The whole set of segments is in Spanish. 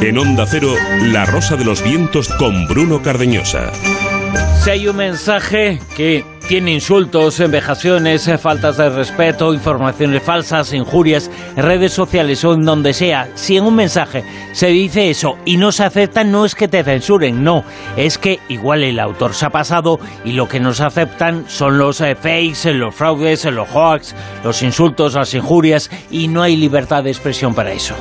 En Onda Cero, La Rosa de los Vientos con Bruno Cardeñosa. Si hay un mensaje que tiene insultos, envejaciones, faltas de respeto, informaciones falsas, injurias, redes sociales o en donde sea, si en un mensaje se dice eso y no se acepta, no es que te censuren, no, es que igual el autor se ha pasado y lo que no se aceptan son los eh, fakes, los fraudes, los hoax, los insultos, las injurias y no hay libertad de expresión para eso.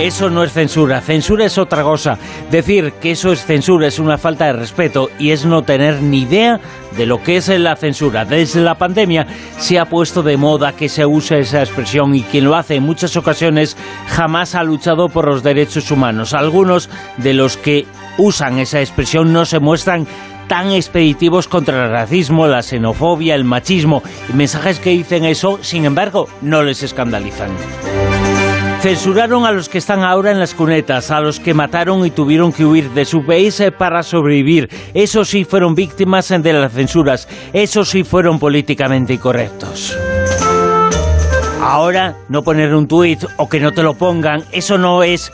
Eso no es censura, censura es otra cosa. Decir que eso es censura es una falta de respeto y es no tener ni idea de lo que es la censura. Desde la pandemia se ha puesto de moda que se use esa expresión y quien lo hace en muchas ocasiones jamás ha luchado por los derechos humanos. Algunos de los que usan esa expresión no se muestran tan expeditivos contra el racismo, la xenofobia, el machismo mensajes que dicen eso, sin embargo, no les escandalizan. Censuraron a los que están ahora en las cunetas, a los que mataron y tuvieron que huir de su país eh, para sobrevivir. Esos sí fueron víctimas de las censuras, esos sí fueron políticamente incorrectos. Ahora, no poner un tuit o que no te lo pongan, eso no es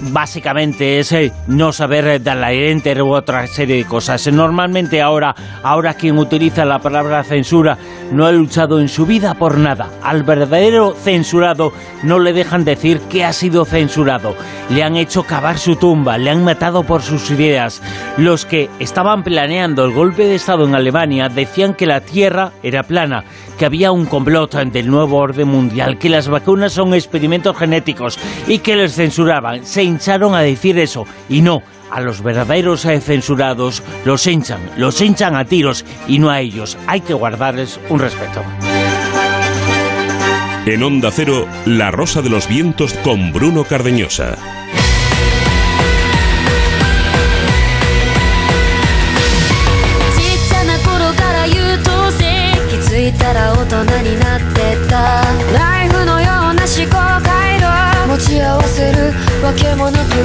básicamente es eh, no saber eh, dar la enter u otra serie de cosas. Normalmente ahora, ahora quien utiliza la palabra censura no ha luchado en su vida por nada. Al verdadero censurado no le dejan decir que ha sido censurado. Le han hecho cavar su tumba, le han matado por sus ideas. Los que estaban planeando el golpe de Estado en Alemania decían que la Tierra era plana, que había un complot del nuevo orden mundial, que las vacunas son experimentos genéticos y que les censuraban. Se hincharon a decir eso y no. A los verdaderos eh, censurados los hinchan, los hinchan a tiros y no a ellos. Hay que guardarles un respeto. En Onda Cero, La Rosa de los Vientos con Bruno Cardeñosa.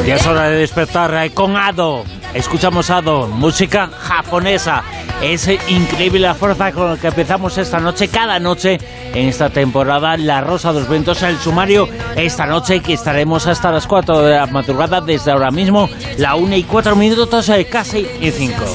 Ya es hora de despertar eh, con Ado. Escuchamos Ado, música japonesa. Es increíble la fuerza con la que empezamos esta noche, cada noche en esta temporada. La Rosa de los Ventos, el sumario, esta noche que estaremos hasta las 4 de la madrugada, desde ahora mismo, la 1 y 4 minutos, eh, casi y 5.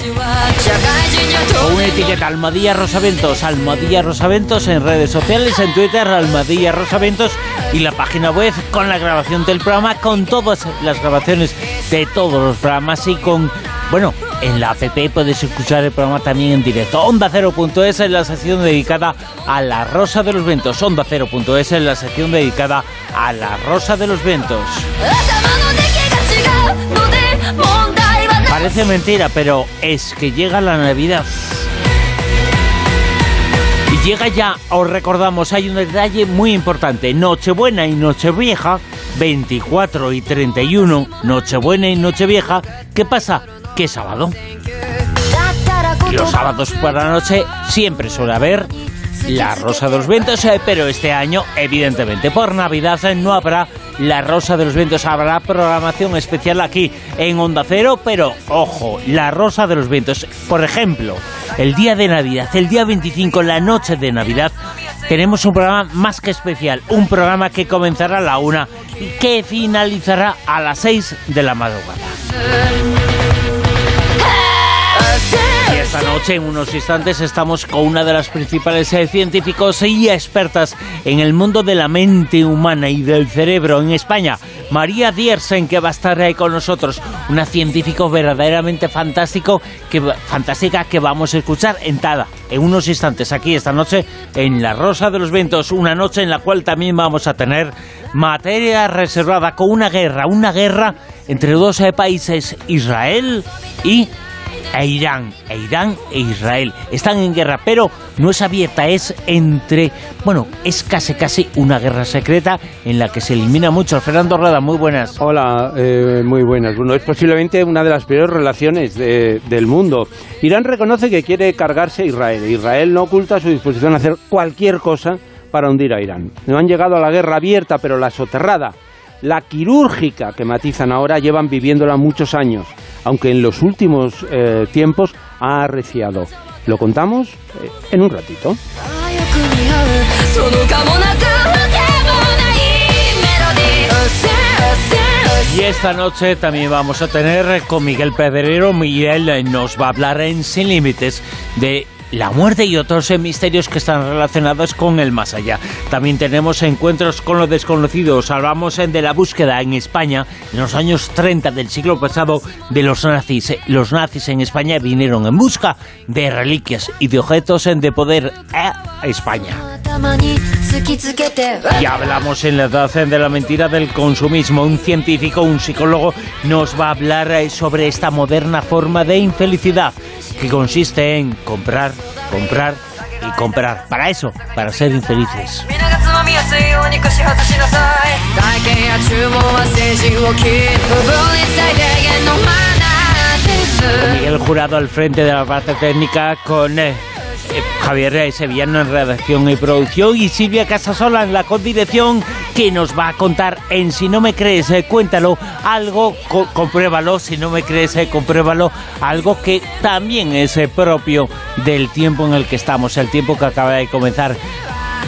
Una etiqueta Almadilla Rosaventos, Almadilla Rosaventos en redes sociales, en Twitter, Almadilla Rosaventos y la página web con la grabación del programa, con todas las grabaciones de todos los programas y con, bueno, en la app puedes escuchar el programa también en directo. Onda 0.es en la sección dedicada a la Rosa de los Ventos. Onda 0.es en la sección dedicada a la Rosa de los Ventos. Parece mentira, pero es que llega la Navidad. Y llega ya, os recordamos, hay un detalle muy importante. Nochebuena y Nochevieja, 24 y 31, Nochebuena y Nochevieja. ¿Qué pasa? ¿Qué sábado? Y los sábados por la noche siempre suele haber la Rosa de los Vientos, eh, pero este año, evidentemente, por Navidad eh, no habrá la Rosa de los Vientos. Habrá programación especial aquí en Onda Cero, pero ojo, la Rosa de los Vientos. Por ejemplo, el día de Navidad, el día 25, la noche de Navidad, tenemos un programa más que especial. Un programa que comenzará a la una y que finalizará a las seis de la madrugada. En unos instantes, estamos con una de las principales eh, científicos y expertas en el mundo de la mente humana y del cerebro en España, María Diersen, que va a estar ahí con nosotros, una científica verdaderamente fantástico, que, fantástica que vamos a escuchar en Tada, en unos instantes, aquí esta noche, en La Rosa de los Vientos, una noche en la cual también vamos a tener materia reservada con una guerra, una guerra entre dos eh, países, Israel y e Irán, Irán e Israel. Están en guerra, pero no es abierta, es entre, bueno, es casi casi una guerra secreta en la que se elimina mucho. Fernando Rada, muy buenas. Hola, eh, muy buenas. Bueno, es posiblemente una de las peores relaciones del mundo. Irán reconoce que quiere cargarse a Israel. Israel no oculta su disposición a hacer cualquier cosa para hundir a Irán. No han llegado a la guerra abierta, pero la soterrada, la quirúrgica que matizan ahora, llevan viviéndola muchos años aunque en los últimos eh, tiempos ha arreciado. Lo contamos eh, en un ratito. esta noche también vamos a tener con Miguel Pedrero. Miguel nos va a hablar en Sin Límites de la muerte y otros misterios que están relacionados con el más allá. También tenemos encuentros con lo desconocido. Hablamos de la búsqueda en España en los años 30 del siglo pasado de los nazis. Los nazis en España vinieron en busca de reliquias y de objetos de poder a España. Y hablamos en la edad de la mentira del consumismo. Un científico, un psicólogo, nos va a hablar sobre esta moderna forma de infelicidad que consiste en comprar, comprar y comprar. Para eso, para ser infelices. Miguel Jurado al frente de la parte técnica con... Eh, eh, Javier Sevillano en redacción y producción y Silvia Casasola en la condirección que nos va a contar en Si no me crees, eh, cuéntalo, algo, compruébalo, si no me crees, eh, compruébalo, algo que también es propio del tiempo en el que estamos, el tiempo que acaba de comenzar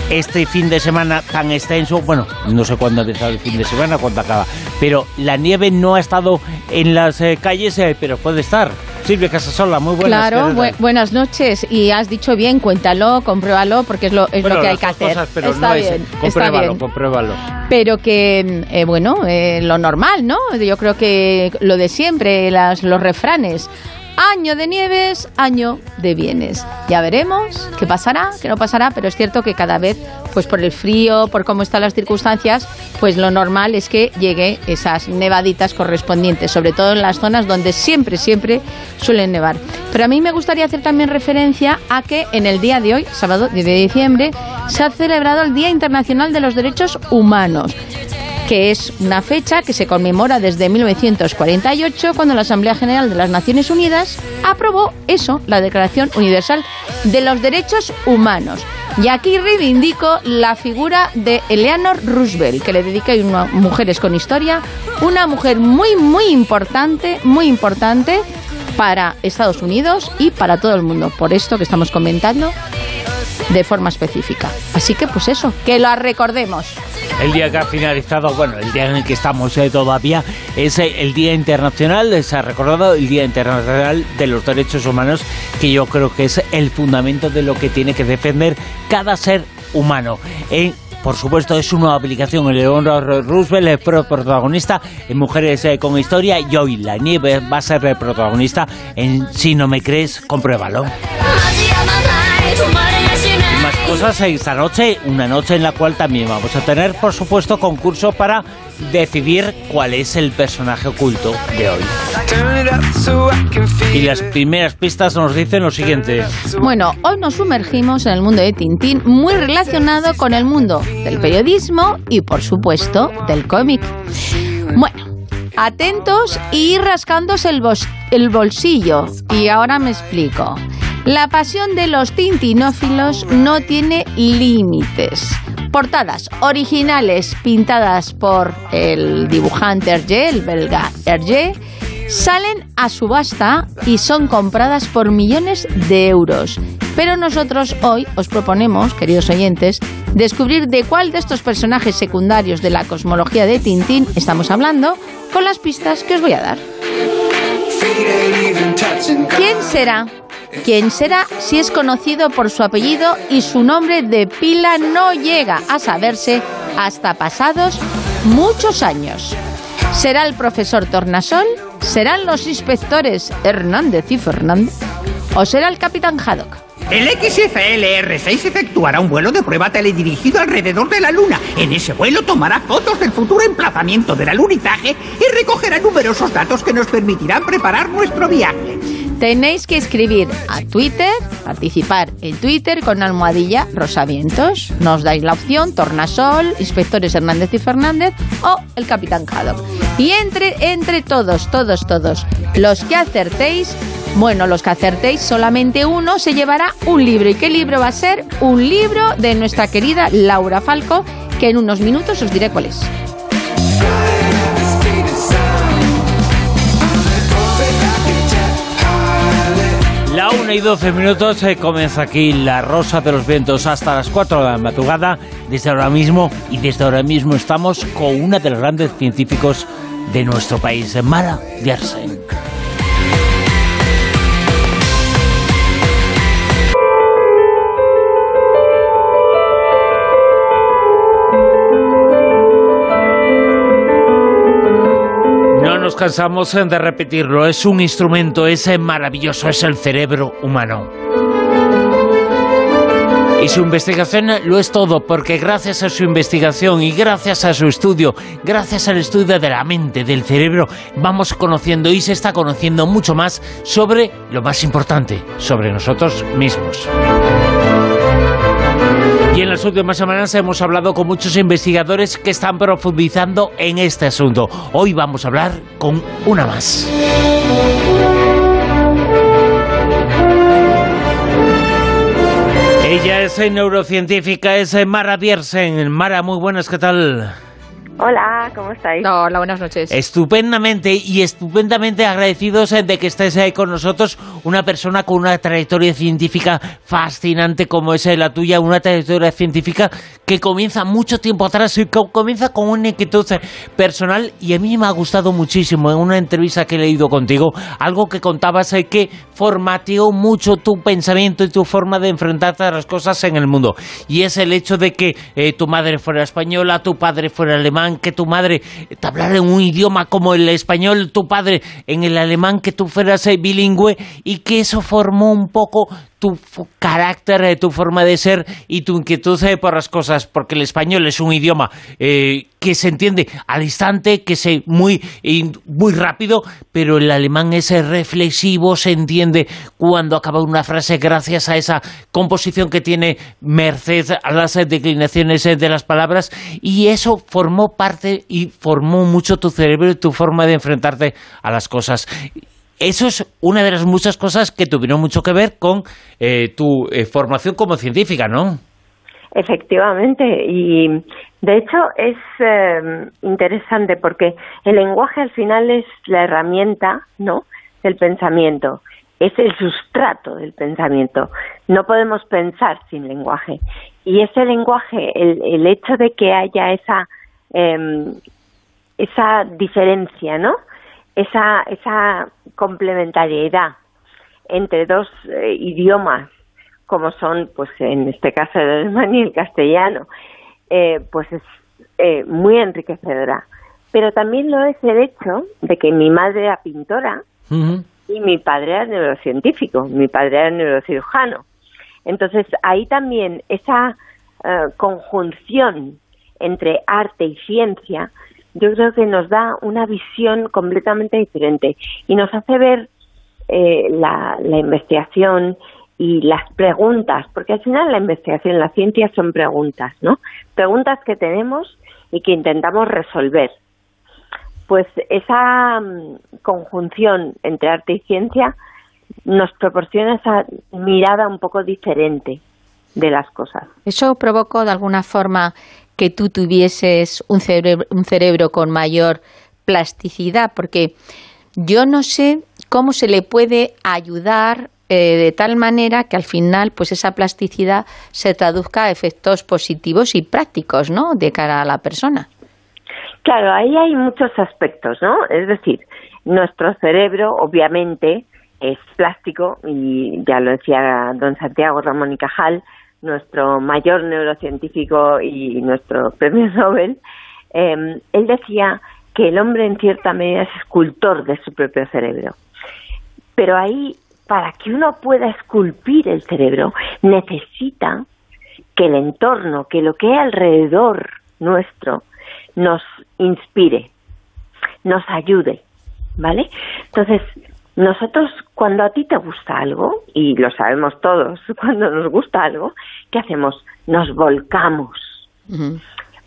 este fin de semana tan extenso, bueno, no sé cuándo ha empezado el fin de semana, cuándo acaba, pero la nieve no ha estado en las calles, pero puede estar. Silvia Casasola, muy buenas. Claro, buenas noches. Y has dicho bien, cuéntalo, compruébalo, porque es lo, es lo que hay que hacer. pero está no bien, es, compruébalo, compruébalo. Pero que, eh, bueno, eh, lo normal, ¿no? Yo creo que lo de siempre, las, los refranes. Año de nieves, año de bienes. Ya veremos qué pasará, qué no pasará, pero es cierto que cada vez, pues por el frío, por cómo están las circunstancias, pues lo normal es que llegue esas nevaditas correspondientes, sobre todo en las zonas donde siempre, siempre suelen nevar. Pero a mí me gustaría hacer también referencia a que en el día de hoy, sábado 10 de diciembre, se ha celebrado el Día Internacional de los Derechos Humanos que es una fecha que se conmemora desde 1948 cuando la Asamblea General de las Naciones Unidas aprobó eso, la Declaración Universal de los Derechos Humanos. Y aquí reivindico la figura de Eleanor Roosevelt, que le dedica a Mujeres con Historia, una mujer muy, muy importante, muy importante para Estados Unidos y para todo el mundo, por esto que estamos comentando de forma específica. Así que pues eso, que lo recordemos. El día que ha finalizado, bueno, el día en el que estamos eh, todavía, es eh, el Día Internacional, se ha recordado el Día Internacional de los Derechos Humanos, que yo creo que es el fundamento de lo que tiene que defender cada ser humano. En por supuesto, es una aplicación. Eleonor Roosevelt es protagonista en Mujeres eh, con Historia y hoy la nieve va a ser protagonista en Si no me crees, compruébalo cosas esta noche, una noche en la cual también vamos a tener, por supuesto, concurso para decidir cuál es el personaje oculto de hoy. Y las primeras pistas nos dicen lo siguiente. Bueno, hoy nos sumergimos en el mundo de Tintín, muy relacionado con el mundo del periodismo y, por supuesto, del cómic. Bueno, atentos y rascándose el, el bolsillo. Y ahora me explico. La pasión de los tintinófilos no tiene límites. Portadas originales pintadas por el dibujante Hergé, el belga Hergé, salen a subasta y son compradas por millones de euros. Pero nosotros hoy os proponemos, queridos oyentes, descubrir de cuál de estos personajes secundarios de la cosmología de Tintín estamos hablando con las pistas que os voy a dar. ¿Quién será? ¿Quién será si es conocido por su apellido y su nombre de pila no llega a saberse hasta pasados muchos años? ¿Será el profesor Tornasol? ¿Serán los inspectores Hernández y Fernández? ¿O será el capitán Haddock? El XFLR-6 efectuará un vuelo de prueba teledirigido alrededor de la Luna. En ese vuelo tomará fotos del futuro emplazamiento del alunizaje y recogerá numerosos datos que nos permitirán preparar nuestro viaje. Tenéis que escribir a Twitter, participar en Twitter con almohadilla Rosavientos. Nos dais la opción Tornasol, Inspectores Hernández y Fernández o el Capitán Haddock. Y entre, entre todos, todos, todos, los que acertéis, bueno, los que acertéis, solamente uno se llevará un libro. ¿Y qué libro va a ser? Un libro de nuestra querida Laura Falco, que en unos minutos os diré cuál es. 1 y 12 minutos se eh, comienza aquí La Rosa de los Vientos hasta las 4 de la madrugada. Desde ahora mismo y desde ahora mismo estamos con una de los grandes científicos de nuestro país, Mara. No cansamos de repetirlo, es un instrumento, es maravilloso, es el cerebro humano. Y su investigación lo es todo, porque gracias a su investigación y gracias a su estudio, gracias al estudio de la mente, del cerebro, vamos conociendo y se está conociendo mucho más sobre lo más importante, sobre nosotros mismos. Y en las últimas semanas hemos hablado con muchos investigadores que están profundizando en este asunto. Hoy vamos a hablar con una más. Ella es neurocientífica, es Mara Biersen. Mara, muy buenas, ¿qué tal? Hola, ¿cómo estáis? Hola, buenas noches. Estupendamente y estupendamente agradecidos eh, de que estés ahí con nosotros, una persona con una trayectoria científica fascinante como es eh, la tuya, una trayectoria científica que comienza mucho tiempo atrás y que comienza con una inquietud eh, personal y a mí me ha gustado muchísimo en una entrevista que he leído contigo, algo que contabas que formateó mucho tu pensamiento y tu forma de enfrentarte a las cosas en el mundo y es el hecho de que tu madre fuera española, tu padre fuera alemán, que tu madre te hablara en un idioma como el español, tu padre en el alemán, que tú fueras eh, bilingüe y que eso formó un poco tu carácter, eh, tu forma de ser y tu inquietud eh, por las cosas, porque el español es un idioma que se entiende al instante, que es muy, muy rápido, pero el alemán es reflexivo, se entiende cuando acaba una frase gracias a esa composición que tiene merced a las declinaciones de las palabras y eso formó parte y formó mucho tu cerebro y tu forma de enfrentarte a las cosas eso es una de las muchas cosas que tuvieron mucho que ver con eh, tu eh, formación como científica, ¿no? Efectivamente, y de hecho es em, interesante porque el lenguaje al final es la herramienta, ¿no? Del pensamiento, es el sustrato del pensamiento. No podemos pensar sin lenguaje. Y ese lenguaje, el, hecho de que haya esa em, esa diferencia, ¿no? Esa, esa complementariedad entre dos eh, idiomas, como son, pues en este caso el alemán y el castellano, eh, pues es eh, muy enriquecedora. Pero también lo es el hecho de que mi madre era pintora y mi padre era neurocientífico, mi padre era neurocirujano. Entonces ahí también esa conjunción entre arte y ciencia yo creo que nos da una visión completamente diferente y nos hace ver eh, la, investigación y las preguntas, porque al final la investigación, la ciencia son preguntas, ¿no? Preguntas que tenemos y que intentamos resolver. Pues esa mm, conjunción entre arte y ciencia nos proporciona esa mirada un poco diferente de las cosas. Eso provocó de alguna forma que tú tuvieses un cerebro, un cerebro con mayor plasticidad, porque yo no sé cómo se le puede ayudar eh, de tal manera que al final pues esa plasticidad se traduzca a efectos positivos y prácticos, ¿no? De cara a la persona. Claro, ahí hay muchos aspectos, ¿no? Es decir, nuestro cerebro obviamente es plástico y ya lo decía don Santiago Ramón y Cajal, nuestro mayor neurocientífico y nuestro premio Nobel, em, él decía que el hombre en cierta medida es escultor de su propio cerebro. Pero ahí, para que uno pueda esculpir el cerebro, necesita que el entorno, que lo que hay alrededor nuestro, nos inspire, nos ayude, ¿vale? Entonces, nosotros, cuando a ti te gusta algo, y lo sabemos todos, cuando nos gusta algo, ¿qué hacemos? Nos volcamos.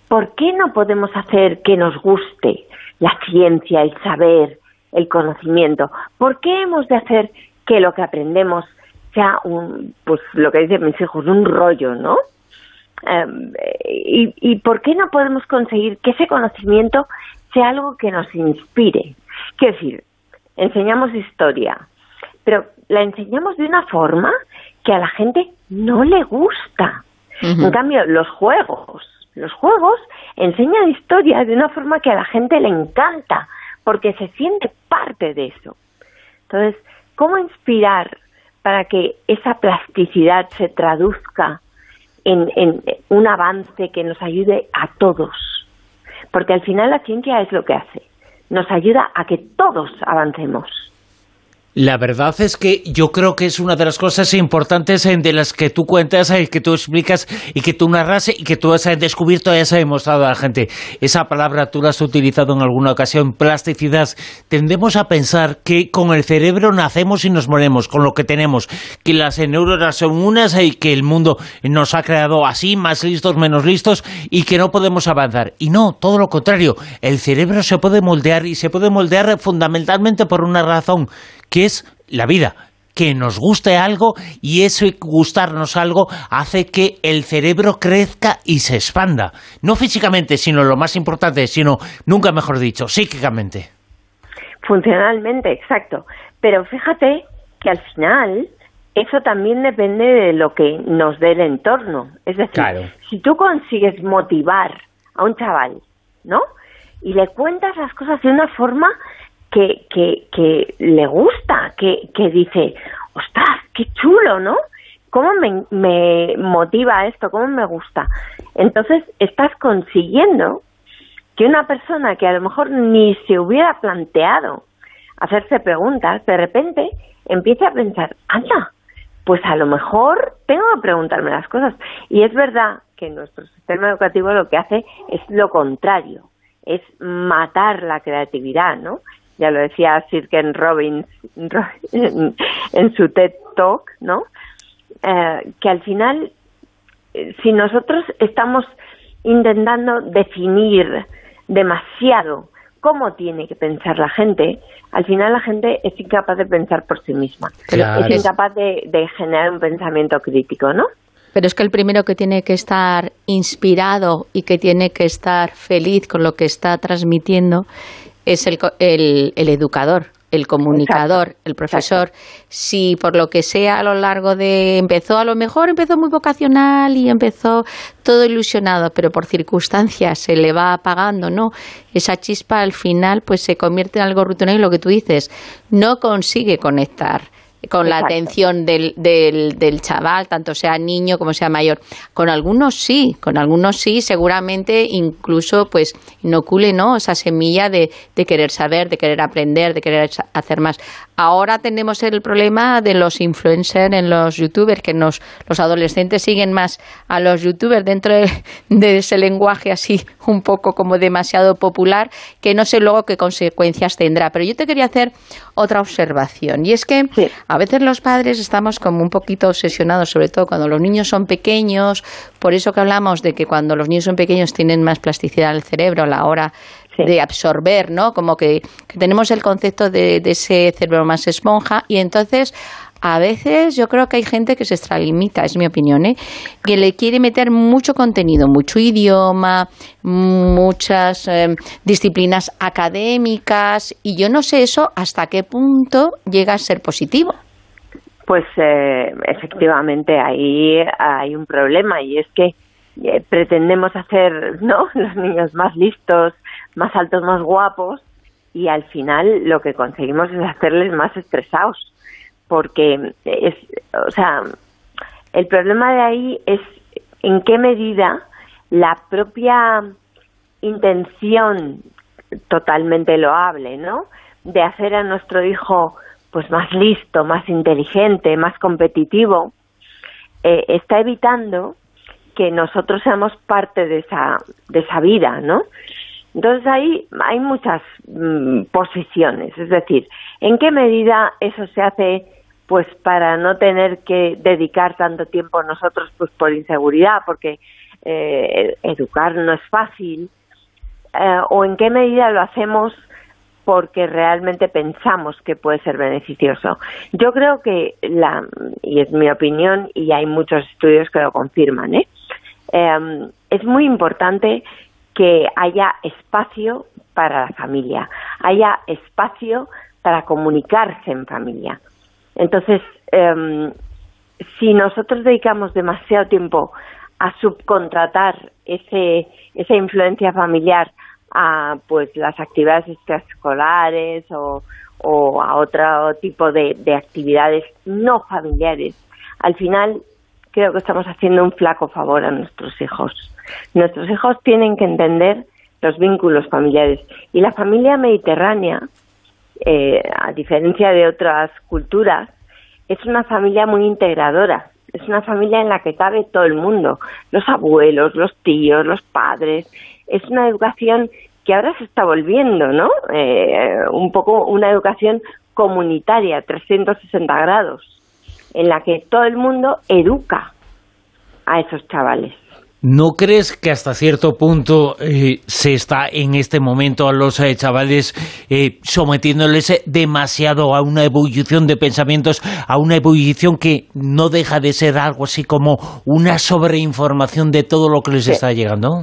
¿Por qué no podemos hacer que nos guste la ciencia, el saber, el conocimiento? ¿Por qué hemos de hacer que lo que aprendemos sea un, pues lo que dicen mis hijos, un rollo, ¿no? Em, y, ¿Y por qué no podemos conseguir que ese conocimiento sea algo que nos inspire? Quiero decir, enseñamos historia, pero la enseñamos de una forma que a la gente no le gusta. En cambio, los juegos, los juegos enseñan historia de una forma que a la gente le encanta, porque se siente parte de eso. Entonces, ¿cómo inspirar para que esa plasticidad se traduzca en, en un avance que nos ayude a todos? Porque al final la ciencia es lo que hace, nos ayuda a que todos avancemos. La verdad es que yo creo que es una de las cosas importantes eh, de las que tú cuentas, eh, que tú explicas y que tú narras y que tú has eh, descubierto y has demostrado a la gente. Esa palabra tú la has utilizado en alguna ocasión, plasticidad. Tendemos a pensar que con el cerebro nacemos y nos moremos, con lo que tenemos, que las neuronas son unas y que el mundo nos ha creado así, más listos, menos listos y que no podemos avanzar. Y no, todo lo contrario, el cerebro se puede moldear y se puede moldear fundamentalmente por una razón que es la vida, que nos guste algo y eso gustarnos algo hace que el cerebro crezca y se expanda. No físicamente, sino lo más importante, sino, nunca mejor dicho, psíquicamente. Funcionalmente, exacto. Pero fíjate que al final eso también depende de lo que nos dé el entorno. Es decir, si tú consigues motivar a un chaval, ¿no? Y le cuentas las cosas de una forma que, que, que le gusta, que, que dice, ostras, qué chulo, ¿no? ¿Cómo me, me motiva esto? ¿Cómo me gusta? Entonces estás consiguiendo que una persona que a lo mejor ni se hubiera planteado hacerse preguntas, de repente empiece a pensar, anda, pues a lo mejor tengo que preguntarme las cosas. Y es verdad que nuestro sistema educativo lo que hace es lo contrario, es matar la creatividad, ¿no? Ya lo decía Sir Ken Robbins en, su TED Talk, ¿no? Eh, que al final, eh, si nosotros estamos intentando definir demasiado cómo tiene que pensar la gente, al final la gente es incapaz de pensar por sí misma. Es incapaz de, de generar un pensamiento crítico, ¿no? Pero es que el primero que tiene que estar inspirado y que tiene que estar feliz con lo que está transmitiendo es el, el, educador, el comunicador, el profesor. Si por lo que sea a lo largo de empezó a lo mejor empezó muy vocacional y empezó todo ilusionado, pero por circunstancias se le va apagando, ¿no? Esa chispa al final pues se convierte en algo rutinario y lo que tú dices, no consigue conectar con la atención del, del, del, chaval, tanto sea niño como sea mayor. Con algunos sí, con algunos sí, seguramente incluso pues inocule ¿no? esa semilla de, de querer saber, de querer aprender, de querer hacer más. Ahora tenemos el problema de los influencers en los youtubers, que nos, los adolescentes siguen más a los youtubers dentro de, ese lenguaje así un poco como demasiado popular, que no sé luego qué consecuencias tendrá. Pero yo te quería hacer otra observación, y es que a veces los padres estamos como un poquito obsesionados, sobre todo cuando los niños son pequeños, por eso que hablamos de que cuando los niños son pequeños tienen más plasticidad del cerebro a la hora de absorber, ¿no? Como que, tenemos el concepto de, ese cerebro más esponja y entonces a veces yo creo que hay gente que se extralimita, es mi opinión, ¿eh? que le quiere meter mucho contenido, mucho idioma, muchas em, disciplinas académicas y yo no sé eso hasta qué punto llega a ser positivo. Pues eh, efectivamente ahí hay un problema y es que eh, pretendemos hacer ¿no? los niños más listos, más altos, más guapos, y al final lo que conseguimos es hacerles más estresados, porque es, o sea, el problema de ahí es en qué medida la propia intención totalmente loable, ¿no? De hacer a nuestro hijo pues más listo, más inteligente, más competitivo, eh, está evitando que nosotros seamos parte de esa, de esa vida, ¿no? Entonces ahí hay muchas mm, posiciones, es decir, ¿en qué medida eso se hace pues para no tener que dedicar tanto tiempo nosotros pues por inseguridad, porque eh, educar no es fácil, eh, o en qué medida lo hacemos porque realmente pensamos que puede ser beneficioso. Yo creo que la y es mi opinión y hay muchos estudios que lo confirman, ¿eh? eh es muy importante que haya espacio para la familia, haya espacio para comunicarse en familia. Entonces, em, si nosotros dedicamos demasiado tiempo a subcontratar ese, esa influencia familiar a pues las actividades extraescolares o, o a otro tipo de, de actividades no familiares, al final creo que estamos haciendo un flaco favor a nuestros hijos. Nuestros hijos tienen que entender los vínculos familiares y la familia mediterránea, eh, a diferencia de otras culturas, es una familia muy integradora. Es una familia en la que cabe todo el mundo, los abuelos, los tíos, los padres. Es una educación que ahora se está volviendo, ¿no? Eh, un poco una educación comunitaria, 360 grados, en la que todo el mundo educa a esos chavales. ¿No crees que hasta cierto punto eh, se está en este momento a los eh, chavales eh, sometiéndoles demasiado a una ebullición de pensamientos, a una ebullición que no deja de ser algo así como una sobreinformación de todo lo que les está llegando?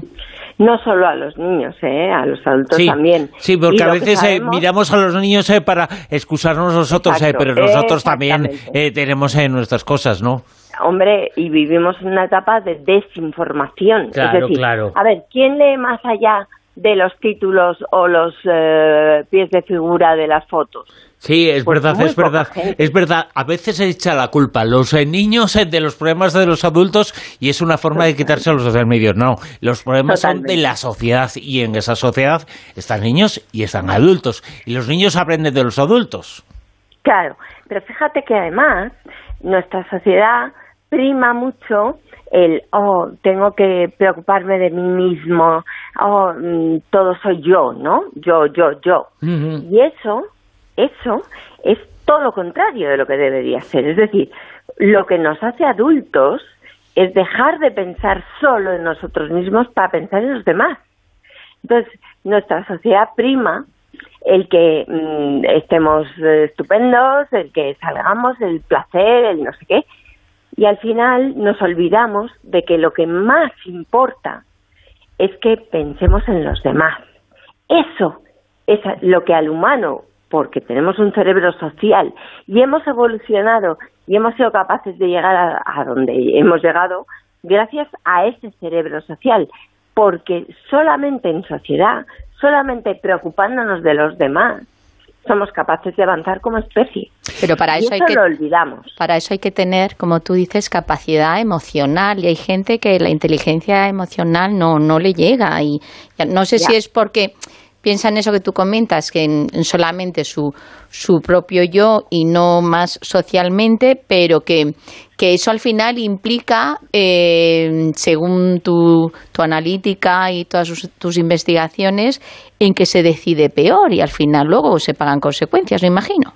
No solo a los niños, a los adultos también. Sí, porque a veces miramos a los niños para excusarnos nosotros, pero nosotros también tenemos nuestras cosas, ¿no? Hombre, y vivimos en una etapa de desinformación. Claro, es decir, claro. a ver, ¿quién lee más allá de los títulos o los eh, pies de figura de las fotos? Sí, es pues verdad, es verdad. Es verdad, a veces se echa la culpa a los eh, niños eh, de los problemas de los adultos y es una forma de quitarse a los social medios. No, los problemas son de la sociedad y en esa sociedad están niños y están adultos. Y los niños aprenden de los adultos. Claro, pero fíjate que además nuestra sociedad prima mucho el, oh, tengo que preocuparme de mí mismo, oh, mm, todo soy yo, ¿no? Yo, yo, yo. Y eso, eso es todo lo contrario de lo que debería ser. Es decir, lo que nos hace adultos es dejar de pensar solo en nosotros mismos para pensar en los demás. Entonces, nuestra sociedad prima el que mm, estemos estupendos, el que salgamos, el placer, el no sé qué, y al final nos olvidamos de que lo que más importa es que pensemos en los demás. Eso es lo que al humano, porque tenemos un cerebro social y hemos evolucionado y hemos sido capaces de llegar a, a donde hemos llegado gracias a ese cerebro social, porque solamente en sociedad, solamente preocupándonos de los demás, somos capaces de avanzar como especie. Pero para eso, hay que lo olvidamos. Para eso hay que tener, como tú dices, capacidad emocional y hay gente que la inteligencia emocional no no le llega y no sé si es porque piensa en eso que tú comentas, que en, solamente su, su propio yo y no más socialmente, pero que, que eso al final implica, eh, según tu, tu analítica y todas tus investigaciones, en que se decide peor y al final luego se pagan consecuencias, me imagino.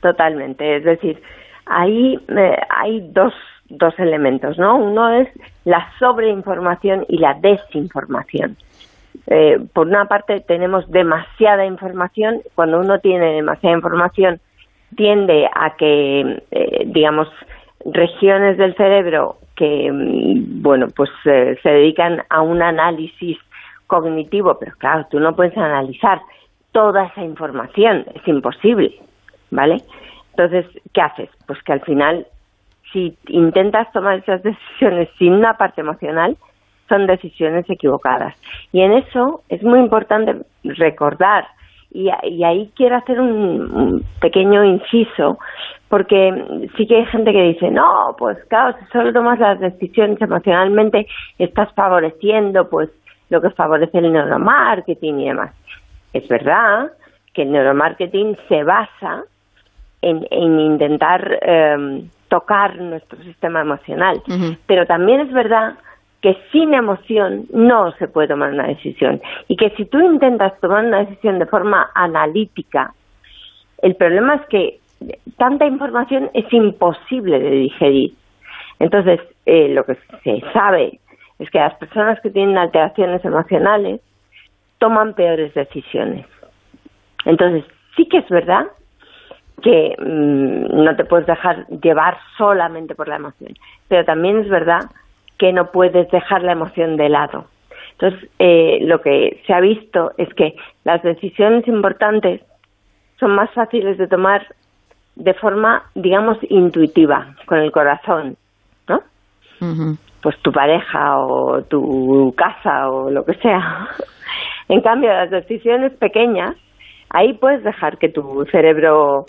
Totalmente, es decir, ahí eh, hay dos, dos elementos, ¿no? Uno es la sobreinformación y la desinformación. Eh, por una parte tenemos demasiada información, cuando uno tiene demasiada información tiende a que, eh, digamos, regiones del cerebro que, mm, bueno, pues eh, se dedican a un análisis cognitivo, pero claro, tú no puedes analizar toda esa información, es imposible, ¿vale? Entonces, ¿qué haces? Pues que al final, si intentas tomar esas decisiones sin una parte emocional, son decisiones equivocadas. Y en eso es muy importante recordar, y, ahí quiero hacer un, pequeño inciso, porque sí que hay gente que dice, no, pues claro, si solo tomas las decisiones emocionalmente, estás favoreciendo pues lo que favorece el neuromarketing y demás. Es verdad que el neuromarketing se basa en, intentar em, tocar nuestro sistema emocional, pero también es verdad que sin emoción no se puede tomar una decisión y que si tú intentas tomar una decisión de forma analítica, el problema es que tanta información es imposible de digerir. Entonces, eh, lo que se sabe es que las personas que tienen alteraciones emocionales toman peores decisiones. Entonces, sí que es verdad que mm, no te puedes dejar llevar solamente por la emoción, pero también es verdad que no puedes dejar la emoción de lado. Entonces, eh, lo que se ha visto es que las decisiones importantes son más fáciles de tomar de forma, digamos, intuitiva, con el corazón, ¿no? Pues tu pareja o tu casa o lo que sea. En cambio, las decisiones pequeñas, ahí puedes dejar que tu cerebro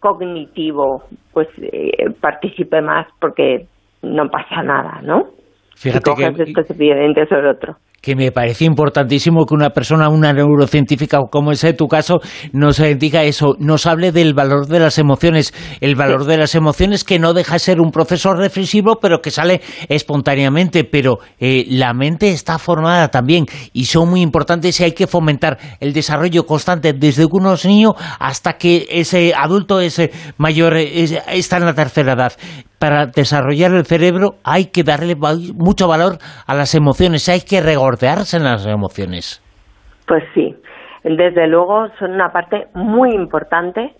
cognitivo pues eh, participe más porque no pasa nada, ¿no? Fíjate que, específicamente sobre otro. que me parece importantísimo que una persona, una neurocientífica como ese tu caso, nos diga eso, nos hable del valor de las emociones, el valor de las emociones que no deja de ser un proceso reflexivo, pero que sale espontáneamente, pero eh, la mente está formada también y son muy importantes y hay que fomentar el desarrollo constante desde que uno es niño hasta que ese adulto es mayor, está en la tercera edad para desarrollar el cerebro hay que darle mucho valor a las emociones, hay que regordearse en las emociones. Pues sí, desde luego son una parte muy importante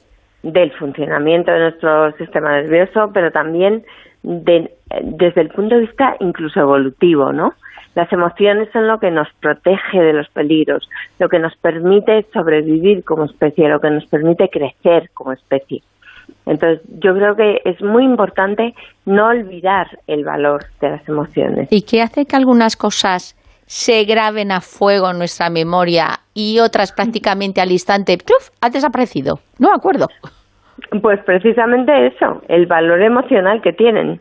del funcionamiento de nuestro sistema nervioso, pero también desde el punto de vista incluso evolutivo, ¿no? Las emociones son lo que nos protege de los peligros, lo que nos permite sobrevivir como especie, lo que nos permite crecer como especie. Entonces, yo creo que es muy importante no olvidar el valor de las emociones. ¿Y qué hace que algunas cosas se graben a fuego en nuestra memoria y otras prácticamente al instante ha desaparecido? No me acuerdo. Pues precisamente eso, el valor emocional que tienen.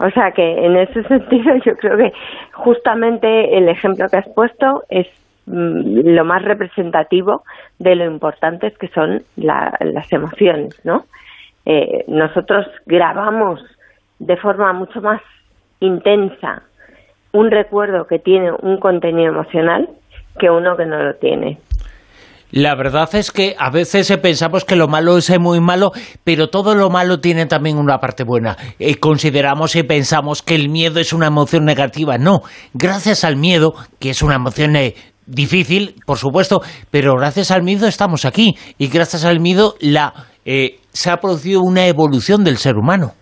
O sea que en ese sentido yo creo que justamente el ejemplo que has puesto es lo más representativo de lo importantes que son las emociones, ¿no? Eh, nosotros grabamos de forma mucho más intensa un recuerdo que tiene un contenido emocional que uno que no lo tiene. La verdad es que a veces pensamos que lo malo es muy malo, pero todo lo malo tiene también una parte buena. Eh, consideramos y pensamos que el miedo es una emoción negativa. No, gracias al miedo, que es una emoción difícil, por supuesto, pero gracias al miedo estamos aquí y gracias al miedo la, eh, se ha producido una evolución del ser humano.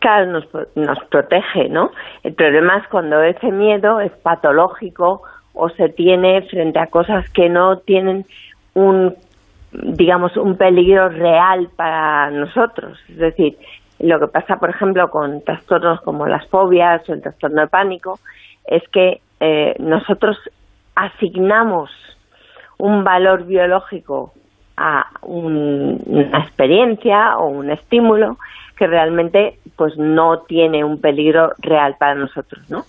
Claro, nos, nos protege, ¿no? El problema es cuando ese miedo es patológico o se tiene frente a cosas que no tienen un, digamos, un peligro real para nosotros. Es decir, lo que pasa, por ejemplo, con trastornos como las fobias o el trastorno de pánico, es que eh, nosotros asignamos un valor biológico a una experiencia o un estímulo que realmente pues no tiene un peligro real para nosotros, ¿no?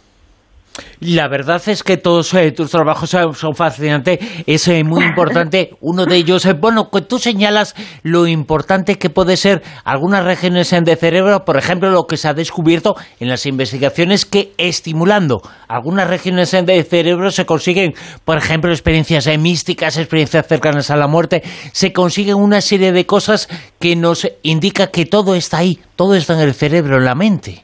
La verdad es que todos eh, tus trabajos son fascinantes, es eh, muy importante. Uno de ellos, es, bueno, que tú señalas lo importante que puede ser algunas regiones de cerebro, por ejemplo, lo que se ha descubierto en las investigaciones que estimulando algunas regiones de cerebro se consiguen, por ejemplo, experiencias eh, místicas, experiencias cercanas a la muerte, se consiguen una serie de cosas que nos indica que todo está ahí, todo está en el cerebro, en la mente.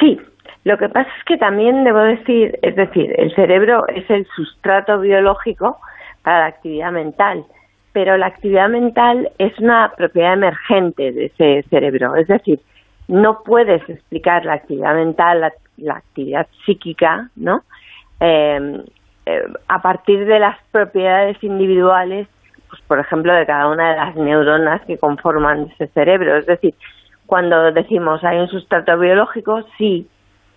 Sí, lo que pasa es que también debo decir, es decir, el cerebro es el sustrato biológico para la actividad mental, pero la actividad mental es una propiedad emergente de ese cerebro, es decir, no puedes explicar la actividad mental, la, actividad psíquica, ¿no? Em, eh, a partir de las propiedades individuales, pues por ejemplo, de cada una de las neuronas que conforman ese cerebro. Es decir, cuando decimos hay un sustrato biológico, sí,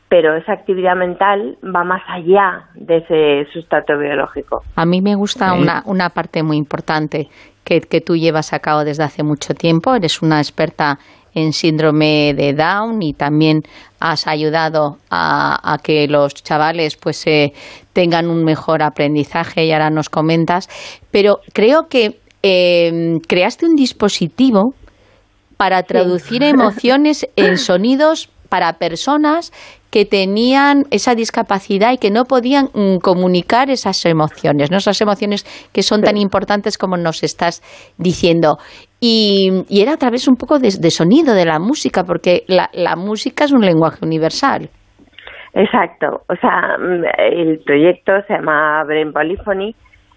pero esa actividad mental va más allá de ese sustrato biológico. A mí me gusta una, una parte muy importante que, que tú llevas a cabo desde hace mucho tiempo. Eres una experta en síndrome de Down y también has ayudado a, a que los chavales pues eh, tengan un mejor aprendizaje y ahora nos comentas. Pero creo que eh, creaste un dispositivo para traducir emociones en sonidos para personas que tenían esa discapacidad y que no podían mm, comunicar esas emociones, ¿no? esas emociones que son tan importantes como nos estás diciendo. Y, era a través un poco de, sonido, de la música, porque la, música es un lenguaje universal. Exacto. O sea, mm, el proyecto se llama Brain Polyphony.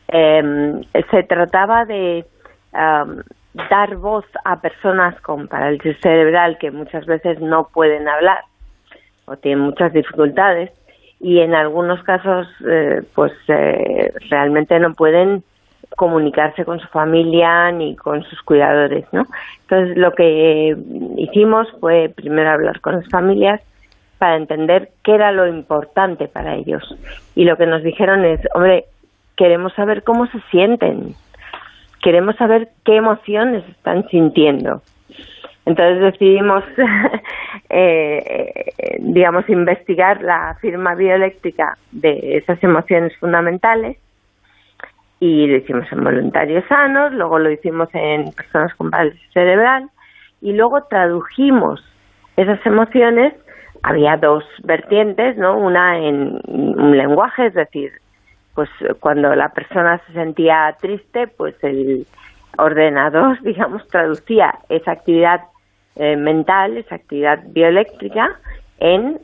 Em, se trataba de dar voz a personas con parálisis cerebral que muchas veces no pueden hablar o tienen muchas dificultades y en algunos casos eh, pues eh, realmente no pueden comunicarse con su familia ni con sus cuidadores, ¿no? Entonces lo que hicimos fue primero hablar con las familias para entender qué era lo importante para ellos y lo que nos dijeron es, hombre, queremos saber cómo se sienten, queremos saber qué emociones están sintiendo. Entonces decidimos, eh, digamos, investigar la firma bioeléctrica de esas emociones fundamentales y lo hicimos en voluntarios sanos, luego lo hicimos en personas con parálisis cerebral y luego tradujimos esas emociones. Había dos vertientes, ¿no? Una en un lenguaje, es decir, pues cuando la persona se sentía triste, pues el ordenador, digamos, traducía esa actividad eh, mental, esa actividad bioeléctrica, en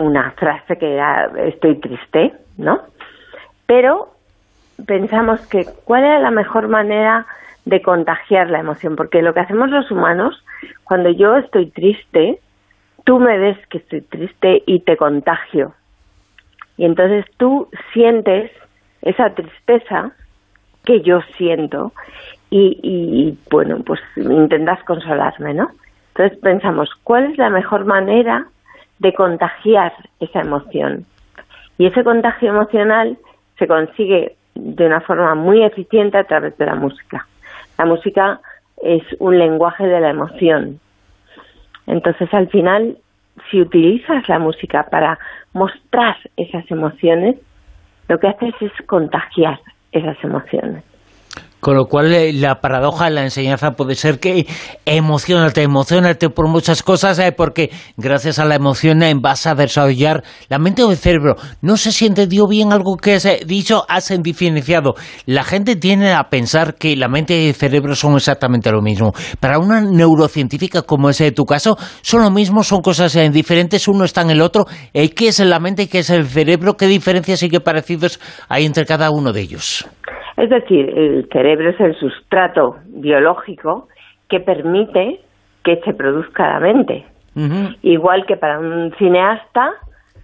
una frase que era estoy triste, ¿no? Pero pensamos que cuál era la mejor manera de contagiar la emoción, porque lo que hacemos los humanos, cuando yo estoy triste, tú me ves que estoy triste y te contagio. Y entonces tú sientes esa tristeza que yo siento y, y bueno, pues intentas consolarme, ¿no? Entonces pensamos, ¿cuál es la mejor manera de contagiar esa emoción? Y ese contagio emocional se consigue de una forma muy eficiente a través de la música. La música es un lenguaje de la emoción. Entonces, al final, si utilizas la música para mostrar esas emociones, lo que haces es contagiar esas emociones. Con lo cual, eh, la paradoja de la enseñanza puede ser que emocionate, emocionate por muchas cosas, eh, porque gracias a la emoción eh, vas a desarrollar la mente o el cerebro. No sé si entendió bien algo que has dicho, has diferenciado. La gente tiene a pensar que la mente y el cerebro son exactamente lo mismo. Para una neurocientífica como es tu caso, son lo mismo, son cosas diferentes, uno está en el otro. ¿Qué es la mente y qué es el cerebro? ¿Qué diferencias y qué parecidos hay entre cada uno de ellos? Es decir, el cerebro es el sustrato biológico que permite que se produzca la mente. Igual que para un cineasta,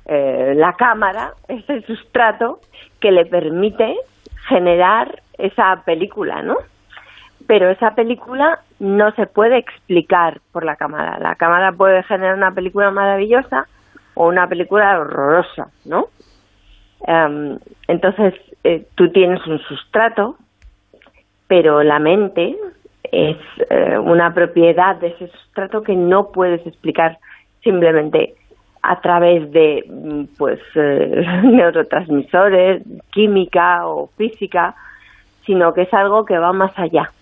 eh, la cámara es el sustrato que le permite generar esa película, ¿no? Pero esa película no se puede explicar por la cámara. La cámara puede generar una película maravillosa o una película horrorosa, ¿no? Em, entonces, eh, tú tienes un sustrato, pero la mente es eh, una propiedad de ese sustrato que no puedes explicar simplemente a través de mm, pues eh, neurotransmisores, química o física, sino que es algo que va más allá.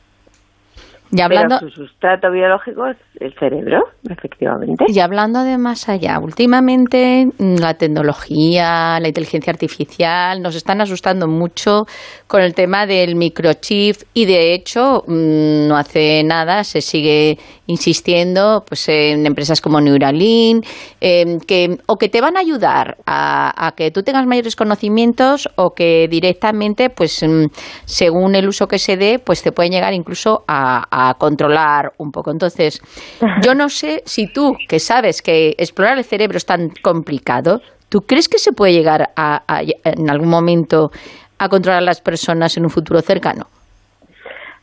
Y hablando... su sustrato biológico es el cerebro, efectivamente. Y hablando de más allá, últimamente mm, la tecnología, la inteligencia artificial nos están asustando mucho con el tema del microchip y de hecho mm, no hace nada se sigue insistiendo pues en empresas como Neuralink em, que o que te van a ayudar a, que tú tengas mayores conocimientos o que directamente pues mm, según el uso que se dé pues te pueden llegar incluso a controlar un poco. Entonces, yo no sé si tú, que sabes que explorar el cerebro es tan complicado, ¿tú crees que se puede llegar a, en algún momento a controlar a las personas en un futuro cercano?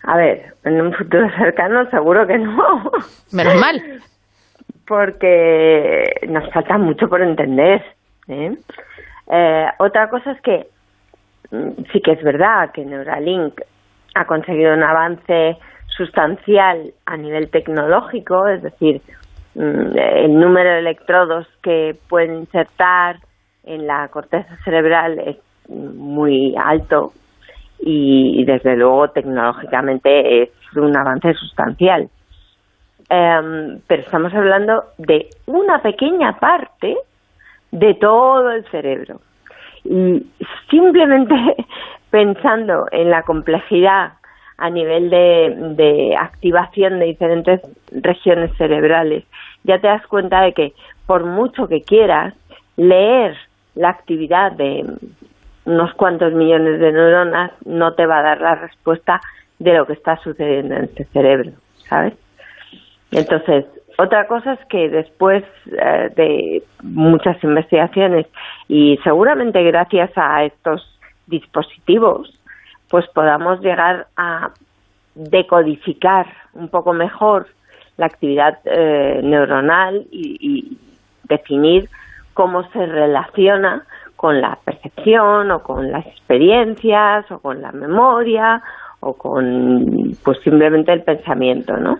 A ver, en un futuro cercano seguro que no. Menos mal. Porque nos falta mucho por entender. ¿eh? Eh, otra cosa es que mm, sí que es verdad que Neuralink ha conseguido un avance sustancial a nivel tecnológico, es decir, mm, el número de electrodos que pueden insertar en la corteza cerebral es muy alto y, desde luego tecnológicamente es un avance sustancial. Em, pero estamos hablando de una pequeña parte de todo el cerebro. Y simplemente pensando en la complejidad a nivel de, activación de diferentes regiones cerebrales. Ya te das cuenta de que por mucho que quieras leer la actividad de unos cuantos millones de neuronas, no te va a dar la respuesta de lo que está sucediendo en este cerebro, ¿sabes? Entonces, otra cosa es que después eh, de muchas investigaciones y seguramente gracias a estos dispositivos, pues podamos llegar a decodificar un poco mejor la actividad eh, neuronal y, definir cómo se relaciona con la percepción o con las experiencias o con la memoria o con pues simplemente el pensamiento, ¿no?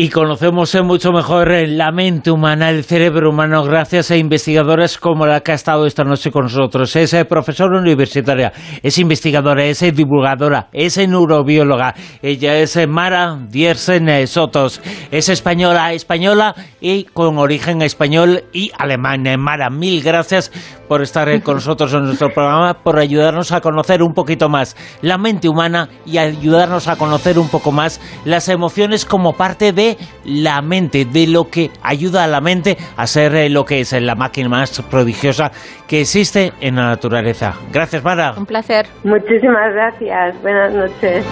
Y conocemos mucho mejor la mente humana, el cerebro humano, gracias a investigadores como la que ha estado esta noche con nosotros. Es eh, profesora universitaria, es investigadora, es divulgadora, es neurobióloga. Ella es eh, Mara Diersen eh, Sotos. Es española, española y con origen español y alemán. Mara, mil gracias por estar con nosotros en nuestro programa, por ayudarnos a conocer un poquito más la mente humana y ayudarnos a conocer un poco más las emociones como parte de la mente, de lo que ayuda a la mente a ser eh, lo que es la máquina más prodigiosa que existe en la naturaleza. Gracias, Mara. Un placer. Muchísimas gracias. Buenas noches.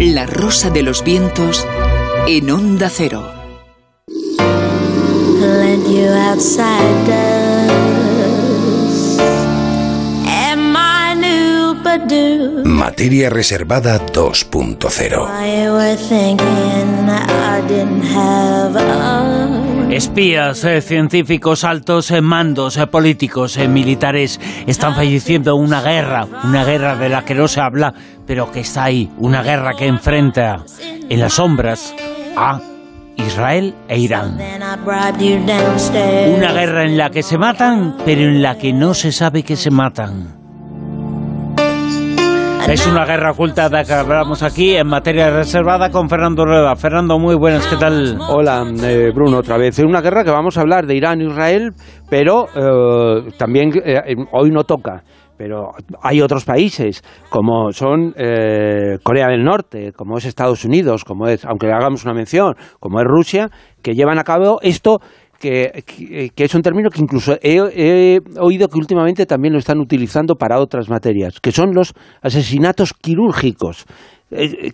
La rosa de los vientos en onda cero. Materia Reservada 2.0 Espías, eh, científicos, altos eh, mandos eh, políticos, militares están falleciendo en una guerra, una guerra de la que no se habla, pero que está ahí, una guerra que enfrenta en las sombras a Israel e Irán. Una guerra en la que se matan, pero en la que no se sabe que se matan. Es una guerra oculta de la que hablamos aquí en materia reservada con Fernando Rueda. Fernando, muy buenas, ¿qué tal? Hola, eh, Bruno, otra vez. Es una guerra que vamos a hablar de Irán e Israel, pero eh, también eh, hoy no toca pero hay otros países como son Corea del Norte, como es Estados Unidos, como es, aunque hagamos una mención, como es Rusia, que llevan a cabo esto que, es un término que incluso he, oído que últimamente también lo están utilizando para otras materias, que son los asesinatos quirúrgicos. Que,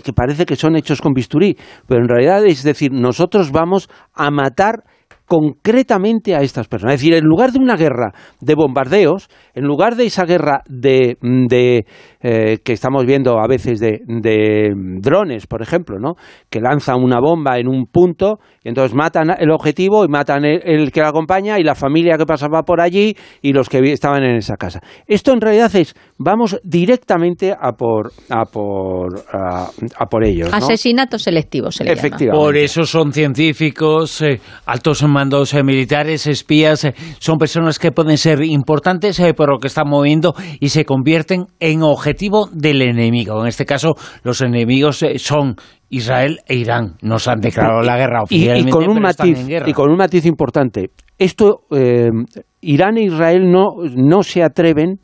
que parece que son hechos con bisturí, pero en realidad es decir, nosotros vamos a matar concretamente a estas personas. Es decir, en lugar de una guerra de bombardeos, en lugar de esa guerra de, de eh, que estamos viendo a veces de, de, drones, por ejemplo, ¿no? que lanzan una bomba en un punto y entonces matan el objetivo y matan el, que la acompaña y la familia que pasaba por allí y los que estaban en esa casa. Esto en realidad es, vamos directamente a por, a por, a, por ellos. ¿no? Asesinato selectivo se le Efectivamente. Por eso son científicos, eh, altos mandos eh, militares, espías, son personas que pueden ser importantes por lo que están moviendo y se convierten en objetivo del enemigo. En este caso, los enemigos eh, son Israel e Irán. Nos han declarado la guerra oficialmente, y, con un matiz, Y con un matiz importante. Esto, eh, Irán e Israel no, no se atreven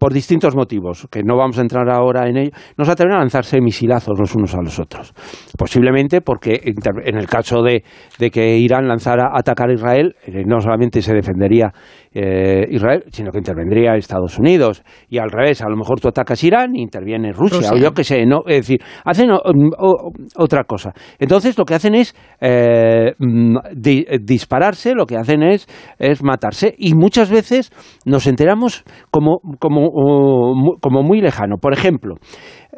por distintos motivos, que no vamos a entrar ahora en ello, no se atreven a lanzarse misilazos los unos a los otros. Posiblemente porque en el caso de, de que Irán lanzara a atacar a Israel, eh, no solamente se defendería eh, Israel, sino que intervendría Estados Unidos. Y al revés, a lo mejor tú atacas Irán y interviene Rusia, o yo qué sé, no, es decir, hacen otra cosa. Entonces lo que hacen es eh, mm, dispararse, lo que hacen es, es matarse. Y muchas veces nos enteramos como, como, como muy lejano. Por ejemplo,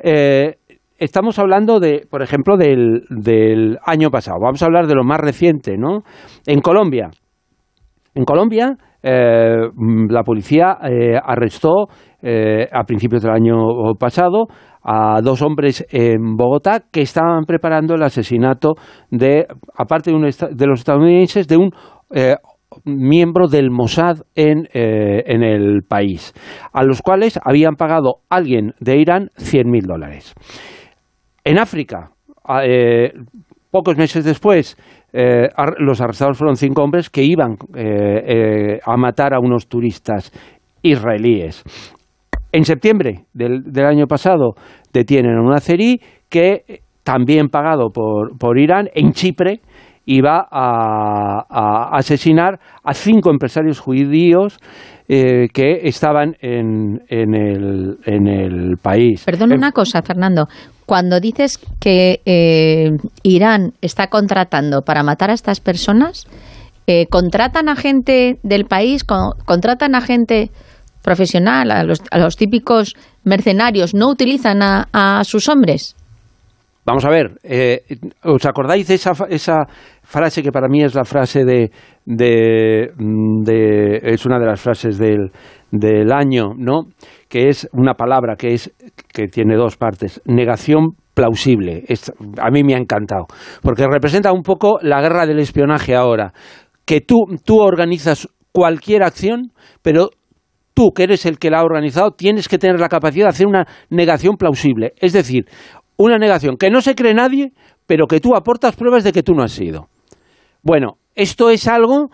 eh, estamos hablando de, por ejemplo, del, del año pasado. Vamos a hablar de lo más reciente, ¿no? En Colombia. En Colombia eh, la policía eh, arrestó eh, a principios del año pasado a dos hombres en Bogotá que estaban preparando el asesinato de, aparte de, los estadounidenses, de un miembro del Mossad en, en, el país, a los cuales habían pagado alguien de Irán 100.000 dólares. En África, pocos meses después, eh, los arrestados fueron cinco hombres que iban eh, eh, a matar a unos turistas israelíes. En septiembre del, año pasado detienen a un azerí que, también pagado por, por Irán, en Chipre, iba a, asesinar a cinco empresarios judíos que estaban en, en, el, en el país. Perdona una cosa, Fernando cuando dices que eh, Irán está contratando para matar a estas personas, eh, ¿contratan a gente del país? ¿Contratan a gente profesional, a los, típicos mercenarios? ¿No utilizan a, sus hombres? Vamos a ver, eh, ¿os acordáis de esa, esa frase que para mí es la frase de, de, de es una de las frases del, del año, ¿no? Que es una palabra que es que tiene dos partes, negación plausible. A mí me ha encantado, porque representa un poco la guerra del espionaje ahora, que tú, tú organizas cualquier acción, pero tú, que eres el que la ha organizado, tienes que tener la capacidad de hacer una negación plausible. Es decir, una negación que no se cree nadie, pero que tú aportas pruebas de que tú no has sido. Bueno, esto es algo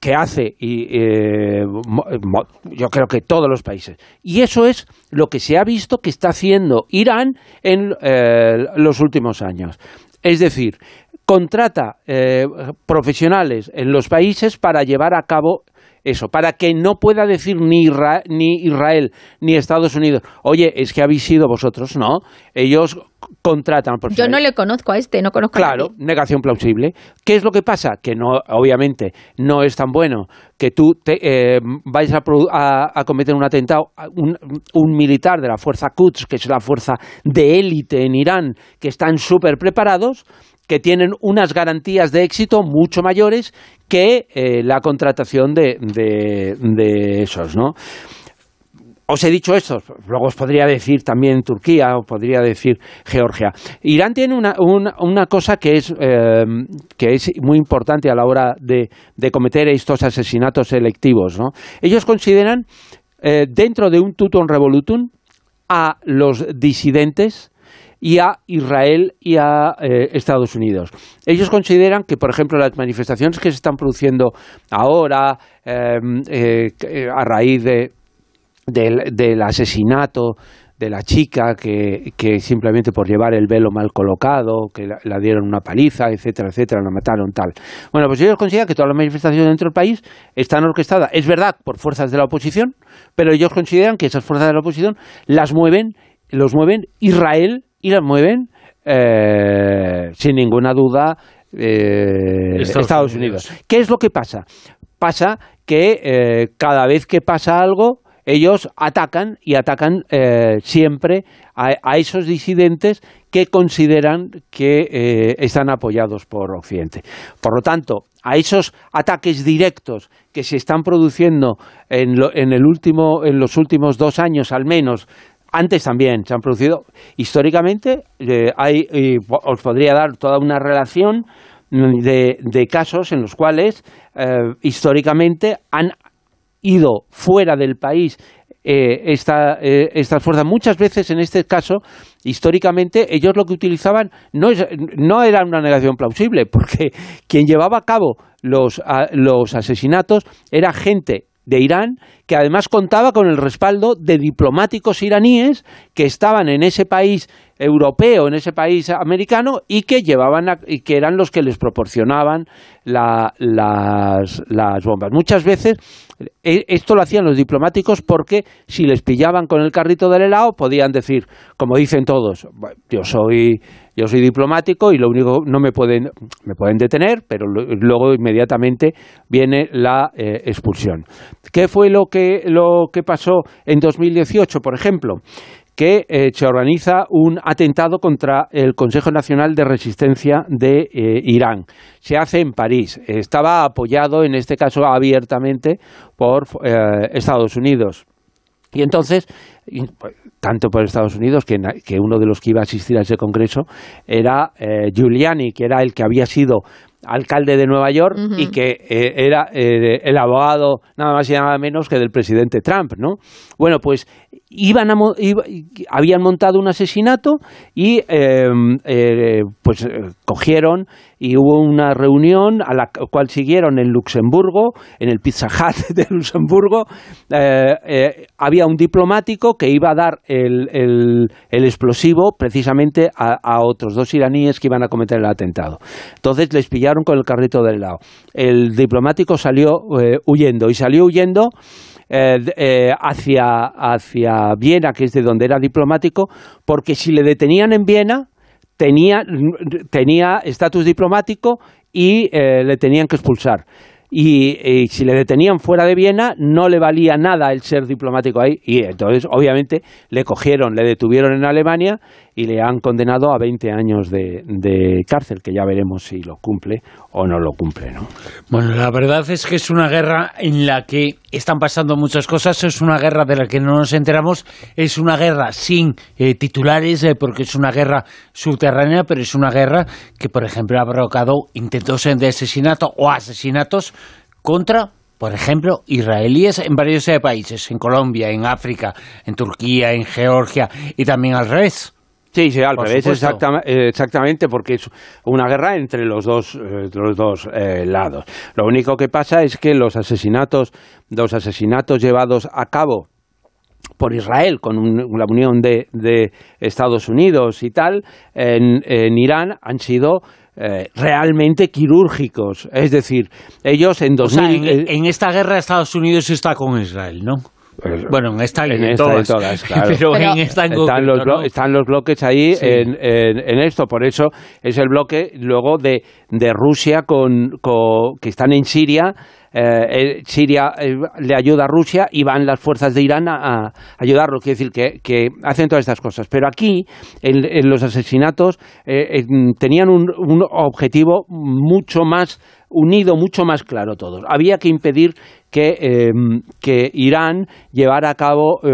que hace y, eh, mo- yo creo que todos los países. Y eso es lo que se ha visto que está haciendo Irán en eh, los últimos años. Es decir, contrata eh, profesionales en los países para llevar a cabo eso, para que no pueda decir ni, Isra- ni Israel ni Estados Unidos, oye, es que habéis sido vosotros, no. Ellos contratan Yo profesionales. no le conozco a este, no conozco a Claro, negación plausible. ¿Qué es lo que pasa? Que no, obviamente, no es tan bueno que tú te, eh, vayas a, a- a cometer un atentado, un, un militar de la fuerza Quds, que es la fuerza de élite en Irán, que están súper preparados, que tienen unas garantías de éxito mucho mayores que eh, la contratación de, de, de esos, ¿no? Os he dicho esto, luego os podría decir también Turquía, o podría decir Georgia. Irán tiene una, una, cosa que es, eh, que es muy importante a la hora de, de cometer estos asesinatos selectivos. ¿no? Ellos consideran, eh, dentro de un tutum revolutum, a los disidentes y a Israel y a eh, Estados Unidos. Ellos consideran que, por ejemplo, las manifestaciones que se están produciendo ahora eh, eh, a raíz de, del, del asesinato de la chica que, que simplemente por llevar el velo mal colocado, que la, la dieron una paliza, etcétera, etcétera, la mataron, tal. Bueno, pues ellos consideran que todas las manifestaciones dentro del país están orquestadas, es verdad, por fuerzas de la oposición, pero ellos consideran que esas fuerzas de la oposición las mueven, los mueven Israel y las mueven eh, sin ninguna duda eh, Estados Estados, Unidos. Unidos. ¿Qué es lo que pasa? Pasa que eh, cada vez que pasa algo, ellos atacan y atacan siempre a, a esos disidentes que consideran que están apoyados por Occidente. Por lo tanto, a esos ataques directos que se están produciendo en, lo- en el último, en los últimos dos años al menos, antes también se han producido históricamente, eh, hay, y os podría dar toda una relación mm, de, de casos en los cuales eh, históricamente han ido fuera del país eh, esta, estas fuerzas. Muchas veces, en este caso, históricamente, ellos lo que utilizaban no, es, no era una negación plausible, porque quien llevaba a cabo los, a- los asesinatos era gente de Irán que además contaba con el respaldo de diplomáticos iraníes que estaban en ese país europeo, en ese país americano y que llevaban y que eran los que les proporcionaban la- las, bombas. Muchas veces esto lo hacían los diplomáticos porque si les pillaban con el carrito del helado podían decir, como dicen todos, "Bueno, yo soy yo soy diplomático y lo único no me pueden me pueden detener, pero luego inmediatamente viene la eh, expulsión. ¿Qué fue lo que lo que pasó en 2018, por ejemplo? Que eh, se organiza un atentado contra el Consejo Nacional de Resistencia de eh, Irán. Se hace en París. Estaba apoyado, en este caso abiertamente, por eh, Estados Unidos. Y entonces, pues, tanto por Estados Unidos, que, que uno de los que iba a asistir a ese congreso era Giuliani, que era el que había sido alcalde de Nueva York y que eh, era eh, el abogado nada más y nada menos que del presidente Trump, ¿no? Bueno, pues iban a mo- iba- habían montado un asesinato y eh, eh, pues cogieron y hubo una reunión a la cual siguieron en Luxemburgo, en el Pizza Hut de Luxemburgo. había un diplomático que iba a dar el, el- el explosivo precisamente a, a otros dos iraníes que iban a cometer el atentado. Entonces les pillaron con el carrito del lado. El diplomático salió eh, huyendo y salió huyendo eh, eh, hacia, hacia Viena, que es de donde era diplomático, porque si le detenían en Viena, tenía tenía estatus diplomático y le tenían que expulsar. Y, y si le detenían fuera de Viena, no le valía nada el ser diplomático ahí. Y entonces, obviamente, le cogieron, le detuvieron en Alemania y le han condenado a 20 años de, cárcel, que ya veremos si lo cumple o no lo cumple, ¿no? Bueno, la verdad es que es una guerra en la que están pasando muchas cosas, es una guerra de la que no nos enteramos, es una guerra sin eh, titulares, eh, porque es una guerra subterránea, pero es una guerra que, por ejemplo, ha provocado intentos de asesinato o asesinatos contra por ejemplo, israelíes en varios eh, países, en Colombia, en África, en Turquía, en Georgia y también al revés. Sí, sí, al revés, eh, exactamente, porque es una guerra entre los dos, eh, los dos eh, lados. Lo único que pasa es que los asesinatos, los asesinatos llevados a cabo por Israel con un- la unión de, de Estados Unidos y tal en, en Irán han sido eh, realmente quirúrgicos. Es decir, ellos en O sea, 2000... en, eh, en esta guerra Estados Unidos está con Israel, ¿no? Pues, Bueno, en esta y en en, esta y todas. todas, claro. Pero, Pero- en esta en están, los, concreto, blo- ¿no? están los bloques ahí Sí. en, en- en esto, por eso es el bloque luego de, de Rusia con, con- que están en Siria. eh, eh, Siria eh, le ayuda a Rusia y van las fuerzas de Irán a, a ayudarlo. Quiere decir que, que hacen todas estas cosas. Pero aquí, en, en los asesinatos, eh, eh, tenían un, un objetivo mucho más unido, mucho más claro todos. Había que impedir que, eh, que Irán llevara a cabo eh,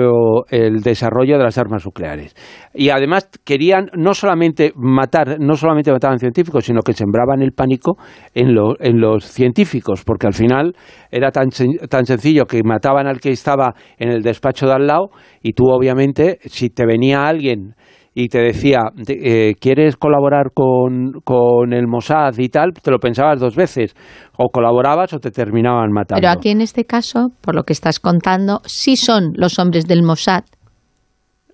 el desarrollo de las armas nucleares. Y además querían no solamente matar, no solamente mataban científicos, sino que sembraban el pánico en, lo- en los científicos, porque al final era tan, tan sencillo que mataban al que estaba en el despacho de al lado y tú obviamente, si te venía alguien y te decía, de- eh, ¿quieres colaborar con, con el Mossad y tal? Te lo pensabas dos veces. O colaborabas o te terminaban matando. Pero aquí en este caso, por lo que estás contando, sí son los hombres del Mossad.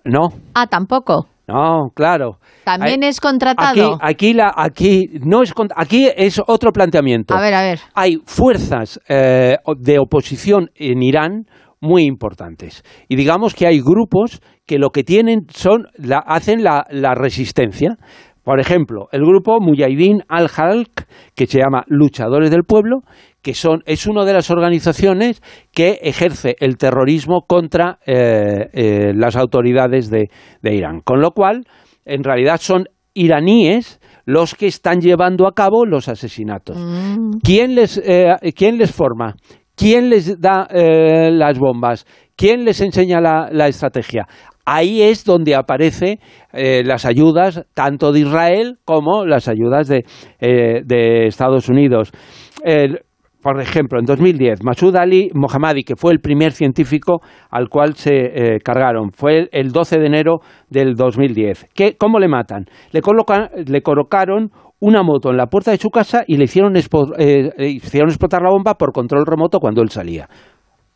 No, Ah, tampoco. no, claro. También es contratado. Aquí, aquí, la, aquí, no es, aquí es otro planteamiento. A ver, a ver. Hay fuerzas eh, de oposición en Irán muy importantes. Y digamos que hay grupos que lo que tienen son, la, hacen la, la resistencia. Por ejemplo, el grupo Mujahideen al-Halq, que se llama Luchadores del Pueblo, que son, es una de las organizaciones que ejerce el terrorismo contra eh, eh, las autoridades de, de Irán. Con lo cual, en realidad son iraníes los que están llevando a cabo los asesinatos. Mm. ¿Quién les, eh, ¿Quién les forma? ¿Quién les da eh, las bombas? ¿Quién les enseña la, estrategia? Ahí es donde aparecen las ayudas tanto de Israel como las ayudas de, eh, Estados Unidos. Por ejemplo, en 2010, Masud Ali Mohammadi, que fue el primer científico al cual se eh, cargaron, fue el, el 12 de enero del 2010. ¿Qué, ¿Cómo le matan? Le, colocan- le colocaron una moto en la puerta de su casa y le hicieron, expo- eh, hicieron explotar la bomba por control remoto cuando él salía.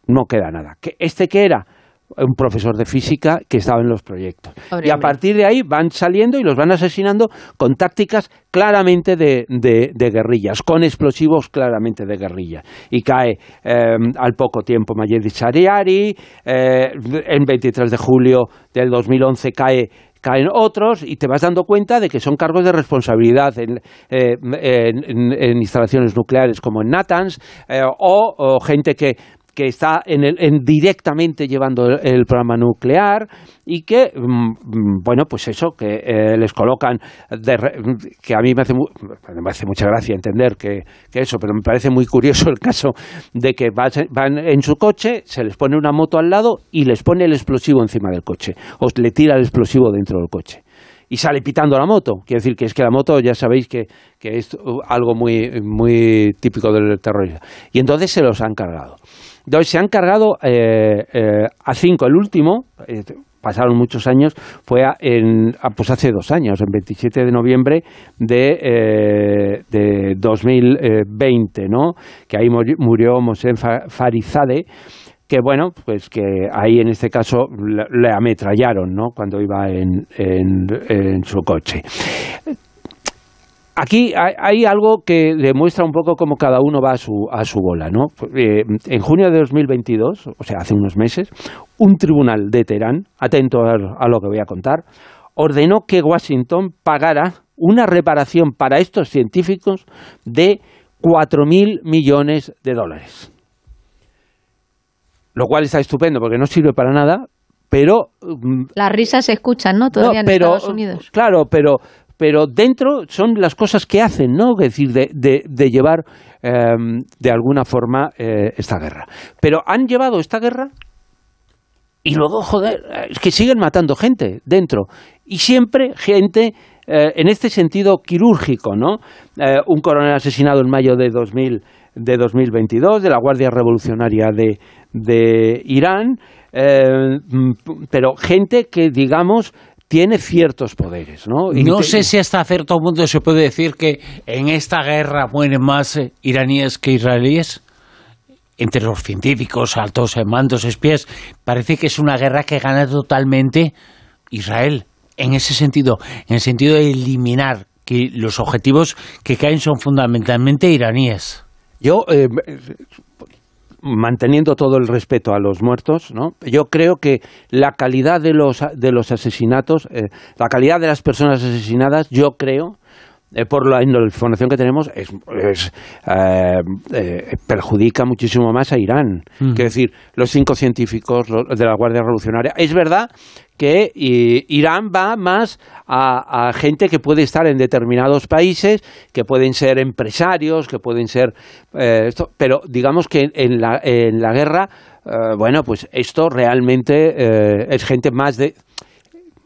No queda nada. ¿Qué- ¿Este qué era? Un profesor de física que estaba en los proyectos. Y a partir de ahí van saliendo y los van asesinando con tácticas claramente de, de- de guerrillas, con explosivos claramente de guerrilla. Y cae eh, al poco tiempo Mayed Shariari, eh, en 23 de julio del 2011 cae caen otros y te vas dando cuenta de que son cargos de responsabilidad en, eh, en- instalaciones nucleares como en Natanz eh, o gente que que está en el, en directamente llevando el, programa nuclear y que, mm, mm, bueno, pues eso, que eh, les colocan, de re- que a mí me hace, mu- me hace mucha gracia entender que, que eso, pero me parece muy curioso el caso de que van en su coche, se les pone una moto al lado y les pone el explosivo encima del coche, o le tira el explosivo dentro del coche y sale pitando la moto. Quiere decir que es que la moto ya sabéis que, que es algo muy, muy típico del terrorismo. Y entonces se los han cargado. Se han cargado eh, eh, a cinco. El último, eh, pasaron muchos años, fue a- en, a- pues hace dos años, en 27 de noviembre de, eh, de 2020, ¿no? que ahí murió- Mosén Fa- Farizade, que bueno, pues que ahí en este caso le, ametrallaron, ¿no? Cuando iba en- en su coche. Aquí hay, algo que demuestra un poco cómo cada uno va a su, a su bola, ¿no? Eh, en junio de 2022, o sea, hace unos meses, un tribunal de Teherán, atento a, a lo que voy a contar, ordenó que Washington pagara una reparación para estos científicos de 4.000 millones de dólares lo cual está estupendo porque no sirve para nada, pero... mm, Las risas se escuchan, ¿no? Todavía no, en Estados Unidos. Claro, pero, pero dentro son las cosas que hacen, ¿no? Es decir, de, de, de llevar eh, de alguna forma eh, esta guerra. Pero han llevado esta guerra y luego, joder, es que siguen matando gente dentro. Y siempre gente eh, en este sentido quirúrgico, ¿no? Eh, un coronel asesinado en mayo de, 2000, de 2022 de la Guardia Revolucionaria de, Irán, mm, pero gente que, digamos, tiene ciertos poderes, ¿no? Y No te- sé si hasta cierto punto se puede decir que en esta guerra mueren más eh, iraníes que israelíes. Entre los científicos, altos mandos, espías, parece que es una guerra que gana totalmente Israel. En ese sentido, en el sentido de eliminar que los objetivos que caen son fundamentalmente iraníes. Yo, eh, manteniendo todo el respeto a los muertos, ¿no? yo creo que la calidad de los, de los asesinatos, eh, la calidad de las personas asesinadas, yo creo, eh, por la, información que tenemos, es, es, eh, eh, perjudica muchísimo más a Irán. Mm. Quiero decir, los cinco científicos de la Guardia Revolucionaria. Es verdad que eh, Irán va más a, gente que puede estar en determinados países, que pueden ser empresarios, que pueden ser eh, esto, pero digamos que en la, en la guerra, eh, bueno, pues esto realmente es gente más de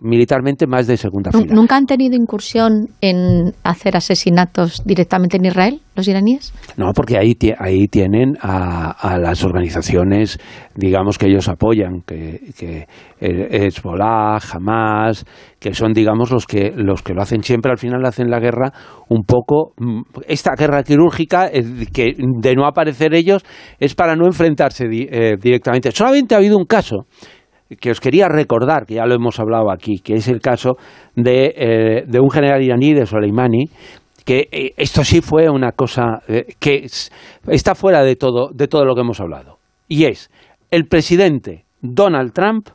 militarmente más de segunda fila. ¿Nunca han tenido incursión en hacer asesinatos directamente en Israel, los iraníes? No, porque ahí, ahí tienen a, a las organizaciones, digamos, que ellos apoyan, que, que Hezbollah, Hamas, que son, digamos, los que, los que lo hacen siempre, al final hacen la guerra un poco, mm, esta guerra quirúrgica, que de no aparecer ellos, es para no enfrentarse di- eh, directamente. Solamente ha habido un caso que os quería recordar, que ya lo hemos hablado aquí, que es el caso de, eh, de un general iraní, de Soleimani, que eh, esto sí fue una cosa eh, que es- está fuera de todo, de todo lo que hemos hablado. Y es, el presidente Donald Trump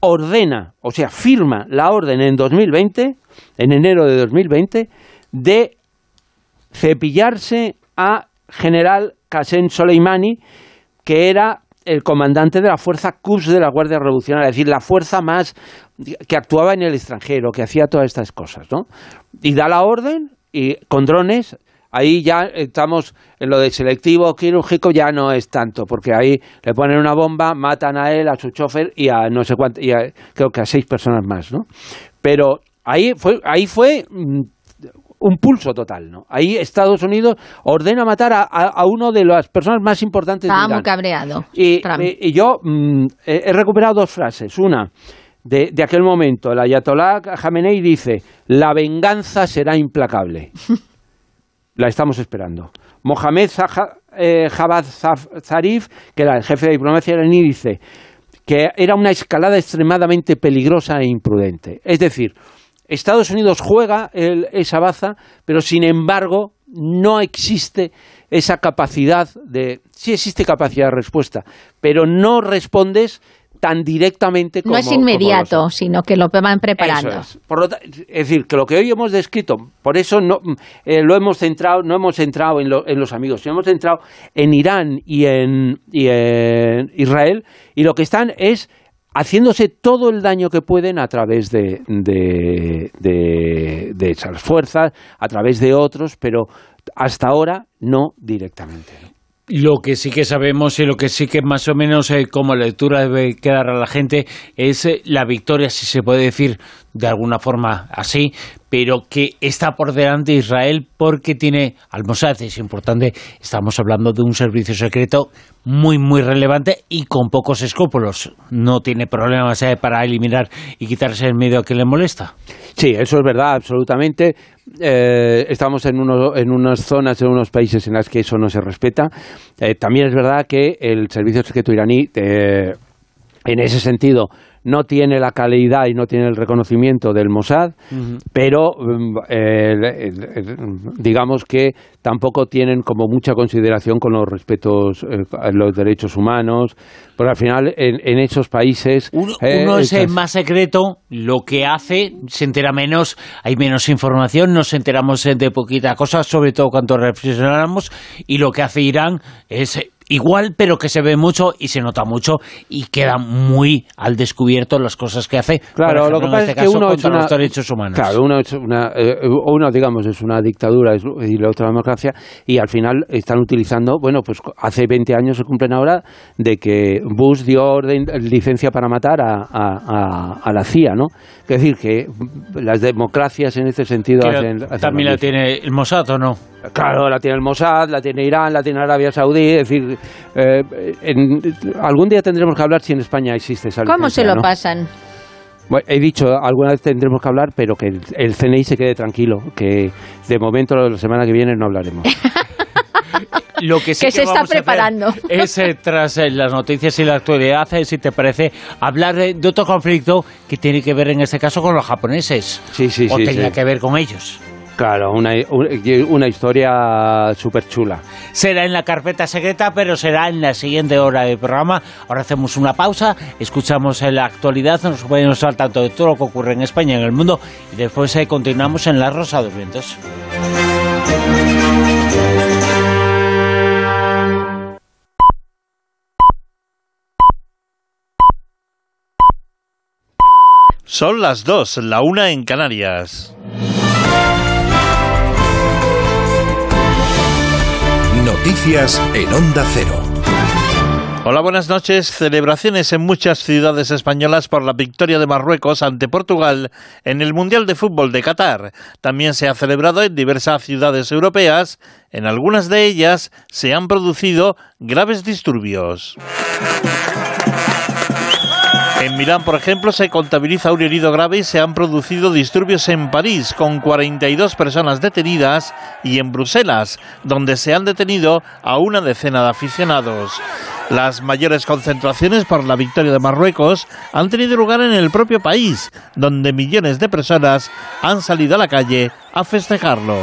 ordena, o sea, firma la orden en 2020, en enero de 2020, de cepillarse a general Qasem Soleimani, que era el comandante de la fuerza Quds de la Guardia Revolucionaria, es decir, la fuerza más que actuaba en el extranjero, que hacía todas estas cosas, ¿no? Y da la orden y con drones ahí ya estamos en lo de selectivo quirúrgico ya no es tanto, porque ahí le ponen una bomba, matan a él, a su chofer y a no sé cuánto, y creo que a seis personas más, ¿no? Pero ahí fue, ahí fue mm, un pulso total, ¿no? Ahí Estados Unidos ordena matar a, a- a uno de las personas más importantes Estaba de muy Irán. cabreado. Y, yo mm, he, recuperado dos frases. Una, de, de aquel momento, el ayatolá Jamenei dice, la venganza será implacable. la estamos esperando. Mohamed Zaha- eh, Javad Zarif, que era el jefe de diplomacia iraní, dice que era una escalada extremadamente peligrosa e imprudente. Es decir, Estados Unidos juega el- esa baza, pero sin embargo no existe esa capacidad de... Sí existe capacidad de respuesta, pero no respondes tan directamente como no es inmediato, sino que lo van preparando. eso es. Por lo es decir, que lo que hoy hemos descrito, por eso no eh, lo hemos centrado, no hemos centrado en, lo- en los amigos, sino hemos centrado en Irán y en, y en Israel, y lo que están es haciéndose todo el daño que pueden a través de, de, de- esas fuerzas, a través de otros, pero hasta ahora no directamente. Lo que sí que sabemos y lo que sí que más o menos eh, como lectura debe quedar a la gente es eh, la victoria, si se puede decir de alguna forma así, pero que está por delante Israel porque tiene al Mossad, es importante, estamos hablando de un servicio secreto muy, muy relevante y con pocos escrúpulos. No tiene problemas eh, para eliminar y quitarse el miedo a que le molesta. Sí, eso es verdad, absolutamente. Eh, estamos en, uno- en unas zonas, en unos países en las que eso no se respeta. Eh, también es verdad que el servicio secreto iraní, en ese sentido, no tiene la calidad y no tiene el reconocimiento del Mossad, pero el- digamos que tampoco tienen como mucha consideración con los respetos eh, a los derechos humanos, porque al final en, en esos países Uno, eh, uno es estas- más secreto, lo que hace, se entera menos, hay menos información, nos enteramos eh, de poquita cosa, sobre todo cuando reflexionamos, y lo que hace Irán es eh, igual, pero que se ve mucho y se nota mucho y queda muy al descubierto las cosas que hace. Claro, ejemplo, lo que pasa este es que caso, uno es una, los derechos humanos. Claro, uno es una, eh, uno digamos es una dictadura y la otra democracia y al final están utilizando, bueno, pues hace 20 años se cumplen ahora de que Bush dio orden, licencia para matar a, a- a- a la CIA, ¿no? Es decir, que las democracias en este sentido hacen, hacen también la tiene el Mossad, ¿o no? Claro, la tiene el Mossad, la tiene Irán, la tiene Arabia Saudí. Es decir, eh, en- algún día tendremos que hablar si en España existe esa ¿Cómo se lo ¿no? pasan? Bueno, he dicho, alguna vez tendremos que hablar, pero que el, el CNI se quede tranquilo, que de momento la semana que viene no hablaremos. Lo que sí Que se está vamos a hacer preparando. Es, eh, tras eh, las noticias y la actualidad, eh, si te parece, hablar de, de otro conflicto que tiene que ver en este caso con los japoneses. Sí, sí, o sí, tenía sí. que ver con ellos. Claro, una, una historia súper chula. Será en la carpeta secreta, pero será en la siguiente hora del programa. Ahora hacemos una pausa, escuchamos en la actualidad, nos ponemos al tanto de todo lo que ocurre en España y en el mundo y después eh, continuamos en La Rosa de los Vientos. Son las dos, la una en Canarias. Noticias en Onda Cero. Hola, buenas noches. Celebraciones en muchas ciudades españolas por la victoria de Marruecos ante Portugal en el Mundial de Fútbol de Qatar. También se ha celebrado en diversas ciudades europeas. En algunas de ellas se han producido graves disturbios. En Milán, por ejemplo, se contabiliza un herido grave y se han producido disturbios en París, con 42 personas detenidas, y en Bruselas, donde se han detenido a una decena de aficionados. Las mayores concentraciones por la victoria de Marruecos han tenido lugar en el propio país, donde millones de personas han salido a la calle a festejarlo.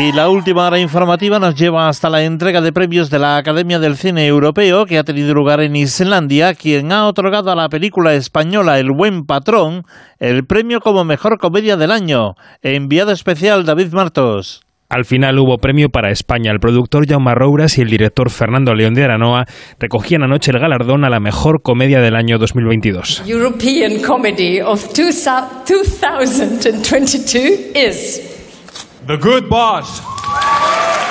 Y la última hora informativa nos lleva hasta la entrega de premios de la Academia del Cine Europeo que ha tenido lugar en Islandia, quien ha otorgado a la película española El Buen Patrón el premio como mejor comedia del año. Enviado especial David Martos. Al final hubo premio para España. El productor Jaume Rouras y el director Fernando León de Aranoa recogían anoche el galardón a la mejor comedia del año 2022. European comedy of 2022 is The Good Boss.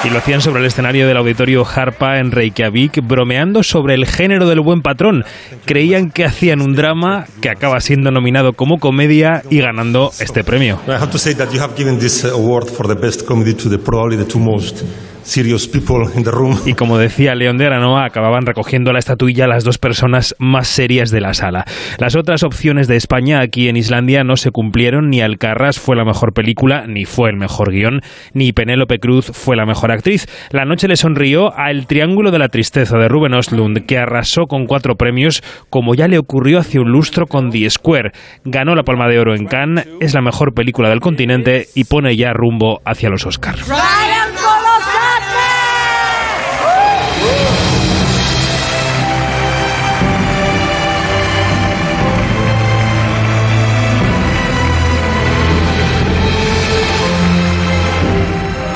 Y lo hacían sobre el escenario del auditorio Harpa en Reykjavik, bromeando sobre el género del buen patrón. Creían que hacían un drama que acaba siendo nominado como comedia y ganando este premio. I have to say that you have given this award for the best comedy to the probably the two most serious people in the room. Y como decía León de Aranoa, acababan recogiendo la estatuilla las dos personas más serias de la sala. Las otras opciones de España aquí en Islandia no se cumplieron, ni Alcarras fue la mejor película, ni fue el mejor guion, ni Penélope Cruz fue la mejor actriz. La noche le sonrió a El Triángulo de la Tristeza de Ruben Östlund, que arrasó con cuatro premios, como ya le ocurrió hace un lustro con The Square. Ganó la Palma de Oro en Cannes, es la mejor película del continente y pone ya rumbo hacia los Oscars.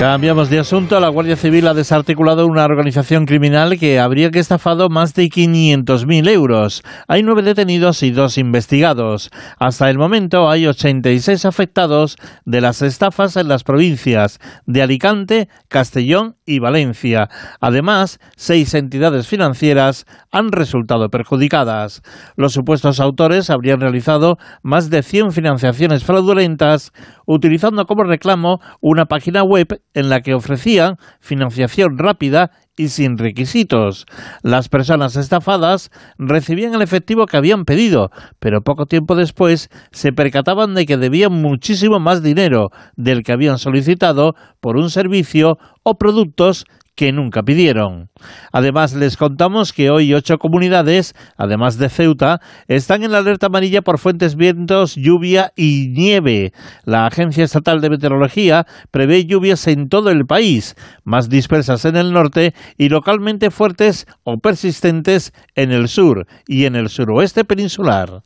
Cambiamos de asunto. La Guardia Civil ha desarticulado una organización criminal que habría que estafado más de 500.000 euros. Hay nueve detenidos y dos investigados. Hasta el momento hay 86 afectados de las estafas en las provincias de Alicante, Castellón y Valencia. Además, seis entidades financieras han resultado perjudicadas. Los supuestos autores habrían realizado más de 100 financiaciones fraudulentas utilizando como reclamo una página web en la que ofrecían financiación rápida y sin requisitos. Las personas estafadas recibían el efectivo que habían pedido, pero poco tiempo después se percataban de que debían muchísimo más dinero del que habían solicitado por un servicio o productos que nunca pidieron. Además, les contamos que hoy ocho comunidades, además de Ceuta, están en alerta amarilla por fuentes vientos, lluvia y nieve. La Agencia Estatal de Meteorología prevé lluvias en todo el país, más dispersas en el norte y localmente fuertes o persistentes en el sur y en el suroeste peninsular.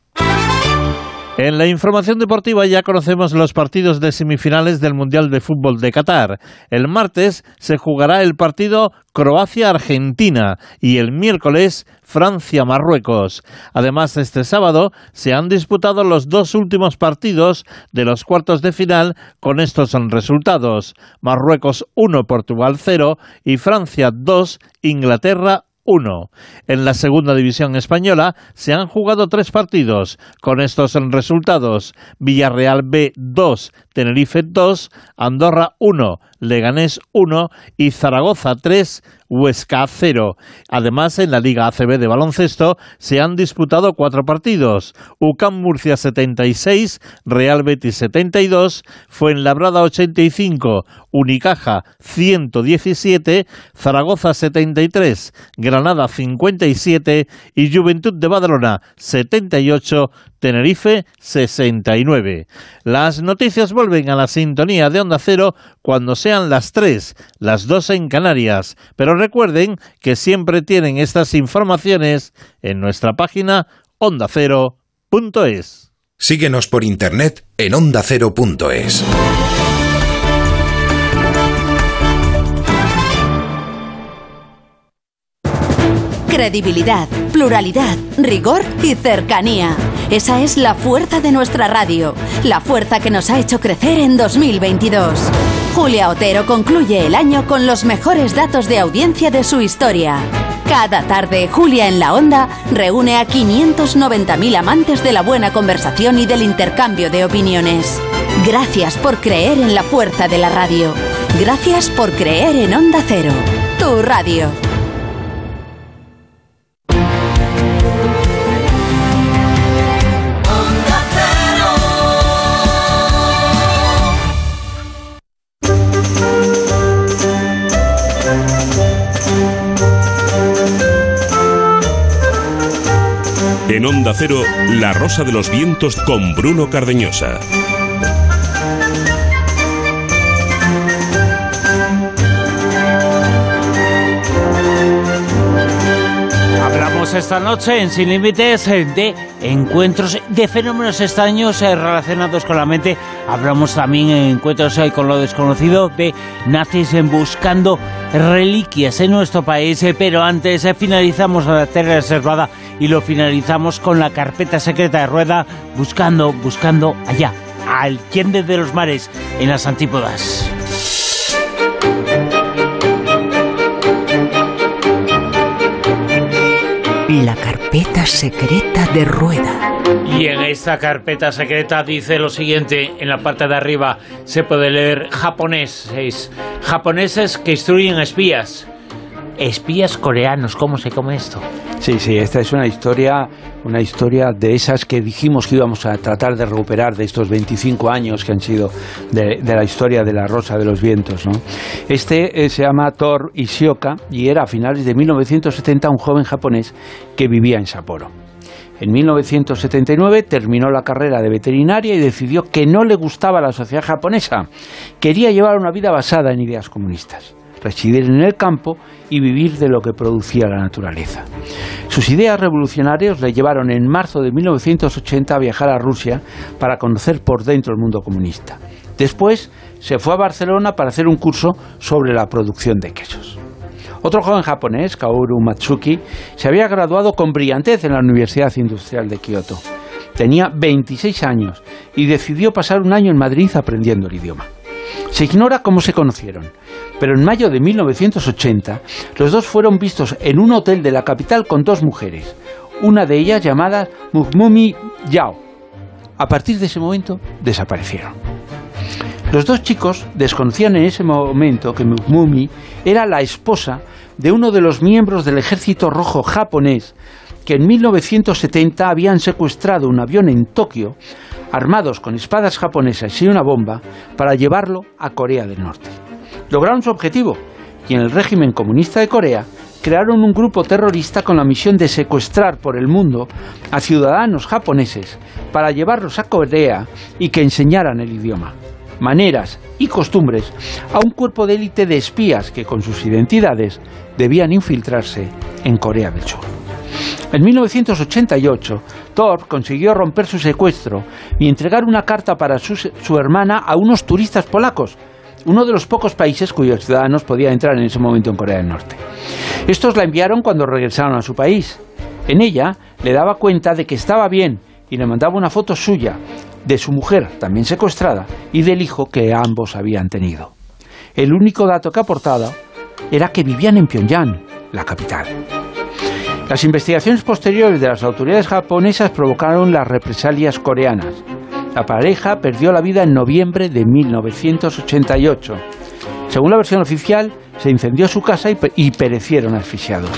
En la información deportiva ya conocemos los partidos de semifinales del Mundial de Fútbol de Qatar. El martes se jugará el partido Croacia-Argentina y el miércoles Francia-Marruecos. Además, este sábado se han disputado los dos últimos partidos de los cuartos de final con estos resultados. Marruecos 1, Portugal 0 y Francia 2, Inglaterra 1. En la segunda división española se han jugado tres partidos con estos resultados. Villarreal B 2, Tenerife 2, Andorra 1, Leganés 1 y Zaragoza 3, Huesca 0. Además, en la Liga ACB de baloncesto se han disputado cuatro partidos. UCAM Murcia 76, Real Betis 72, Fuenlabrada 85, Unicaja 117, Zaragoza 73, Granada 57 y Juventud de Badalona 78, Tenerife 69. Las noticias vuelven a la sintonía de Onda Cero cuando sean las 3, las 2 en Canarias. Pero recuerden que siempre tienen estas informaciones en nuestra página ondacero.es. Síguenos por internet en ondacero.es. Credibilidad, pluralidad, rigor y cercanía. Esa es la fuerza de nuestra radio, la fuerza que nos ha hecho crecer en 2022. Julia Otero concluye el año con los mejores datos de audiencia de su historia. Cada tarde, Julia en la Onda reúne a 590.000 amantes de la buena conversación y del intercambio de opiniones. Gracias por creer en la fuerza de la radio. Gracias por creer en Onda Cero, tu radio. En Onda Cero, La Rosa de los Vientos con Bruno Cardeñosa. Hablamos esta noche en Sin Límites eh, de encuentros, de fenómenos extraños eh, relacionados con la mente. Hablamos también en encuentros eh, con lo desconocido de nazis buscando reliquias en nuestro país. Pero antes finalizamos la tierra reservada y lo finalizamos con la carpeta secreta de Rueda buscando, buscando allá, al quien de los mares en las antípodas. La carpeta secreta de Rueda. Y en esta carpeta secreta dice lo siguiente, en la parte de arriba se puede leer japoneses, japoneses que instruyen espías espías coreanos. ¿Cómo se come esto? Sí, sí, esta es una historia, una historia de esas que dijimos que íbamos a tratar de recuperar de estos 25 años que han sido de, la historia de la Rosa de los Vientos. Este eh, se llama Thor Ishioka y era a finales de 1970 un joven japonés que vivía en Sapporo. En 1979 terminó la carrera de veterinaria y decidió que no le gustaba la sociedad japonesa. Quería llevar una vida basada en ideas comunistas residir en el campo y vivir de lo que producía la naturaleza. Sus ideas revolucionarias le llevaron en marzo de 1980 a viajar a Rusia para conocer por dentro el mundo comunista. Después se fue a Barcelona para hacer un curso sobre la producción de quesos. Otro joven japonés, Kaoru Matsuki, se había graduado con brillantez en la Universidad Industrial de Kioto. Tenía 26 años y decidió pasar un año en Madrid aprendiendo el idioma. Se ignora cómo se conocieron, pero en mayo de 1980 los dos fueron vistos en un hotel de la capital con dos mujeres, una de ellas llamada Mugmumi Yao. A partir de ese momento desaparecieron. Los dos chicos desconocían en ese momento que Mugmumi era la esposa de uno de los miembros del ejército rojo japonés que en 1970 habían secuestrado un avión en Tokio armados con espadas japonesas y una bomba para llevarlo a Corea del Norte. Lograron su objetivo y en el régimen comunista de Corea crearon un grupo terrorista con la misión de secuestrar por el mundo a ciudadanos japoneses para llevarlos a Corea y que enseñaran el idioma, maneras y costumbres a un cuerpo de élite de espías que con sus identidades debían infiltrarse en Corea del Sur. En 1988, Thorpe consiguió romper su secuestro y entregar una carta para su, su hermana a unos turistas polacos, uno de los pocos países cuyos ciudadanos podían entrar en ese momento en Corea del Norte. Estos la enviaron cuando regresaron a su país. En ella le daba cuenta de que estaba bien y le mandaba una foto suya, de su mujer, también secuestrada, y del hijo que ambos habían tenido. El único dato que aportaba era que vivían en Pyongyang, la capital. Las investigaciones posteriores de las autoridades japonesas provocaron las represalias coreanas. La pareja perdió la vida en noviembre de 1988. Según la versión oficial, se incendió su casa y, pe- y perecieron asfixiados.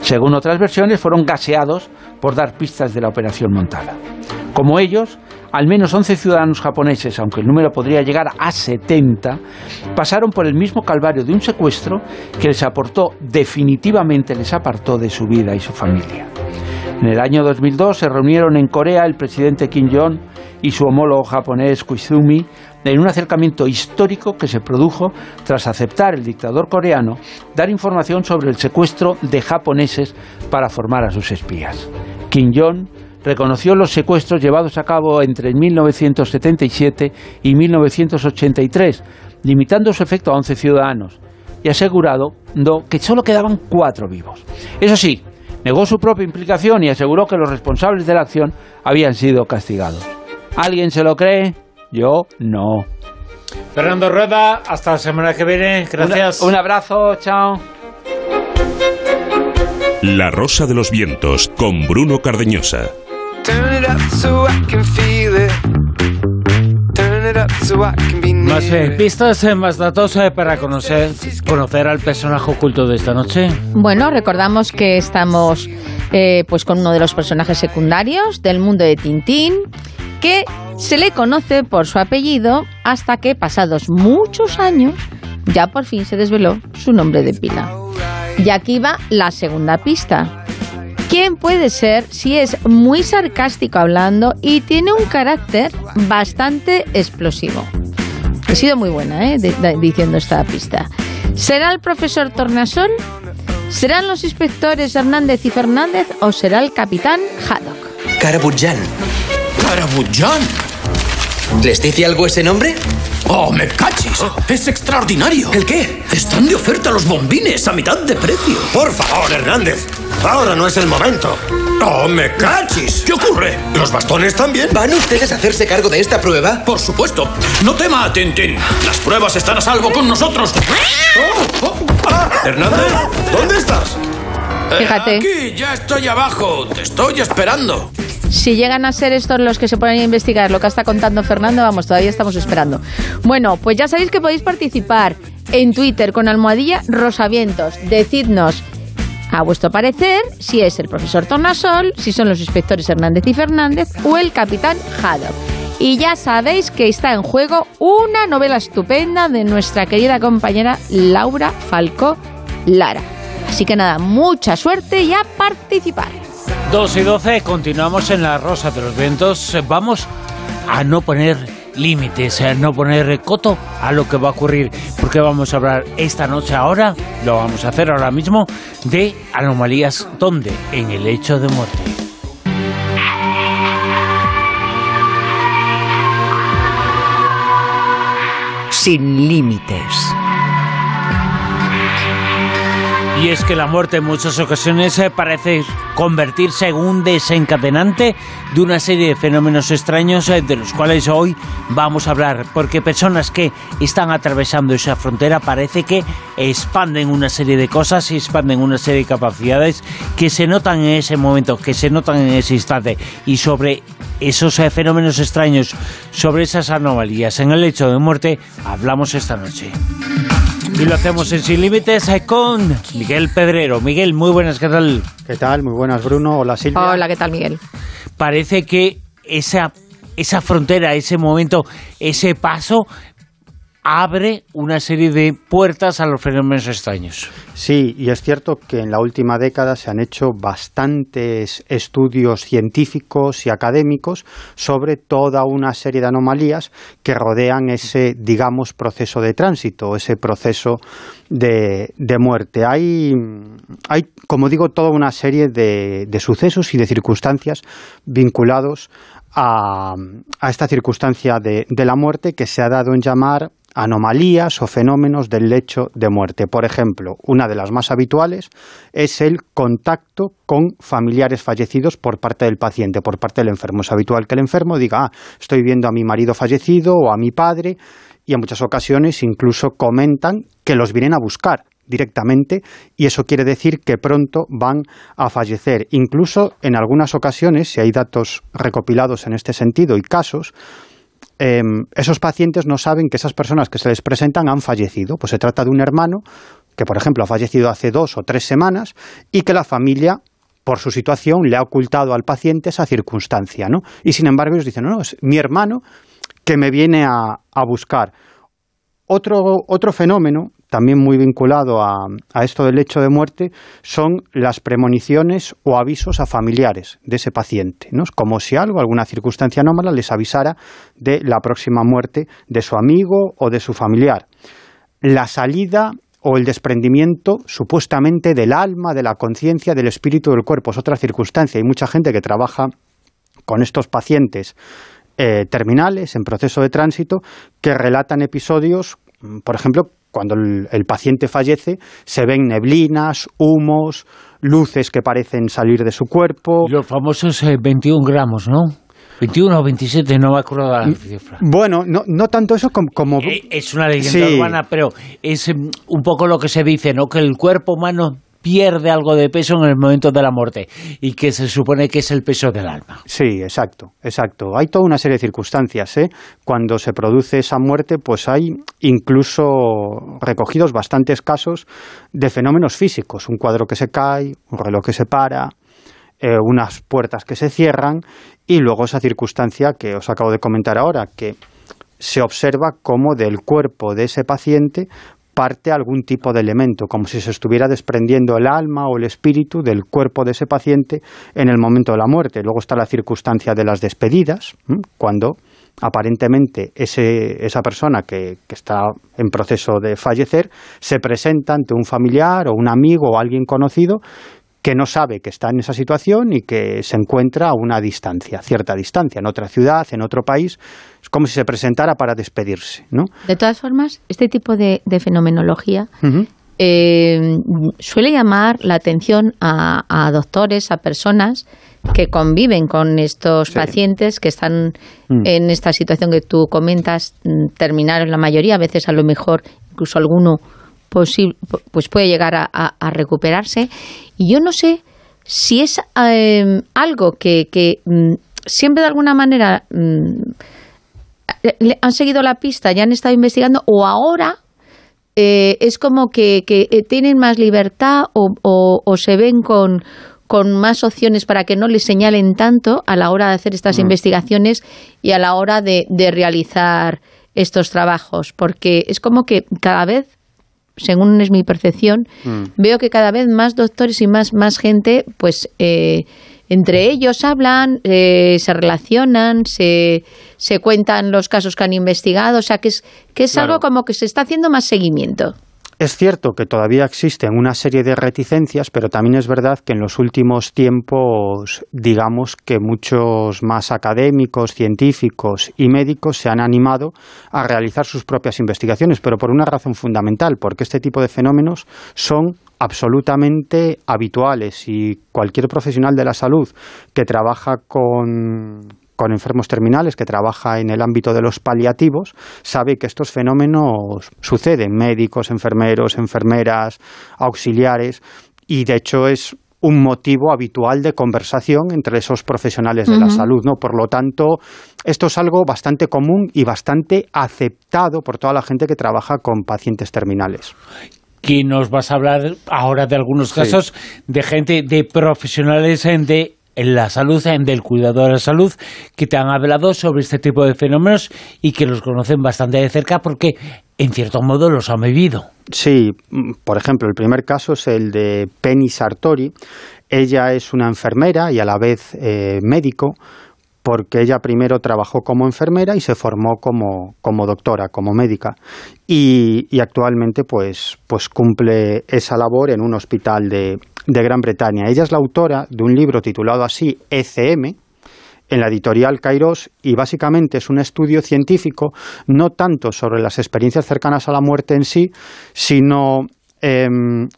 Según otras versiones, fueron gaseados por dar pistas de la operación montada. Como ellos, al menos 11 ciudadanos japoneses, aunque el número podría llegar a 70, pasaron por el mismo calvario de un secuestro que les aportó definitivamente, les apartó de su vida y su familia. En el año 2002 se reunieron en Corea el presidente Kim Jong y su homólogo japonés Koizumi en un acercamiento histórico que se produjo tras aceptar el dictador coreano dar información sobre el secuestro de japoneses para formar a sus espías. Kim Jong reconoció los secuestros llevados a cabo entre 1977 y 1983, limitando su efecto a 11 ciudadanos y asegurado que solo quedaban cuatro vivos. Eso sí, negó su propia implicación y aseguró que los responsables de la acción habían sido castigados. ¿Alguien se lo cree? Yo no. Fernando Rueda, hasta la semana que viene. Gracias. Un, un abrazo, chao. La Rosa de los Vientos con Bruno Cardeñosa. Turn it up so I can feel it. Turn it up so I can be near Más eh, pistas, eh, más datos eh, para conocer, conocer al personaje oculto de esta noche. Bueno, recordamos que estamos eh, pues con uno de los personajes secundarios del mundo de Tintín, que se le conoce por su apellido hasta que, pasados muchos años, ya por fin se desveló su nombre de pila. Y aquí va la segunda pista. ¿Quién puede ser si es muy sarcástico hablando y tiene un carácter bastante explosivo? He sido muy buena ¿eh? de- de- diciendo esta pista. ¿Será el profesor Tornasol? ¿Serán los inspectores Hernández y Fernández o será el capitán Haddock? Carabutjan. ¡Carabutjan! ¿Les dice algo ese nombre? ¡Oh, me cachis! ¡Es extraordinario! ¿El qué? Están de oferta los bombines a mitad de precio. Por favor, Hernández. Ahora no es el momento. ¡Oh, me cachis! ¿Qué ocurre? ¿Los bastones también? ¿Van ustedes a hacerse cargo de esta prueba? Por supuesto. No tema, Tintín. Las pruebas están a salvo con nosotros. Hernández, ¿dónde estás? Eh, Fíjate. Aquí, ya estoy abajo. Te estoy esperando. Si llegan a ser estos los que se ponen a investigar lo que está contando Fernando, vamos, todavía estamos esperando. Bueno, pues ya sabéis que podéis participar en Twitter con almohadilla Rosavientos. Decidnos a vuestro parecer si es el profesor Tornasol, si son los inspectores Hernández y Fernández o el capitán Haddock. Y ya sabéis que está en juego una novela estupenda de nuestra querida compañera Laura Falcó Lara. Así que nada, mucha suerte y a participar. 2 y 12, continuamos en la Rosa de los Vientos. Vamos a no poner límites, a no poner coto a lo que va a ocurrir, porque vamos a hablar esta noche ahora, lo vamos a hacer ahora mismo, de anomalías. ¿Dónde? En el hecho de muerte. Sin límites. Y es que la muerte en muchas ocasiones eh, parece convertirse en un desencadenante de una serie de fenómenos extraños eh, de los cuales hoy vamos a hablar, porque personas que están atravesando esa frontera parece que expanden una serie de cosas y expanden una serie de capacidades que se notan en ese momento, que se notan en ese instante. Y sobre esos eh, fenómenos extraños, sobre esas anomalías en el hecho de muerte, hablamos esta noche. Y lo hacemos en Sin Límites con Miguel Pedrero. Miguel, muy buenas, ¿qué tal? ¿Qué tal? Muy buenas, Bruno. Hola, Silvia. Hola, ¿qué tal, Miguel? Parece que esa, esa frontera, ese momento, ese paso abre una serie de puertas a los fenómenos extraños. Sí, y es cierto que en la última década se han hecho bastantes estudios científicos y académicos sobre toda una serie de anomalías que rodean ese, digamos, proceso de tránsito, ese proceso de, muerte. Hay, hay, como digo, toda una serie de, de sucesos y de circunstancias vinculados a, a, esta circunstancia de, de, la muerte que se ha dado en llamar anomalías o fenómenos del lecho de muerte. Por ejemplo, una de las más habituales es el contacto con familiares fallecidos por parte del paciente, por parte del enfermo. Es habitual que el enfermo diga, ah, estoy viendo a mi marido fallecido o a mi padre, y en muchas ocasiones incluso comentan que los vienen a buscar directamente y eso quiere decir que pronto van a fallecer. Incluso en algunas ocasiones, si hay datos recopilados en este sentido y casos, eh, esos pacientes no saben que esas personas que se les presentan han fallecido. Pues se trata de un hermano que, por ejemplo, ha fallecido hace dos o tres semanas y que la familia por su situación le ha ocultado al paciente esa circunstancia, ¿no? Y sin embargo ellos dicen, no, no, es mi hermano que me viene a, a buscar. Otro, otro fenómeno también muy vinculado a, a, esto del hecho de muerte, son las premoniciones o avisos a familiares de ese paciente, ¿no? como si algo, alguna circunstancia anómala les avisara de la próxima muerte de su amigo o de su familiar. La salida o el desprendimiento supuestamente del alma, de la conciencia, del espíritu del cuerpo es otra circunstancia. Hay mucha gente que trabaja con estos pacientes eh, terminales en proceso de tránsito que relatan episodios, por ejemplo, cuando el, el, paciente fallece, se ven neblinas, humos, luces que parecen salir de su cuerpo. Los famosos eh, 21 gramos, ¿no? 21 o 27, no me acuerdo la cifra. Bueno, no, no tanto eso como... como... Eh, es una leyenda sí. urbana, pero es um, un poco lo que se dice, ¿no? Que el cuerpo humano pierde algo de peso en el momento de la muerte y que se supone que es el peso del alma. Sí, exacto, exacto. Hay toda una serie de circunstancias. ¿eh? Cuando se produce esa muerte, pues hay incluso recogidos bastantes casos de fenómenos físicos. Un cuadro que se cae, un reloj que se para, eh, unas puertas que se cierran y luego esa circunstancia que os acabo de comentar ahora, que se observa como del cuerpo de ese paciente parte algún tipo de elemento, como si se estuviera desprendiendo el alma o el espíritu del cuerpo de ese paciente en el momento de la muerte. Luego está la circunstancia de las despedidas, cuando aparentemente ese, esa persona que, que, está en proceso de fallecer se presenta ante un familiar o un amigo o alguien conocido que no sabe que está en esa situación y que se encuentra a una distancia, cierta distancia, en otra ciudad, en otro país, es como si se presentara para despedirse. ¿no? De todas formas, este tipo de, de fenomenología uh -huh. eh, suele llamar la atención a, a, doctores, a personas que conviven con estos sí. pacientes que están mm. en esta situación que tú comentas, mm, terminar en la mayoría, a veces a lo mejor incluso alguno posible, pues puede llegar a, a, a, recuperarse. Y yo no sé si es eh, algo que, que mm, siempre de alguna manera mm, le han seguido la pista, ya han estado investigando, o ahora eh, es como que, que, eh, tienen más libertad o, o, o se ven con, con más opciones para que no les señalen tanto a la hora de hacer estas mm. investigaciones y a la hora de, de realizar estos trabajos, porque es como que cada vez según es mi percepción, mm. veo que cada vez más doctores y más, más gente, pues eh, entre ellos hablan, eh, se relacionan, se, se cuentan los casos que han investigado, o sea que es, que es claro. algo como que se está haciendo más seguimiento. Es cierto que todavía existen una serie de reticencias, pero también es verdad que en los últimos tiempos, digamos que muchos más académicos, científicos y médicos se han animado a realizar sus propias investigaciones, pero por una razón fundamental, porque este tipo de fenómenos son absolutamente habituales y cualquier profesional de la salud que trabaja con con enfermos terminales, que trabaja en el ámbito de los paliativos, sabe que estos fenómenos suceden, médicos, enfermeros, enfermeras, auxiliares, y de hecho es un motivo habitual de conversación entre esos profesionales de uh -huh. la salud, ¿no? Por lo tanto, esto es algo bastante común y bastante aceptado por toda la gente que trabaja con pacientes terminales que nos vas a hablar ahora de algunos casos sí. de gente, de profesionales de en la salud, en del cuidado de la salud, que te han hablado sobre este tipo de fenómenos y que los conocen bastante de cerca porque en cierto modo los han vivido. Sí, mm, por ejemplo, el primer caso es el de Penny Sartori. Ella es una enfermera y a la vez eh, médico porque ella primero trabajó como enfermera y se formó como, como doctora, como médica. Y, y, actualmente pues, pues cumple esa labor en un hospital de, de Gran Bretaña. Ella es la autora de un libro titulado así ECM, en la editorial Kairos y básicamente es un estudio científico no tanto sobre las experiencias cercanas a la muerte en sí, sino eh,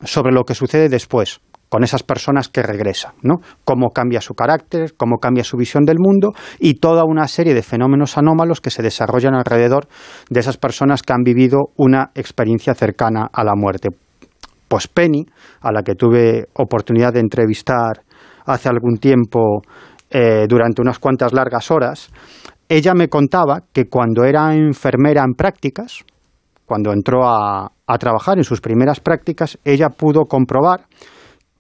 sobre lo que sucede después con esas personas que regresan, ¿no? Cómo cambia su carácter, cómo cambia su visión del mundo y toda una serie de fenómenos anómalos que se desarrollan alrededor de esas personas que han vivido una experiencia cercana a la muerte. Pues Penny, a la que tuve oportunidad de entrevistar hace algún tiempo eh, durante unas cuantas largas horas, ella me contaba que cuando era enfermera en prácticas, cuando entró a, trabajar en sus primeras prácticas, ella pudo comprobar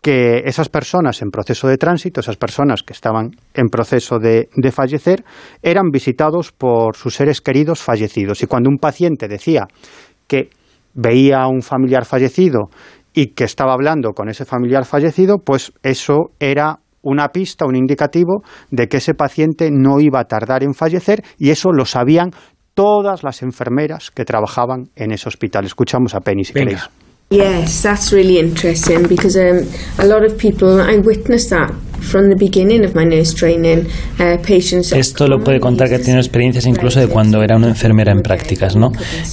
que esas personas en proceso de tránsito, esas personas que estaban en proceso de, de, fallecer, eran visitados por sus seres queridos fallecidos. Y cuando un paciente decía que veía a un familiar fallecido y que estaba hablando con ese familiar fallecido, pues eso era una pista, un indicativo de que ese paciente no iba a tardar en fallecer y eso lo sabían todas las enfermeras que trabajaban en ese hospital. Escuchamos a Penny si Venga. queréis. Yes, that's really interesting because um, a lot of people, I witnessed that from the beginning of my nurse training, patients. Esto lo puede contar que ha tenido experiencias incluso de cuando era una enfermera en prácticas, ¿no?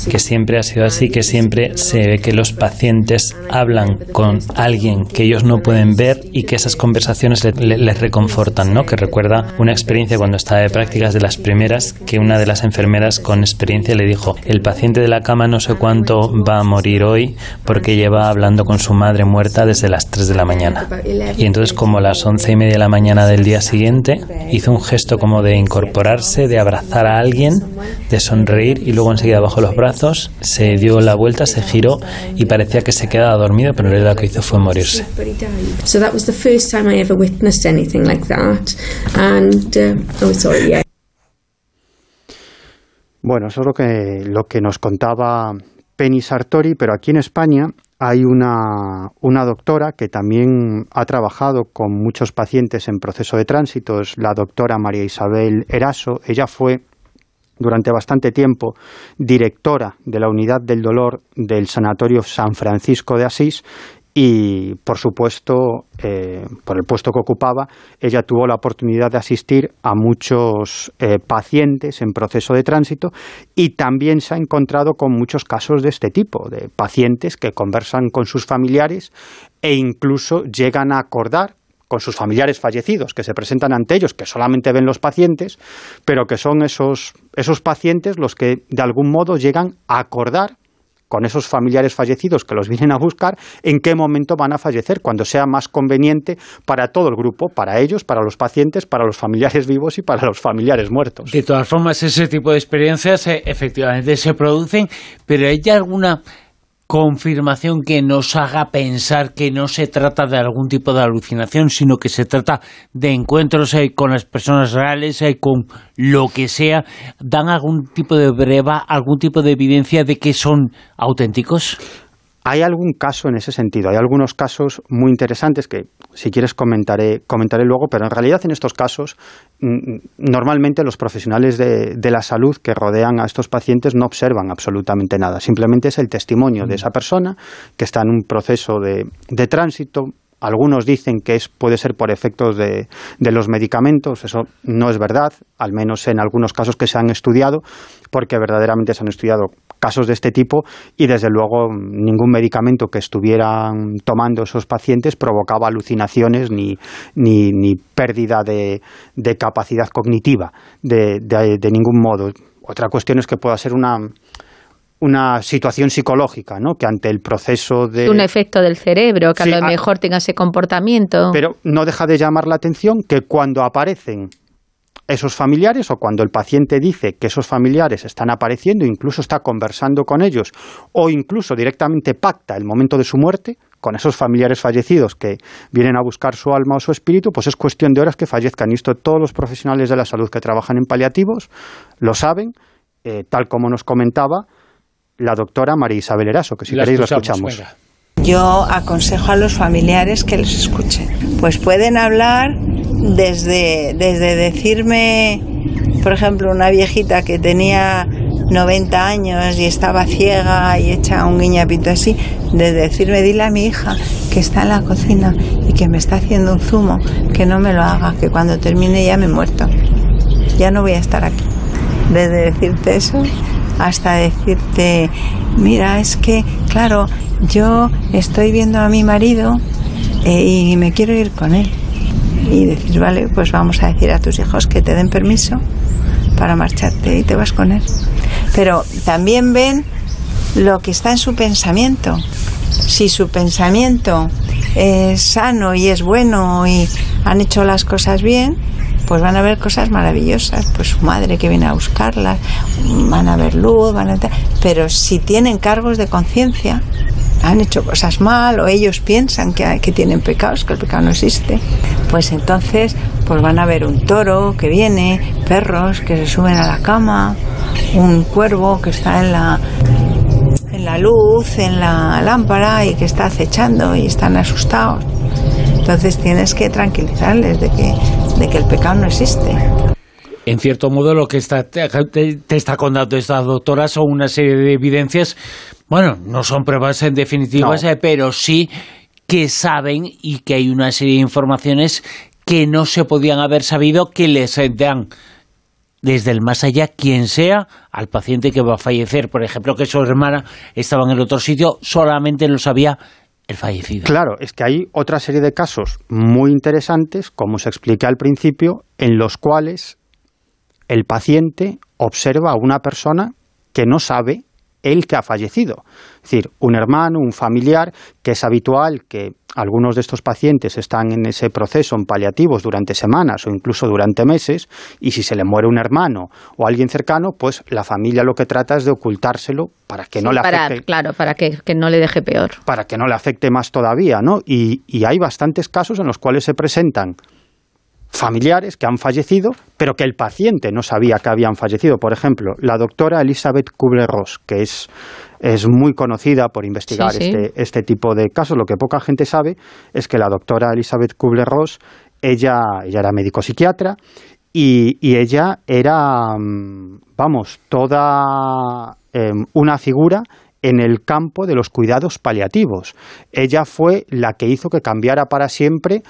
Que siempre ha sido así, que siempre se ve que los pacientes hablan con alguien que ellos no pueden ver y que esas conversaciones le, le, les reconfortan, ¿no? Que recuerda una experiencia cuando estaba de prácticas de las primeras que una de las enfermeras con experiencia le dijo, el paciente de la cama no sé cuánto va a morir hoy porque que lleva hablando con su madre muerta desde las 3 de la mañana. Y entonces como a las once y media de la mañana del día siguiente, hizo un gesto como de incorporarse, de abrazar a alguien, de sonreír y luego enseguida bajó los brazos, se dio la vuelta, se giró y parecía que se quedaba dormido, pero en realidad lo que hizo fue morirse. Uh, oh. Bueno, eso es lo que, lo que nos contaba Penny Sartori, pero aquí en España hay una, una, doctora que también ha trabajado con muchos pacientes en proceso de tránsito, es la doctora María Isabel Eraso. Ella fue durante bastante tiempo directora de la unidad del dolor del Sanatorio San Francisco de Asís y por supuesto, eh, por el puesto que ocupaba, ella tuvo la oportunidad de asistir a muchos eh, pacientes en proceso de tránsito y también se ha encontrado con muchos casos de este tipo, de pacientes que conversan con sus familiares e incluso llegan a acordar con sus familiares fallecidos que se presentan ante ellos, que solamente ven los pacientes, pero que son esos, esos pacientes los que de algún modo llegan a acordar con esos familiares fallecidos que los vienen a buscar, en qué momento van a fallecer, cuando sea más conveniente para todo el grupo, para ellos, para los pacientes, para los familiares vivos y para los familiares muertos. De todas formas, ese tipo de experiencias eh, efectivamente se producen, pero ¿hay alguna confirmación que nos haga pensar que no se trata de algún tipo de alucinación, sino que se trata de encuentros eh, con las personas reales, eh, con lo que sea, dan algún tipo de breva, algún tipo de evidencia de que son auténticos? Hay algún caso en ese sentido, hay algunos casos muy interesantes que si quieres comentaré, comentaré luego, pero en realidad en estos casos normalmente los profesionales de, de, la salud que rodean a estos pacientes no observan absolutamente nada, simplemente es el testimonio de esa persona que está en un proceso de, de tránsito, algunos dicen que es, puede ser por efectos de, de, los medicamentos, eso no es verdad, al menos en algunos casos que se han estudiado, porque verdaderamente se han estudiado casos de este tipo y desde luego ningún medicamento que estuvieran tomando esos pacientes provocaba alucinaciones ni, ni, ni pérdida de, de, capacidad cognitiva de, de, ningún modo. Otra cuestión es que pueda ser una una situación psicológica, ¿no? Que ante el proceso de... Un efecto del cerebro, que sí, a lo mejor tenga ese comportamiento. Pero no deja de llamar la atención que cuando aparecen esos familiares o cuando el paciente dice que esos familiares están apareciendo, incluso está conversando con ellos o incluso directamente pacta el momento de su muerte con esos familiares fallecidos que vienen a buscar su alma o su espíritu, pues es cuestión de horas que fallezcan. Y esto todos los profesionales de la salud que trabajan en paliativos lo saben, eh, tal como nos comentaba la doctora María Isabel Eraso, que si La queréis escuchamos, lo escuchamos. venga. Yo aconsejo a los familiares que los escuchen. Pues pueden hablar desde, desde decirme, por ejemplo, una viejita que tenía 90 años y estaba ciega y hecha un guiñapito así, de decirme, dile a mi hija que está en la cocina y que me está haciendo un zumo, que no me lo haga, que cuando termine ya me he muerto. Ya no voy a estar aquí. Desde decirte eso hasta decirte, mira, es que, claro, yo estoy viendo a mi marido eh, y me quiero ir con él. Y decir, vale, pues vamos a decir a tus hijos que te den permiso para marcharte y te vas con él. Pero también ven lo que está en su pensamiento. Si su pensamiento es sano y es bueno y han hecho las cosas bien, pues van a ver cosas maravillosas. Pues su madre que viene a buscarlas, van a ver luz, van a... Pero si tienen cargos de conciencia, han hecho cosas mal o ellos piensan que, que tienen pecados, que el pecado no existe, pues entonces pues van a ver un toro que viene, perros que se suben a la cama, un cuervo que está en la en la luz, en la lámpara y que está acechando y están asustados. Entonces tienes que tranquilizarles de que, de que el pecado no existe. En cierto modo, lo que está, te, te está contando esta doctora son una serie de evidencias, bueno, no son pruebas en definitivas, No. eh, pero sí que saben y que hay una serie de informaciones que no se podían haber sabido que les dan desde el más allá quien sea al paciente que va a fallecer. Por ejemplo, que su hermana estaba en el otro sitio, solamente lo sabía el fallecido. Claro, es que hay otra serie de casos muy interesantes, como se expliqué al principio, en los cuales el paciente observa a una persona que no sabe él que ha fallecido. Es decir, un hermano, un familiar, que es habitual que algunos de estos pacientes están en ese proceso en paliativos durante semanas o incluso durante meses, y si se le muere un hermano o alguien cercano, pues la familia lo que trata es de ocultárselo para que no le para, afecte Claro, para que, que no le deje peor. para que no le afecte más todavía, ¿no? Y, y hay bastantes casos en los cuales se presentan familiares que han fallecido, pero que el paciente no sabía que habían fallecido. Por ejemplo, la doctora Elizabeth Kubler-Ross, que es, es muy conocida por investigar Sí, sí. Este, este tipo de casos. Lo que poca gente sabe es que la doctora Elizabeth Kubler-Ross, ella, ella era médico psiquiatra y, y ella era, mm, vamos, toda em, una figura en el campo de los cuidados paliativos. Ella fue la que hizo que cambiara para siempre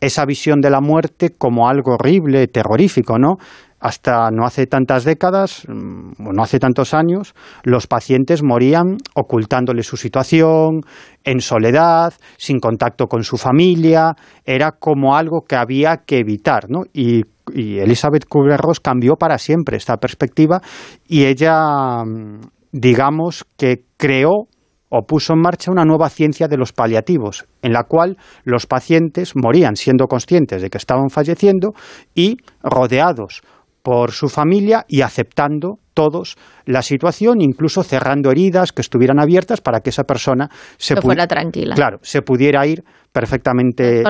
esa visión de la muerte como algo horrible, terrorífico, ¿no? Hasta no hace tantas décadas, mm, no hace tantos años, los pacientes morían ocultándole su situación, en soledad, sin contacto con su familia, era como algo que había que evitar, ¿no? Y, y Elizabeth Kubler-Ross cambió para siempre esta perspectiva y ella, mm, digamos que creó o puso en marcha una nueva ciencia de los paliativos, en la cual los pacientes morían siendo conscientes de que estaban falleciendo y rodeados por su familia y aceptando todos la situación, incluso cerrando heridas que estuvieran abiertas para que esa persona se Que fuera tranquila. Claro, se pudiera ir perfectamente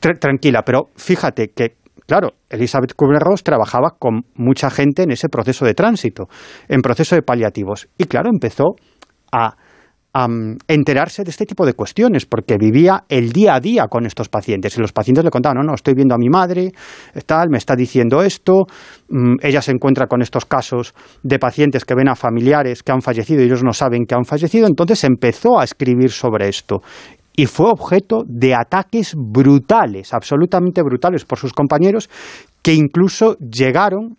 tra- tranquila, pero fíjate que, claro, Elizabeth Kubler-Ross trabajaba con mucha gente en ese proceso de tránsito, en proceso de paliativos, y claro, empezó a, enterarse de este tipo de cuestiones, porque vivía el día a día con estos pacientes, y los pacientes le contaban, no, no, estoy viendo a mi madre, tal, me está diciendo esto, mm, ella se encuentra con estos casos de pacientes que ven a familiares que han fallecido y ellos no saben que han fallecido, entonces empezó a escribir sobre esto. Y fue objeto de ataques brutales, absolutamente brutales por sus compañeros, que incluso llegaron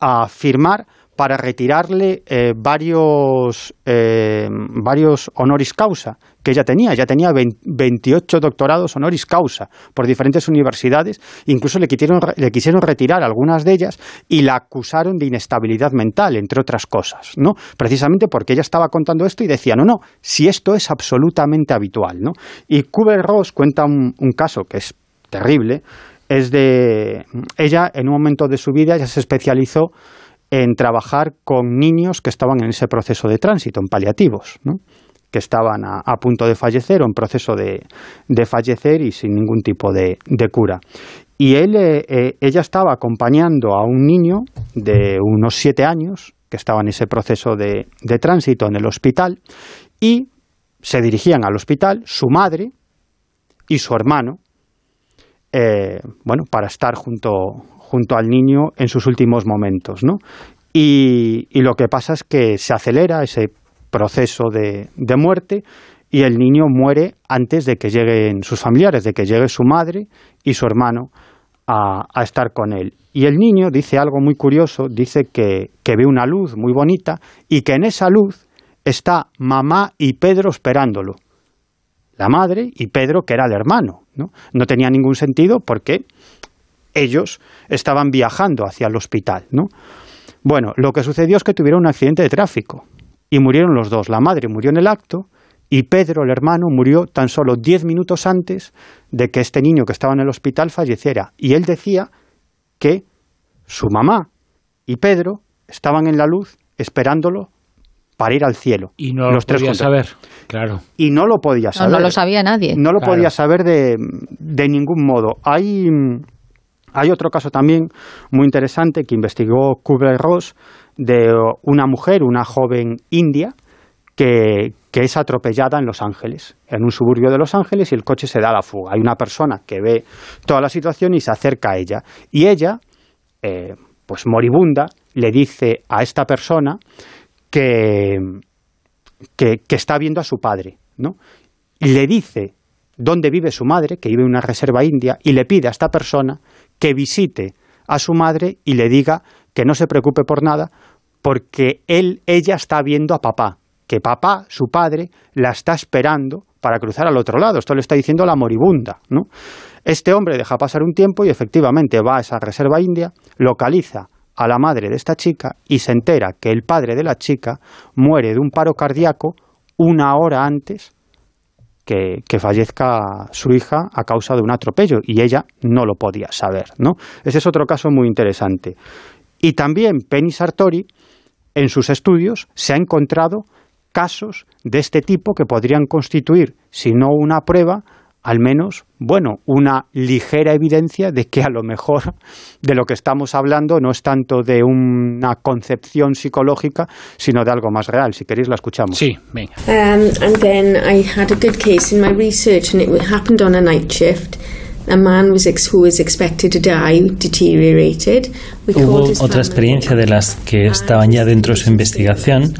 a firmar para retirarle eh, varios, eh, varios honoris causa que ella tenía. Ella tenía 20 28 doctorados honoris causa por diferentes universidades. Incluso le quisieron, le quisieron retirar algunas de ellas y la acusaron de inestabilidad mental, entre otras cosas, ¿no? Precisamente porque ella estaba contando esto y decía, no, no, si esto es absolutamente habitual, ¿no? Y Kubler-Ross cuenta un, un caso que es terrible, es de ella en un momento de su vida ya se especializó en trabajar con niños que estaban en ese proceso de tránsito, en paliativos, que estaban a, punto de fallecer o en proceso de, de fallecer y sin ningún tipo de, de cura. Y él, eh, eh, ella estaba acompañando a un niño de unos siete años que que estaba en ese proceso de, de tránsito en el hospital y se dirigían al hospital su madre y su hermano, eh, bueno, para estar junto, junto al niño en sus últimos momentos, ¿no? Y, lo que pasa es que se acelera ese proceso de, de muerte y el niño muere antes de que lleguen sus familiares, de que llegue su madre y su hermano a, a estar con él. Y el niño dice algo muy curioso, dice que, que ve una luz muy bonita y que en esa luz está mamá y Pedro esperándolo. La madre y Pedro, que era el hermano. No, no tenía ningún sentido porque ellos estaban viajando hacia el hospital. ¿no? Bueno, lo que sucedió es que tuvieron un accidente de tráfico y murieron los dos. La madre murió en el acto y Pedro, el hermano, murió tan solo diez minutos antes de que este niño que estaba en el hospital falleciera. Y él decía que su mamá y Pedro estaban en la luz esperándolo para ir al cielo. Y no los lo tres podía juntos. saber, claro. Y no lo podía No, saber. no lo sabía nadie. No lo Claro. podía saber de, de ningún modo. Hay, hay otro caso también muy interesante que investigó Kubler-Ross de una mujer, una joven india, que, que es atropellada en Los Ángeles, en un suburbio de Los Ángeles, y el coche se da a la fuga. Hay una persona que ve toda la situación y se acerca a ella. Y ella, eh, pues moribunda, le dice a esta persona que, que, que está viendo a su padre, ¿no? Y le dice dónde vive su madre, que vive en una reserva india, y le pide a esta persona que visite a su madre y le diga que no se preocupe por nada, porque él, ella está viendo a papá, que papá, su padre, la está esperando para cruzar al otro lado. Esto le está diciendo la moribunda, ¿no? Este hombre deja pasar un tiempo y efectivamente va a esa reserva india, localiza a la madre de esta chica y se entera que el padre de la chica muere de un paro cardíaco una hora antes que, fallezca su hija a causa de un atropello y ella no lo podía saber, ¿no? Ese es otro caso muy interesante. Y también Penny Sartori, en sus estudios, se ha encontrado casos de este tipo que podrían constituir, si no una prueba, al menos, bueno, una ligera evidencia de que a lo mejor de lo que estamos hablando no es tanto de una concepción psicológica, sino de algo más real. Si queréis, la escuchamos. Sí, venga. Um, and then I had a good case in my research, and it happened on a night shift. A man was ex- who was expected to die deteriorated. We Hubo otra experiencia de las que estaban ya dentro de su investigación,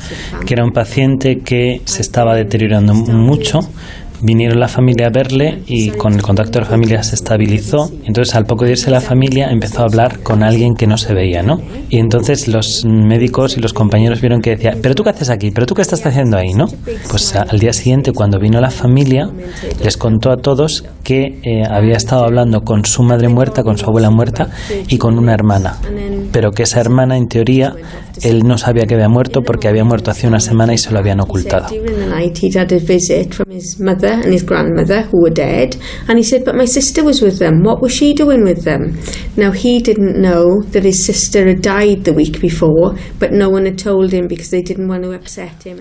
que era un paciente que se estaba deteriorando mucho. Vinieron la familia a verle y con el contacto de la familia se estabilizó. Entonces, al poco de irse la familia, empezó a hablar con alguien que no se veía, ¿no? Y entonces los médicos y los compañeros vieron que decía, ¿pero tú qué haces aquí? ¿Pero tú qué estás haciendo ahí, no? Pues al día siguiente, cuando vino la familia, les contó a todos que eh, había estado hablando con su madre muerta, con su abuela muerta y con una hermana. Pero que esa hermana, en teoría, él no sabía que había muerto porque había muerto hace una semana y se lo habían ocultado.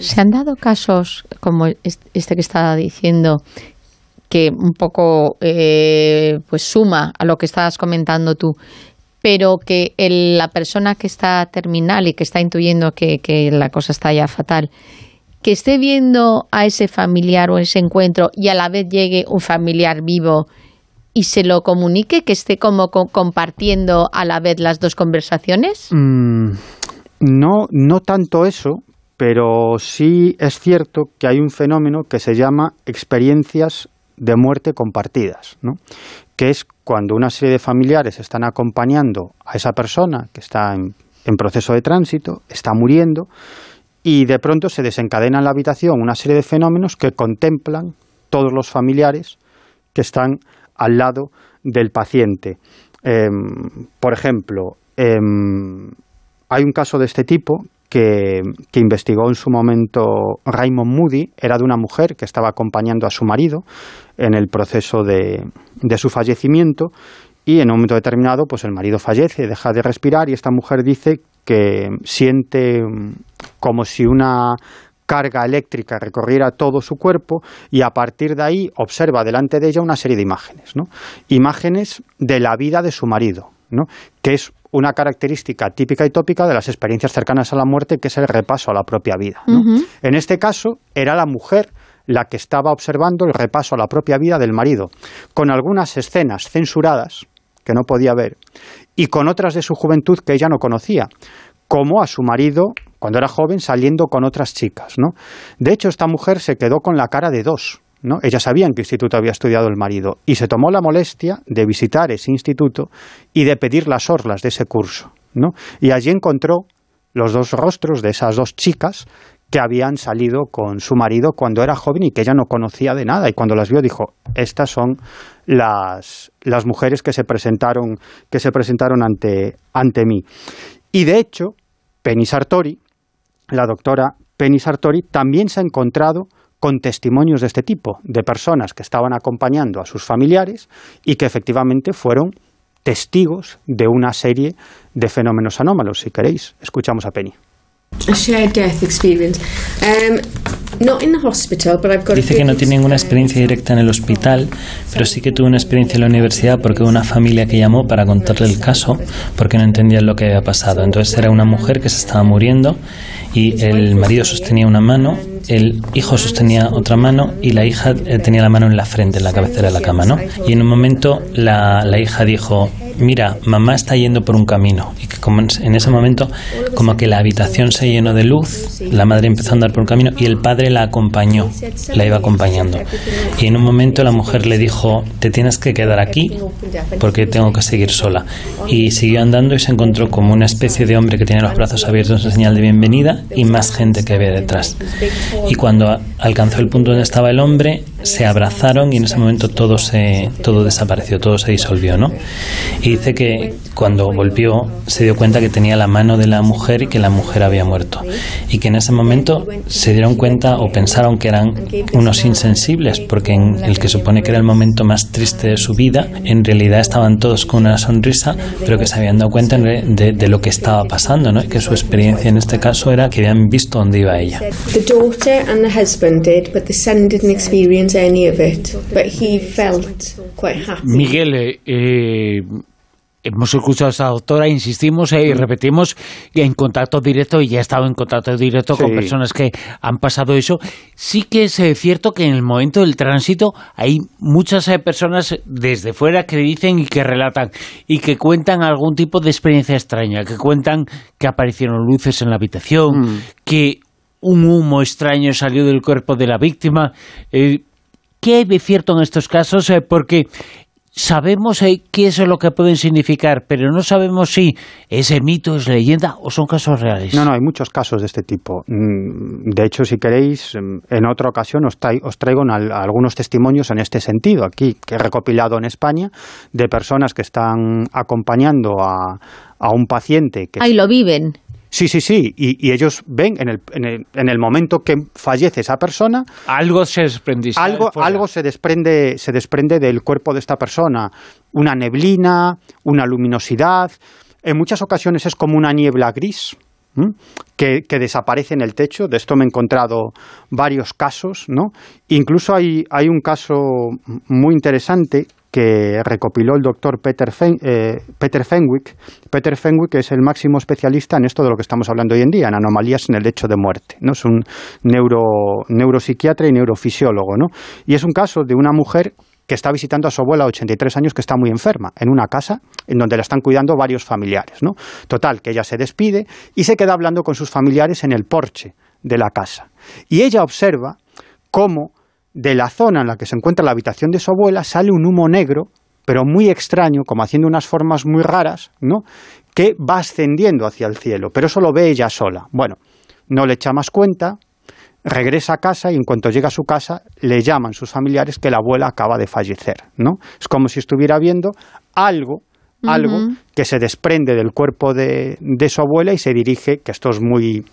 Se han dado casos como est- este que estaba diciendo que un poco eh, pues suma a lo que estabas comentando tú, pero que el- la persona que está terminal y que está intuyendo que, la cosa está ya fatal, que esté viendo a ese familiar o ese encuentro y a la vez llegue un familiar vivo y se lo comunique, que esté como co- compartiendo a la vez las dos conversaciones? Mm, no, no tanto eso, pero sí es cierto que hay un fenómeno que se llama experiencias de muerte compartidas, ¿no? que es cuando una serie de familiares están acompañando a esa persona que está en, en proceso de tránsito, está muriendo, y de pronto se desencadena en la habitación una serie de fenómenos que contemplan todos los familiares que están al lado del paciente. Em, por ejemplo, em, hay un caso de este tipo que, que investigó en su momento Raymond Moody, era de una mujer que estaba acompañando a su marido en el proceso de, de su fallecimiento y en un momento determinado pues el marido fallece, deja de respirar y esta mujer dice que siente como si una carga eléctrica recorriera todo su cuerpo y a partir de ahí observa delante de ella una serie de imágenes, ¿no? Imágenes de la vida de su marido, ¿no? Que es una característica típica y tópica de las experiencias cercanas a la muerte, que es el repaso a la propia vida. ¿no? En este caso, era la mujer la que estaba observando el repaso a la propia vida del marido, con algunas escenas censuradas que no podía ver y con otras de su juventud que ella no conocía, como a su marido cuando era joven saliendo con otras chicas. ¿no? De hecho, esta mujer se quedó con la cara de dos. ¿No? Ella sabía en qué instituto había estudiado el marido y se tomó la molestia de visitar ese instituto y de pedir las orlas de ese curso. ¿no? Y allí encontró los dos rostros de esas dos chicas que habían salido con su marido cuando era joven y que ella no conocía de nada. Y cuando las vio dijo, estas son las, las mujeres que se presentaron, que se presentaron ante, ante mí. Y de hecho, Penny Sartori, la doctora Penny Sartori, también se ha encontrado con testimonios de este tipo, de personas que estaban acompañando a sus familiares y que efectivamente fueron testigos de una serie de fenómenos anómalos. Si queréis, escuchamos a Penny. Dice que no tiene ninguna experiencia directa en el hospital, pero sí que tuvo una experiencia en la universidad porque hubo una familia que llamó para contarle el caso porque no entendían lo que había pasado. Entonces era una mujer que se estaba muriendo y el marido sostenía una mano, el hijo sostenía otra mano y la hija eh, tenía la mano en la frente, en la cabecera de la cama, ¿no? Y en un momento la, la hija dijo, mira, mamá está yendo por un camino. Y que como en ese momento, como que la habitación se llenó de luz, la madre empezó a andar por un camino y el padre la acompañó, la iba acompañando. Y en un momento la mujer le dijo, te tienes que quedar aquí porque tengo que seguir sola. Y siguió andando y se encontró como una especie de hombre que tiene los brazos abiertos en señal de bienvenida y más gente que había detrás. Y cuando alcanzó el punto donde estaba el hombre, se abrazaron y en ese momento todo se todo desapareció, todo se disolvió, ¿no? Y dice que cuando volvió se dio cuenta que tenía la mano de la mujer y que la mujer había muerto. Y que en ese momento se dieron cuenta o pensaron que eran unos insensibles, porque en el que supone que era el momento más triste de su vida, en realidad estaban todos con una sonrisa, pero que se habían dado cuenta de, de lo que estaba pasando, ¿no? Y que su experiencia en este caso era que habían visto dónde iba ella. The any of it. But he felt quite happy. Miguel, eh, eh, hemos escuchado a esta doctora, insistimos eh, y repetimos que en contacto directo, y ya he estado en contacto directo con personas que han pasado eso. Sí que es eh, cierto que en el momento del tránsito hay muchas eh, personas desde fuera que dicen y que relatan y que cuentan algún tipo de experiencia extraña, que cuentan que aparecieron luces en la habitación, que un humo extraño salió del cuerpo de la víctima. Eh, ¿Qué hay de cierto en estos casos? Eh, porque sabemos eh, qué es lo que pueden significar, pero no sabemos si es eh, mito, es leyenda o son casos reales. No, no, hay muchos casos de este tipo. Mm, De hecho, si queréis, mm, en otra ocasión os, trai- os traigo al- algunos testimonios en este sentido, aquí, que he recopilado en España, de personas que están acompañando a, a un paciente que Ahí lo viven. Sí, sí, sí. Y, y ellos ven en el, en, el, en el momento que fallece esa persona. Algo se desprende. Algo, algo se, desprende, se desprende del cuerpo de esta persona. Una neblina, una luminosidad. En muchas ocasiones es como una niebla gris. Que, que desaparece en el techo. De esto me he encontrado varios casos. ¿no? Incluso hay, hay un caso muy interesante que recopiló el doctor Peter, eh, Peter Fenwick. Peter Fenwick es el máximo especialista en esto de lo que estamos hablando hoy en día, en anomalías en el lecho de muerte. ¿no? Es un neuro, neuropsiquiatra y neurofisiólogo. ¿no? Y es un caso de una mujer que está visitando a su abuela de 83 años que está muy enferma, en una casa en donde la están cuidando varios familiares. ¿no? Total, que ella se despide y se queda hablando con sus familiares en el porche de la casa. Y ella observa cómo de la zona en la que se encuentra la habitación de su abuela sale un humo negro, pero muy extraño, como haciendo unas formas muy raras, ¿no? que va ascendiendo hacia el cielo, pero eso lo ve ella sola. Bueno, no le echa más cuenta, regresa a casa y en cuanto llega a su casa le llaman sus familiares que la abuela acaba de fallecer, ¿no? Es como si estuviera viendo algo, algo que se desprende del cuerpo de, de su abuela y se dirige, que esto es muy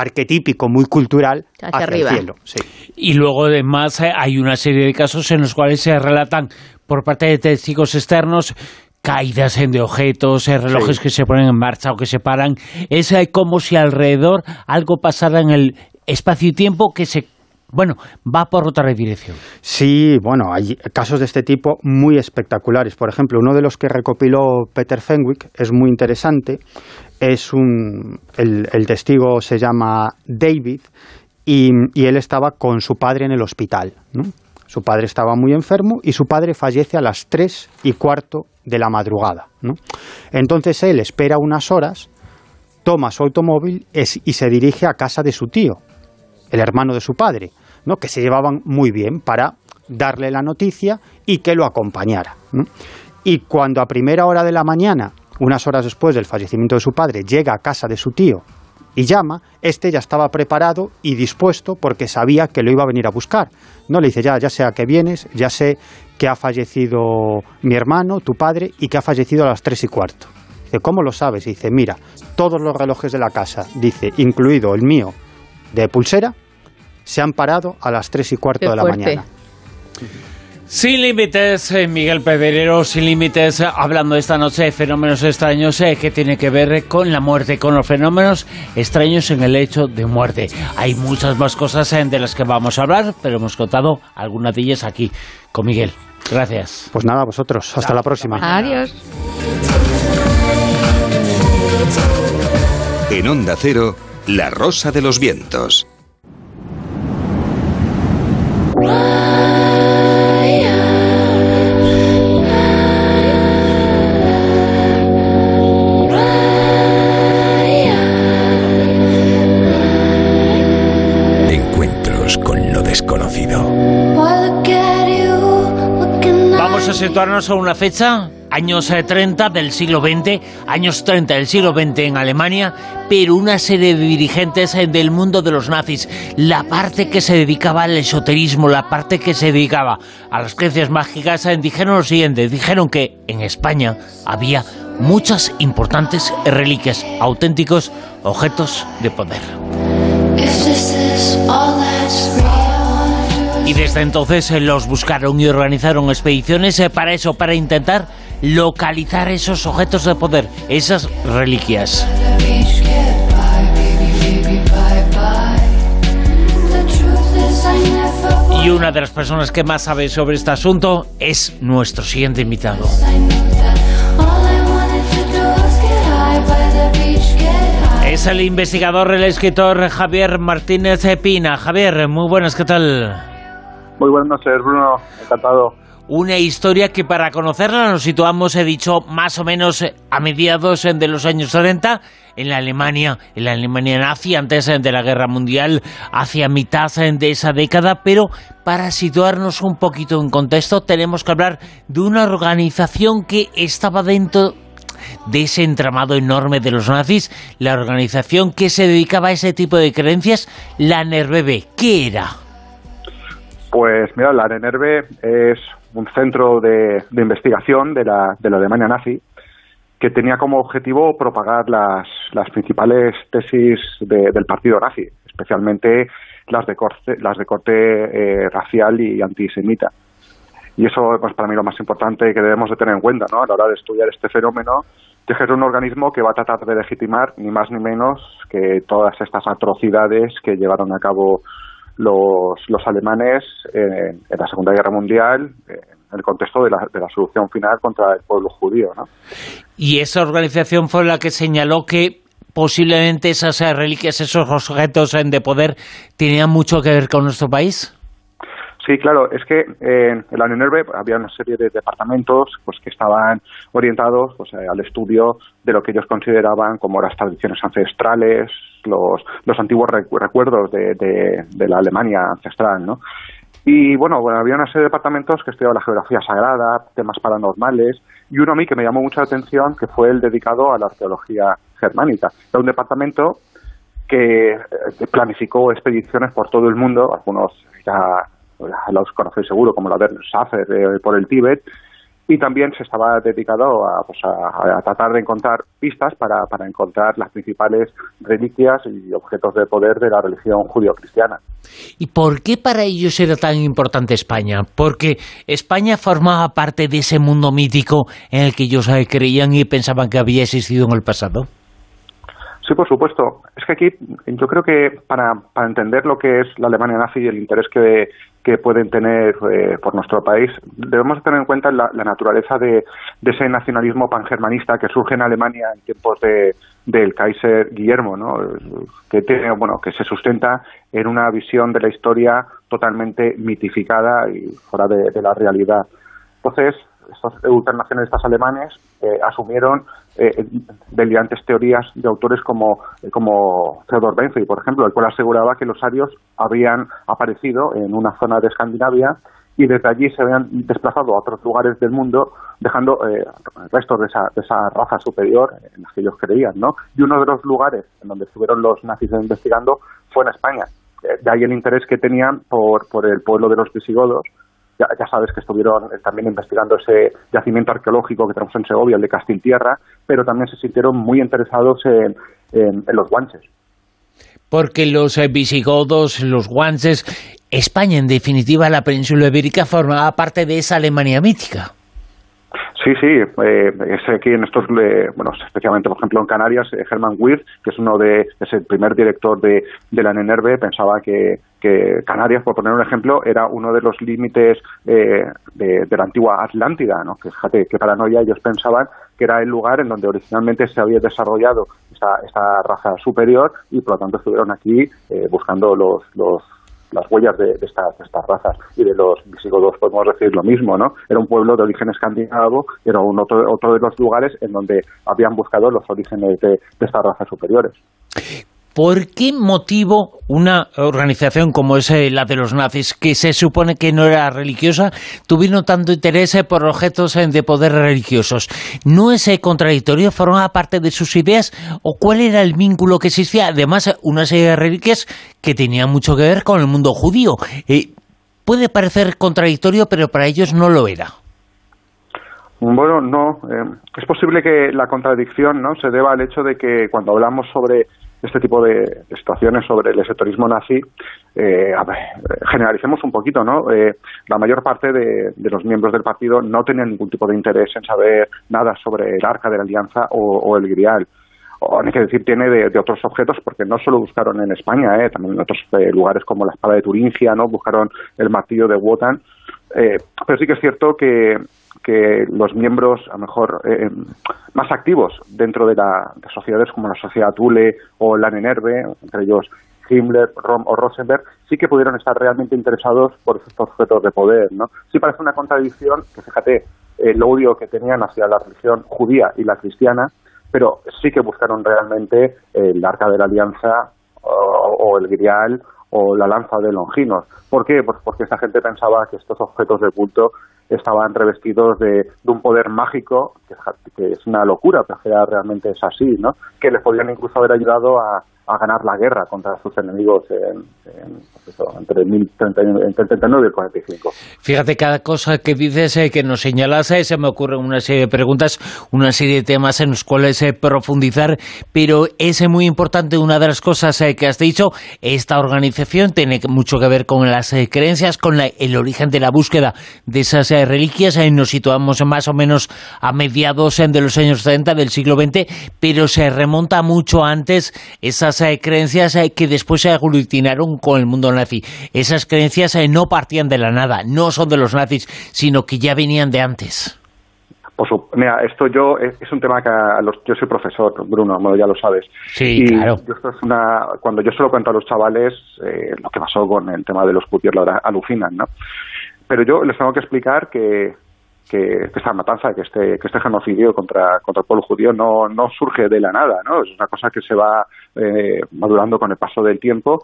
arquetípico, muy cultural, Hacia hacia, arriba. el cielo. Sí. Y luego además hay una serie de casos en los cuales se relatan por parte de testigos externos caídas en de objetos, eh, relojes Sí. que se ponen en marcha o que se paran. Es eh, como si alrededor algo pasara en el espacio y tiempo que se bueno, va por otra dirección. Sí, bueno, hay casos de este tipo muy espectaculares. Por ejemplo, uno de los que recopiló Peter Fenwick es muy interesante. Es un, el, testigo se llama David y, él estaba con su padre en el hospital. Su padre estaba muy enfermo y su padre fallece a las tres y cuarto de la madrugada. Entonces él espera unas horas, toma su automóvil y se dirige a casa de su tío, el hermano de su padre, que se llevaban muy bien para darle la noticia y que lo acompañara. Y cuando a primera hora de la mañana, unas horas después del fallecimiento de su padre, llega a casa de su tío y llama, este ya estaba preparado y dispuesto porque sabía que lo iba a venir a buscar. No le dice, ya, ya sé a qué vienes, ya sé que ha fallecido mi hermano, tu padre, y que ha fallecido a las tres y cuarto. Dice, ¿cómo lo sabes? Y dice, mira, todos los relojes de la casa, dice, incluido el mío de pulsera, se han parado a las tres y cuarto Qué de la fuerte. mañana. Sin límites, eh, Miguel Pedrero, sin límites, hablando esta noche de fenómenos extraños eh, que tiene que ver con la muerte, con los fenómenos extraños en el hecho de muerte. Hay muchas más cosas eh, de las que vamos a hablar, pero hemos contado algunas de ellas aquí con Miguel. Gracias. Pues nada, vosotros, hasta la próxima. Adiós. En Onda Cero, La Rosa de los Vientos. Situarnos a una fecha, años eh, 30 del siglo XX, años 30 del siglo XX en Alemania, pero una serie de dirigentes eh, del mundo de los nazis, la parte que se dedicaba al esoterismo, la parte que se dedicaba a las creencias mágicas, eh, dijeron lo siguiente, dijeron que en España había muchas importantes reliquias, auténticos objetos de poder. Y desde entonces eh, los buscaron y organizaron expediciones eh, para eso, para intentar localizar esos objetos de poder, esas reliquias. Y una de las personas que más sabe sobre este asunto es nuestro siguiente invitado. Es el investigador, el escritor Javier Martínez Pina. Javier, muy buenas, ¿qué tal? Muy buenas noches, Bruno. Encantado. Una historia que para conocerla nos situamos, he dicho, más o menos eh, a mediados eh, de los años 30 en la Alemania, en la Alemania nazi, antes eh, de la Guerra Mundial, hacia mitad de esa década, pero para situarnos un poquito en contexto tenemos que hablar de una organización que estaba dentro de ese entramado enorme de los nazis, la organización que se dedicaba a ese tipo de creencias, la NERBB. ¿Qué era? Pues mira, la NNRB es un centro de, investigación de la, de la Alemania nazi que tenía como objetivo propagar las, las principales tesis de- del partido nazi, especialmente las de corte, las de corte eh, racial y antisemita. Y eso, pues para mí lo más importante que debemos de tener en cuenta, ¿no? A la hora de estudiar este fenómeno, que es un organismo que va a tratar de legitimar ni más ni menos que todas estas atrocidades que llevaron a cabo los, los alemanes en, en la Segunda Guerra Mundial, en el contexto de la, de la solución final contra el pueblo judío, ¿no? Y esa organización fue la que señaló que posiblemente esas reliquias, esos objetos de poder, tenían mucho que ver con nuestro país. Sí, claro, es que eh, en la UNERVE había una serie de departamentos pues que estaban orientados pues, eh, al estudio de lo que ellos consideraban como las tradiciones ancestrales, los, antiguos recu- recuerdos de, de- de la Alemania ancestral, ¿no? Y bueno, bueno, había una serie de departamentos que estudiaban la geografía sagrada, temas paranormales, y uno a mí que me llamó mucho la atención, que fue el dedicado a la arqueología germánica. Era un departamento que eh, planificó expediciones por todo el mundo, algunos ya, los conocéis seguro, como la Werner Schaffer eh, por el Tíbet, y también se estaba dedicado a, pues, a- tratar de encontrar pistas para, para encontrar las principales reliquias y objetos de poder de la religión judío-cristiana. ¿Y por qué para ellos era tan importante España? Porque España formaba parte de ese mundo mítico en el que ellos eh, creían y pensaban que había existido en el pasado. Sí, por supuesto. Es que aquí yo creo que para, para entender lo que es la Alemania nazi y el interés que, pueden tener eh, por nuestro país, debemos tener en cuenta la, naturaleza de, ese nacionalismo pangermanista que surge en Alemania en tiempos de, del Kaiser Guillermo, ¿no? que tiene, bueno, que se sustenta en una visión de la historia totalmente mitificada y fuera de la realidad. Entonces, estos ultranacionalistas alemanes eh, asumieron eh, delirantes teorías de autores como, eh, como Theodor Benfey, por ejemplo, el cual aseguraba que los arios habían aparecido en una zona de Escandinavia y desde allí se habían desplazado a otros lugares del mundo, dejando eh, restos de esa, de esa raza superior en los que ellos creían, ¿no? Y uno de los lugares en donde estuvieron los nazis investigando fue en España. De ahí el interés que tenían por, por el pueblo de los visigodos, ya, sabes que estuvieron eh, también investigando ese yacimiento arqueológico que tenemos en Segovia, el de Castiltierra, pero también se sintieron muy interesados en, los guanches. Porque los eh, visigodos, los guanches, España, en definitiva, la península ibérica, formaba parte de esa Alemania mítica. Sí, sí, eh, es aquí en estos, eh, bueno, especialmente por ejemplo en Canarias, eh, Herman Wirth, que es uno de, es el primer director de, de la NNRB, pensaba que, que Canarias, por poner un ejemplo, era uno de los límites de, de, la antigua Atlántida, ¿no? Que fíjate qué paranoia ellos pensaban que era el lugar en donde originalmente se había desarrollado esta, raza superior y por lo tanto estuvieron aquí buscando los, los las huellas de, estas, razas y de los visigodos podemos decir lo mismo, ¿no? Era un pueblo de origen escandinavo, era un otro, otro de los lugares en donde habían buscado los orígenes de estas razas superiores. ¿Por qué motivo una organización como es eh, la de los nazis, que se supone que no era religiosa, tuvieron tanto interés eh, por objetos eh, de poder religiosos? ¿No es contradictorio? ¿Formaba parte de sus ideas? ¿O cuál era el vínculo que existía? Además, una serie de reliquias que tenían mucho que ver con el mundo judío. puede parecer contradictorio, pero para ellos no lo era. Bueno, no. es posible que la contradicción no se deba al hecho de que cuando hablamos sobre este tipo de, situaciones sobre el sectorismo nazi, eh, generalicemos un poquito, ¿no? Eh, la mayor parte de, los miembros del partido no tenían ningún tipo de interés en saber nada sobre el arca de la alianza o, el grial. O hay que decir, tiene de, otros objetos, porque no solo buscaron en España, ¿eh? también en otros eh, lugares como la espada de Turingia, ¿no? Buscaron el martillo de Wotan. pero sí que es cierto que que los miembros, a lo mejor, eh, más activos dentro de, la, sociedades como la Sociedad Thule o la NENERVE, entre ellos Himmler, Rom o Rosenberg, sí que pudieron estar realmente interesados por estos objetos de poder, ¿no? Sí parece una contradicción, que fíjate, el odio que tenían hacia la religión judía y la cristiana, pero sí que buscaron realmente el Arca de la Alianza o, el Grial o la lanza de Longinos. ¿Por qué? Pues porque esta gente pensaba que estos objetos de culto estaban revestidos de, un poder mágico, que, es una locura, pero que realmente es así, ¿no? Que les podrían incluso haber ayudado a, a ganar la guerra contra sus enemigos en, pues entre, el 39 y el 45. Fíjate, cada cosa que dices, eh, que nos señalas, eh, se me ocurren una serie de preguntas, una serie de temas en los cuales eh, profundizar, pero es muy importante una de las cosas que has dicho, esta organización tiene mucho que ver con las creencias, con el origen de la búsqueda de esas reliquias, nos situamos más o menos a mediados de los años 30 del siglo XX, pero se remonta mucho antes esas eh, creencias eh, que después se aglutinaron con el mundo nazi. Esas creencias eh, no partían de la nada, no son de los nazis, sino que ya venían de antes. Pues, mira, esto yo es, un tema que a los, yo soy profesor, Bruno, ya lo sabes. Sí, claro. esto es una, cuando yo solo cuento a los chavales lo que pasó con el tema de los putiers, la alucinan, ¿no? Pero yo les tengo que explicar que que, esta matanza, que este, que este genocidio contra, contra el pueblo judío no, no surge de la nada, ¿no? Es una cosa que se va eh, madurando con el paso del tiempo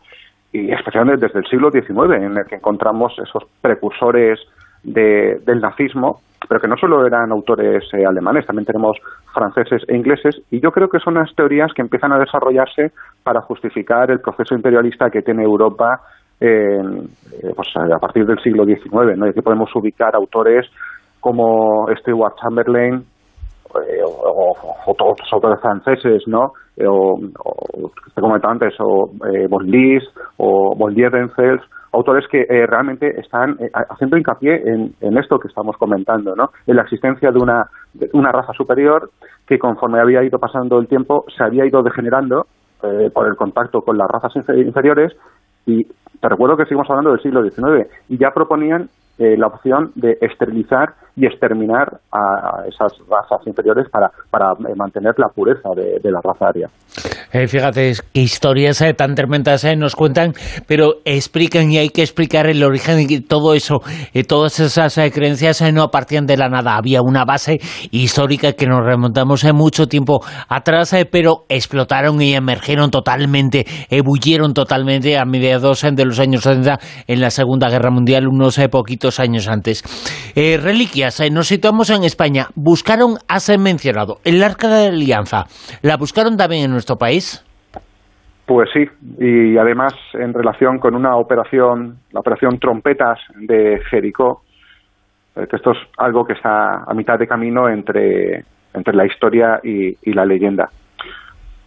y especialmente desde el siglo XIX, en el que encontramos esos precursores de, del nazismo, pero que no solo eran autores eh, alemanes, también tenemos franceses e ingleses, y yo creo que son unas teorías que empiezan a desarrollarse para justificar el proceso imperialista que tiene Europa eh, pues a partir del siglo XIX, ¿no? Y aquí podemos ubicar autores como Stewart Chamberlain eh, o, otros autores franceses, ¿no? Eh, o, o te comentaba antes, o eh, Bonlis, o Bolierenfels, autores que realmente están haciendo hincapié en, en, esto que estamos comentando, ¿no? En la existencia de una, de una raza superior que conforme había ido pasando el tiempo se había ido degenerando por el contacto con las razas inferiores y te recuerdo que seguimos hablando del siglo XIX y ya proponían eh, la opción de esterilizar y exterminar a, esas razas inferiores para, para eh, mantener la pureza de, la raza aria. Eh, fíjate qué historias tan tremendas nos cuentan, pero explican y hay que explicar el origen de todo eso. todas esas creencias no partían de la nada. Había una base histórica que nos remontamos mucho tiempo atrás, pero explotaron y emergieron totalmente, ebulleron totalmente a mediados de los años 70 en la Segunda Guerra Mundial, unos poquitos años antes. reliquias eh, nos situamos en España. Buscaron, has mencionado, el Arca de la Alianza. ¿La buscaron también en nuestro país? Pues sí, y además en relación con una operación, la operación Trompetas de Jericó, eh, que esto es algo que está a mitad de camino entre, entre la historia y, la leyenda.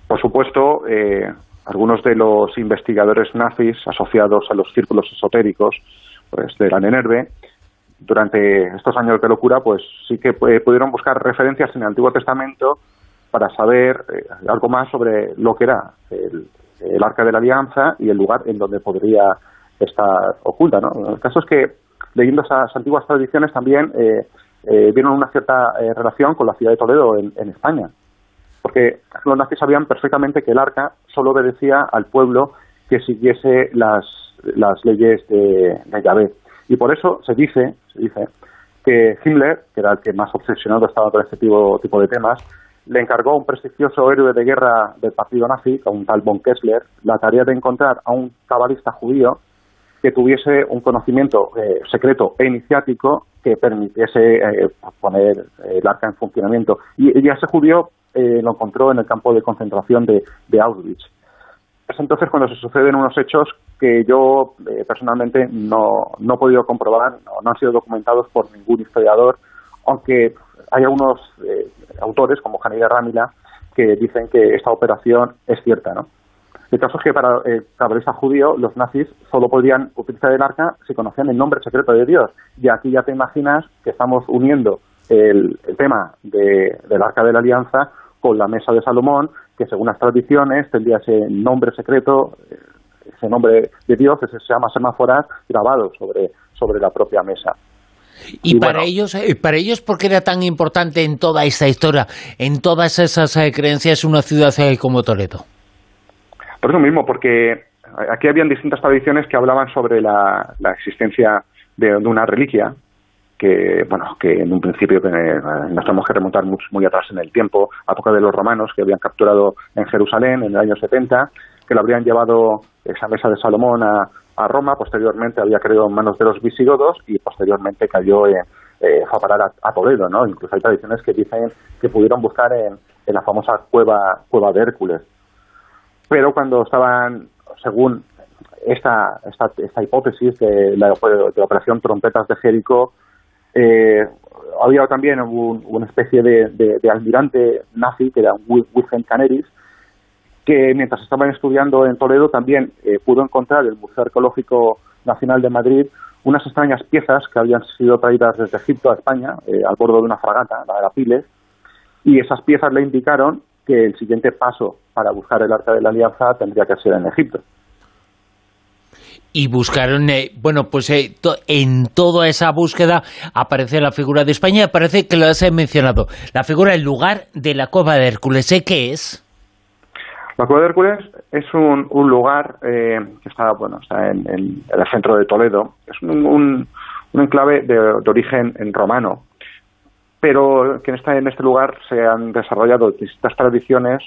Por supuesto, eh, algunos de los investigadores nazis asociados a los círculos esotéricos pues, de la Nenerve durante estos años de locura, pues sí que pudieron buscar referencias en el Antiguo Testamento para saber eh, algo más sobre lo que era el, Arca de la Alianza y el lugar en donde podría estar oculta. ¿no? El caso es que, leyendo esas antiguas tradiciones, también eh, eh, vieron una cierta relación con la ciudad de Toledo en, España. Porque los nazis sabían perfectamente que el arca solo obedecía al pueblo que siguiese las, las leyes de, de Yahvé. Y por eso se dice, se dice que Himmler, que era el que más obsesionado estaba con este tipo, tipo de temas, le encargó a un prestigioso héroe de guerra del partido nazi, a un tal von Kessler, la tarea de encontrar a un cabalista judío que tuviese un conocimiento eh, secreto e iniciático que permitiese eh, poner el arca en funcionamiento. Y, y ese judío eh, lo encontró en el campo de concentración de, de Auschwitz. Es entonces cuando se suceden unos hechos que yo eh, personalmente no, no he podido comprobar, no, han sido documentados por ningún historiador, aunque hay algunos eh, autores, como Janira Ramila, que dicen que esta operación es cierta. ¿no? El caso es que para el cabalista judío, los nazis solo podían utilizar el arca si conocían el nombre secreto de Dios. Y aquí ya te imaginas que estamos uniendo el, tema del arca de la alianza con la mesa de Salomón, que según las tradiciones tendría ese nombre secreto, eh, ese nombre de Dios, que se llama semáforas, grabado sobre, sobre la propia mesa. Y, para ellos, eh, para ellos, ¿por qué era tan importante en toda esta historia, en todas esas eh, creencias, una ciudad como Toledo? Por eso mismo, porque aquí habían distintas tradiciones que hablaban sobre la, existencia de, una reliquia, que bueno que en un principio eh, nos tenemos que remontar muy, atrás en el tiempo a época de los romanos que habían capturado en Jerusalén en el año 70 que lo habrían llevado esa mesa de Salomón a, Roma posteriormente había caído en manos de los visigodos y posteriormente cayó en, eh, fue a parar a, Toledo no incluso hay tradiciones que dicen que pudieron buscar en, la famosa cueva cueva de Hércules. Pero cuando estaban según esta, esta, esta hipótesis de la, de la operación Trompetas de Jericó eh, había también una especie de, almirante nazi, que era Wilhelm Caneris, que mientras estaban estudiando en Toledo también eh, pudo encontrar en el Museo Arqueológico Nacional de Madrid unas extrañas piezas que habían sido traídas desde Egipto a España, eh, al bordo de una fragata, la de Piles, y esas piezas le indicaron que el siguiente paso para buscar el Arca de la Alianza tendría que ser en Egipto y buscaron, eh, bueno, pues eh, en toda esa búsqueda aparece la figura de España, parece que lo has mencionado, la figura, el lugar de la cueva de Hércules, ¿eh? ¿qué es? La cueva de Hércules es un, un lugar que está, bueno, está en, el centro de Toledo, es un, un, enclave de, origen en romano, pero que está en este lugar se han desarrollado distintas tradiciones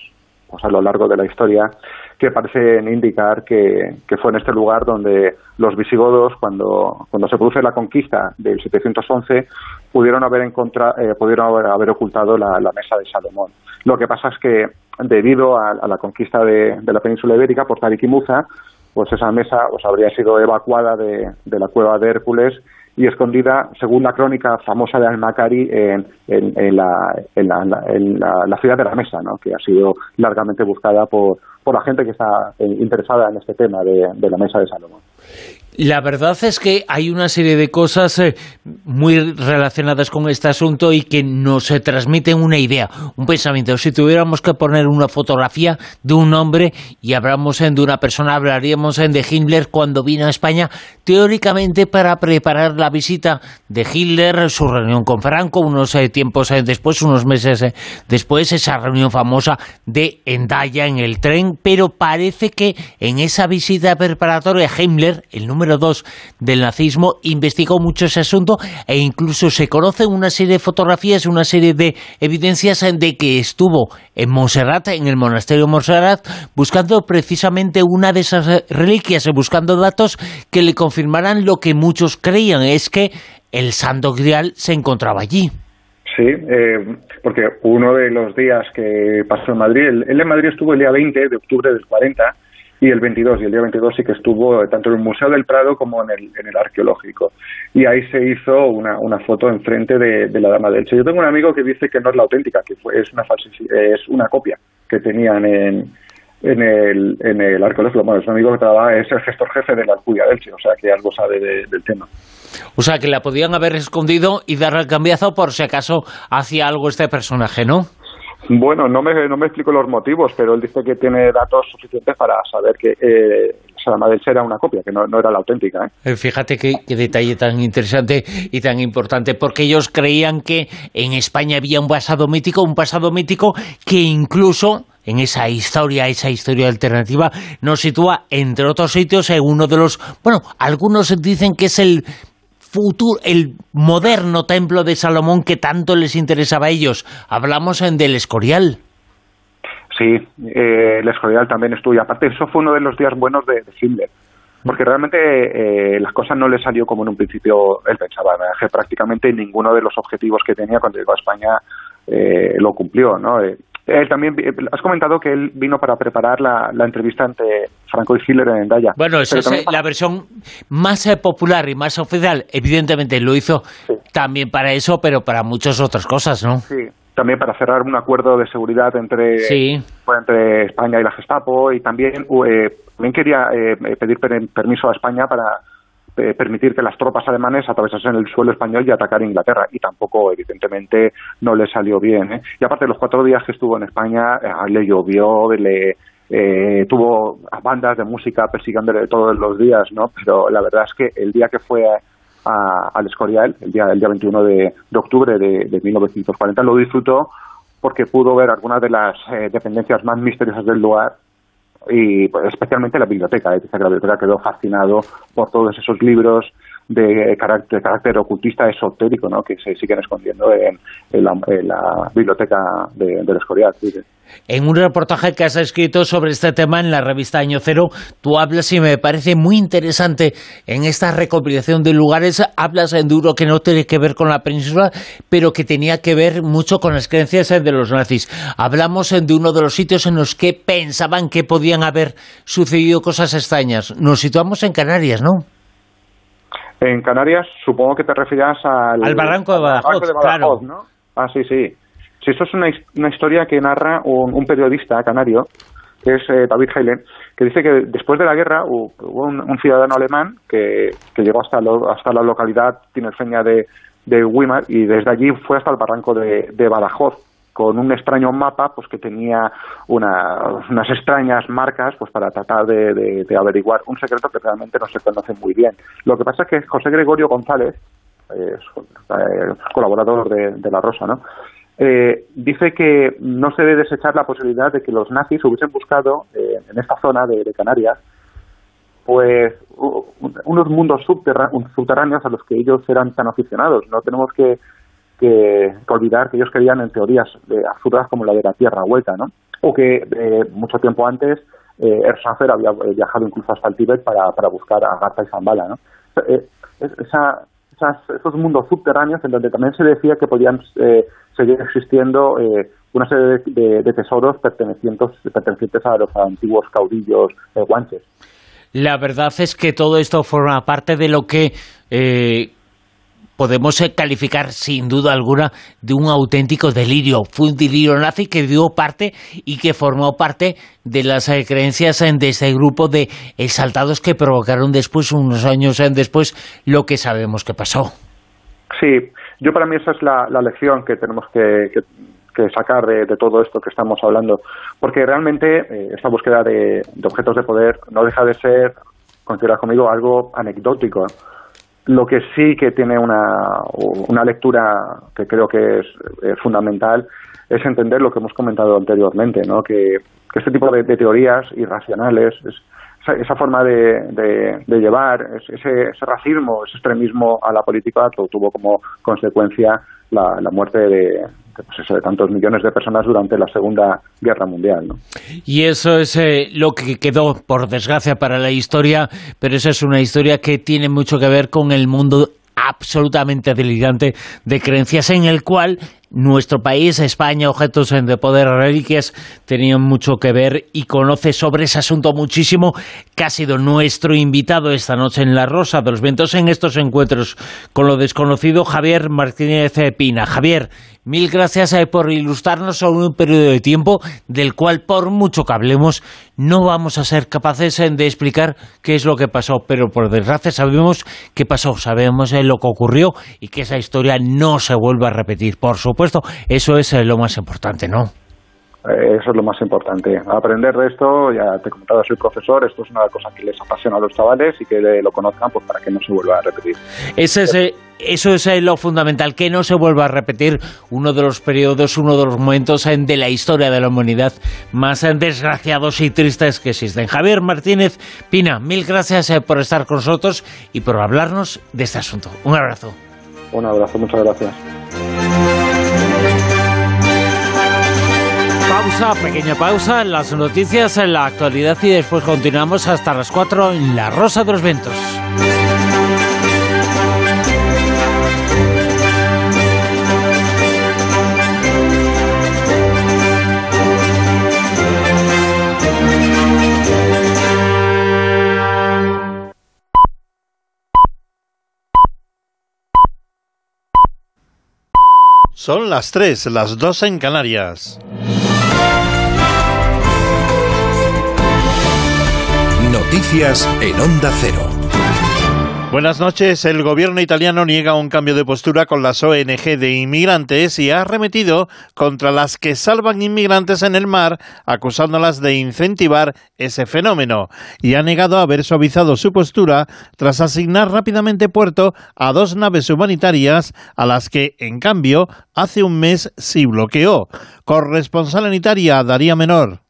pues, a lo largo de la historia que parecen indicar que, fue en este lugar donde los visigodos, cuando, cuando se produce la conquista del 711, pudieron haber, encontrado, eh, pudieron haber, ocultado la, mesa de Salomón. Lo que pasa es que, debido a, la conquista de, la península ibérica por Tariq y Muza, pues esa mesa pues, habría sido evacuada de, la cueva de Hércules y escondida, según la crónica famosa de Al-Makari, en, la, ciudad de la Mesa, ¿no? que ha sido largamente buscada por, por la gente que está eh, interesada en este tema de la Mesa de Salomón. La verdad es que hay una serie de cosas eh, muy relacionadas con este asunto y que nos eh, transmiten una idea, un pensamiento. Si tuviéramos que poner una fotografía de un hombre y hablamos de una persona, hablaríamos de Hitler cuando vino a España, teóricamente para preparar la visita de Hitler, su reunión con Franco, unos eh, tiempos después, unos meses después, esa reunión famosa de Endaya en el tren, pero parece que en esa visita preparatoria Himmler, el número dos del nazismo, investigó mucho ese asunto e incluso se conocen una serie de fotografías, una serie de evidencias de que estuvo en Montserrat, en el monasterio de Montserrat, buscando precisamente una de esas reliquias, buscando datos que le confirmaran lo que muchos creían, es que el Santo Grial se encontraba allí. Sí, eh, porque uno de los días que pasó en Madrid, él en Madrid estuvo el día 20 de octubre del 40, y el 22, y el día 22 sí que estuvo tanto en el Museo del Prado como en el, en el Arqueológico. Y ahí se hizo una, una foto enfrente de, de la Dama del Che. Yo tengo un amigo que dice que no es la auténtica, que fue, es, una es una copia que tenían en, en el, en el arqueológico. Bueno, es un amigo que trabaja, es el gestor jefe de la Alcudia del Che, o sea que algo sabe del tema. O sea que la podían haber escondido y darle el cambiazo por si acaso hacía algo este personaje, ¿no? Bueno, no me, no me explico los motivos, pero él dice que tiene datos suficientes para saber que eh, era una copia, que no, era la auténtica. ¿eh? ¿eh? Fíjate qué, detalle tan interesante y tan importante, porque ellos creían que en España había un pasado mítico, un pasado mítico que incluso en esa historia, esa historia alternativa, nos sitúa, entre otros sitios, en uno de los, bueno, algunos dicen que es el futuro, el moderno templo de Salomón que tanto les interesaba a ellos. Hablamos en del Escorial. Sí, eh, el Escorial también estuvo. Y aparte, eso fue uno de los días buenos de, Hitler. Porque realmente eh, las cosas no le salió como en un principio él pensaba. Que prácticamente ninguno de los objetivos que tenía cuando llegó a España eh, lo cumplió. ¿no? Eh, él también, has comentado que él vino para preparar la, entrevista entre Franco y Hitler en Daya. Bueno, esa es la versión más eh, popular y más oficial. Evidentemente lo hizo también para eso, pero para muchas otras cosas, ¿no? Sí, también para cerrar un acuerdo de seguridad entre, pues, entre España y la Gestapo y también, eh, también quería eh, pedir permiso a España para eh, permitir que las tropas alemanes atravesasen el suelo español y atacar Inglaterra. Y tampoco, evidentemente, no le salió bien. ¿eh? Y aparte, los cuatro días que estuvo en España, eh, le llovió, le, tuvo bandas de música persiguiéndole todos los días, ¿no? Pero la verdad es que el día que fue al Escorial, el día, el día 21 de, octubre de, de, 1940, lo disfrutó porque pudo ver algunas de las dependencias más misteriosas del lugar y pues, especialmente la biblioteca. ¿eh? la biblioteca quedó fascinado por todos esos libros de carácter, ocultista esotérico ¿no? que se siguen escondiendo en, la, biblioteca de, del Escorial. En un reportaje que has escrito sobre este tema en la revista Año Cero, tú hablas y me parece muy interesante en esta recopilación de lugares, hablas en duro que no tiene que ver con la península, pero que tenía que ver mucho con las creencias de los nazis. Hablamos de uno de los sitios en los que pensaban que podían haber sucedido cosas extrañas. Nos situamos en Canarias, ¿no? En Canarias, supongo que te refieras al... Al barranco de Badajoz, claro. ¿no? Ah, sí, sí. Sí, esto es una, una historia que narra un, periodista canario, que es eh, David Heilen, que dice que después de la guerra hubo un, ciudadano alemán que, que llegó hasta, hasta la localidad tinerfeña de, de Weimar y desde allí fue hasta el barranco de, de Badajoz con un extraño mapa pues que tenía unas extrañas marcas pues para tratar de, averiguar un secreto que realmente no se conoce muy bien. Lo que pasa es que José Gregorio González, eh, colaborador de, La Rosa, ¿no? Eh, dice que no se debe desechar la posibilidad de que los nazis hubiesen buscado eh, en esta zona de, Canarias pues unos mundos subterráneos a los que ellos eran tan aficionados. No tenemos que que, olvidar que ellos querían en teorías eh, absurdas como la de la Tierra hueca, ¿no? O que eh, mucho tiempo antes eh, había eh, viajado incluso hasta el Tíbet para, para buscar a Garza y Zambala, ¿no? Esa, esos mundos subterráneos en donde también se decía que podían seguir existiendo una serie de, tesoros pertenecientes, pertenecientes a los antiguos caudillos guanches. La verdad es que todo esto forma parte de lo que podemos eh, calificar sin duda alguna de un auténtico delirio. Fue un delirio nazi que dio parte y que formó parte de las eh, creencias eh, de este grupo de exaltados que provocaron después, unos años después, lo que sabemos que pasó. Sí, yo para mí esa es la, lección que tenemos que, sacar de, todo esto que estamos hablando, porque realmente esta búsqueda de, objetos de poder no deja de ser, considerar conmigo, algo anecdótico. Lo que sí que tiene una, una lectura que creo que es eh, fundamental es entender lo que hemos comentado anteriormente, ¿no? que, este tipo de, teorías irracionales, esa, forma de, de, llevar, ese, ese, racismo, ese extremismo a la política tuvo como consecuencia la, la muerte de, pues de tantos millones de personas durante la Segunda Guerra Mundial. ¿no? Y eso es eh, lo que quedó, por desgracia, para la historia, pero esa es una historia que tiene mucho que ver con el mundo absolutamente delirante de creencias en el cual nuestro país, España, objetos de poder, reliquias, tenían mucho que ver y conoce sobre ese asunto muchísimo, ha sido nuestro invitado esta noche en La Rosa de los Vientos en estos encuentros con lo desconocido, Javier Martínez Pina. Javier, mil gracias eh, por ilustrarnos sobre un periodo de tiempo del cual, por mucho que hablemos, no vamos a ser capaces eh, de explicar qué es lo que pasó, pero por desgracia sabemos qué pasó, sabemos eh, lo que ocurrió y que esa historia no se vuelva a repetir. Por supuesto, eso es eh, lo más importante, ¿no? Eh, eso es lo más importante. Aprender de esto, ya te he comentado, soy profesor, esto es una cosa que les apasiona a los chavales y que lo conozcan pues para que no se vuelva a repetir. Ese es, eh, eso es lo fundamental, que no se vuelva a repetir uno de los periodos, uno de los momentos de la historia de la humanidad más desgraciados y tristes que existen. Javier Martínez Pina, mil gracias por estar con nosotros y por hablarnos de este asunto. Un abrazo. Un abrazo, muchas gracias. Pausa, pequeña pausa en las noticias, en la actualidad y después continuamos hasta las 4 en La Rosa de los Ventos. Son las 3, las 2 en Canarias. En Onda Cero. Buenas noches. El gobierno italiano niega un cambio de postura con las ONG de inmigrantes y ha arremetido contra las que salvan inmigrantes en el mar, acusándolas de incentivar ese fenómeno. Y ha negado haber suavizado su postura tras asignar rápidamente puerto a dos naves humanitarias a las que, en cambio, hace un mes sí bloqueó. Corresponsal en Italia, Daría Menor.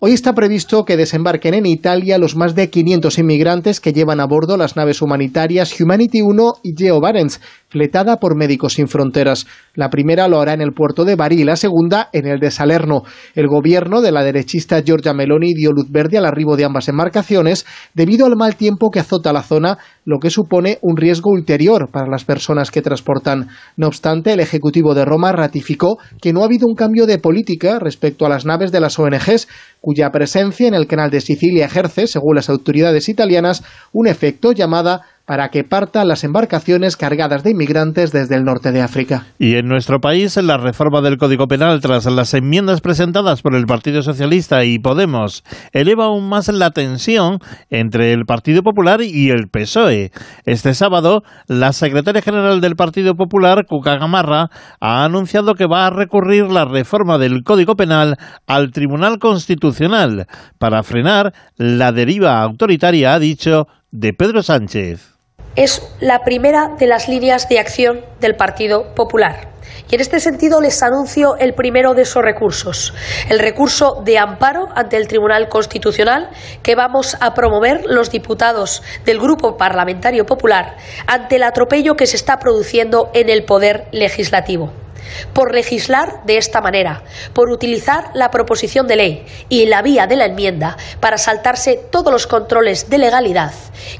Hoy está previsto que desembarquen en Italia los más de 500 inmigrantes que llevan a bordo las naves humanitarias Humanity 1 y Geo Barents, fletada por Médicos Sin Fronteras. La primera lo hará en el puerto de Bari y la segunda en el de Salerno. El gobierno de la derechista Giorgia Meloni dio luz verde al arribo de ambas embarcaciones debido al mal tiempo que azota la zona, lo que supone un riesgo ulterior para las personas que transportan. No obstante, el Ejecutivo de Roma ratificó que no ha habido un cambio de política respecto a las naves de las ONGs, cuya presencia en el canal de Sicilia ejerce, según las autoridades italianas, un efecto llamada para que partan las embarcaciones cargadas de inmigrantes desde el norte de África. Y en nuestro país, la reforma del Código Penal, tras las enmiendas presentadas por el Partido Socialista y Podemos, eleva aún más la tensión entre el Partido Popular y el PSOE. Este sábado, la secretaria general del Partido Popular, Cuca Gamarra, ha anunciado que va a recurrir la reforma del Código Penal al Tribunal Constitucional para frenar la deriva autoritaria, ha dicho, de Pedro Sánchez es la primera de las líneas de acción del Partido Popular. Y en este sentido les anuncio el primero de esos recursos, el recurso de amparo ante el Tribunal Constitucional que vamos a promover los diputados del Grupo Parlamentario Popular ante el atropello que se está produciendo en el Poder Legislativo por legislar de esta manera, por utilizar la proposición de ley y la vía de la enmienda para saltarse todos los controles de legalidad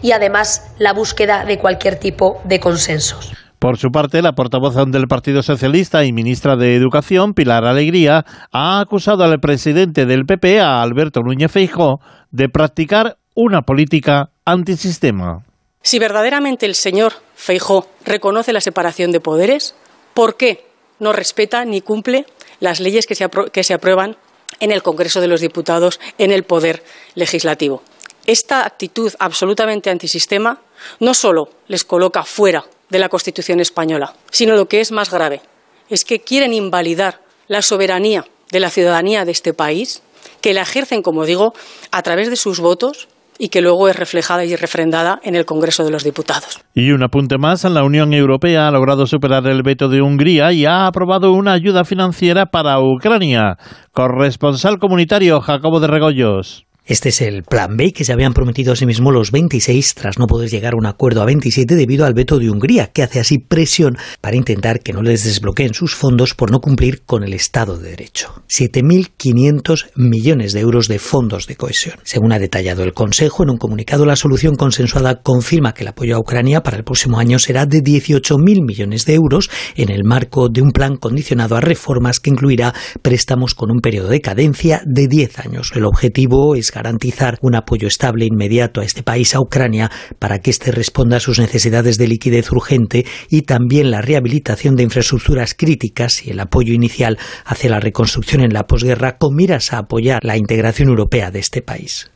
y además la búsqueda de cualquier tipo de consensos. Por su parte, la portavoz del Partido Socialista y ministra de Educación, Pilar Alegría, ha acusado al presidente del PP, a Alberto Núñez Feijóo, de practicar una política antisistema. Si verdaderamente el señor Feijó reconoce la separación de poderes, ¿por qué no respeta ni cumple las leyes que se, aprueban en el Congreso de los Diputados, en el Poder Legislativo? Esta actitud absolutamente antisistema no solo les coloca fuera de la Constitución española, sino lo que es más grave, es que quieren invalidar la soberanía de la ciudadanía de este país, que la ejercen, como digo, a través de sus votos y que luego es reflejada y refrendada en el Congreso de los Diputados. Y un apunte más, la Unión Europea ha logrado superar el veto de Hungría y ha aprobado una ayuda financiera para Ucrania. Corresponsal comunitario Jacobo de Regoyos. Este es el plan B que se habían prometido a sí mismos los 26 tras no poder llegar a un acuerdo a 27 debido al veto de Hungría, que hace así presión para intentar que no les desbloqueen sus fondos por no cumplir con el Estado de Derecho. 7.500 millones de euros de fondos de cohesión. Según ha detallado el Consejo, en un comunicado la solución consensuada confirma que el apoyo a Ucrania para el próximo año será de 18.000 millones de euros en el marco de un plan condicionado a reformas que incluirá préstamos con un periodo de cadencia de 10 años. El objetivo es garantizar un apoyo estable e inmediato a este país, a Ucrania, para que éste responda a sus necesidades de liquidez urgente y también la rehabilitación de infraestructuras críticas y el apoyo inicial hacia la reconstrucción en la posguerra con miras a apoyar la integración europea de este país.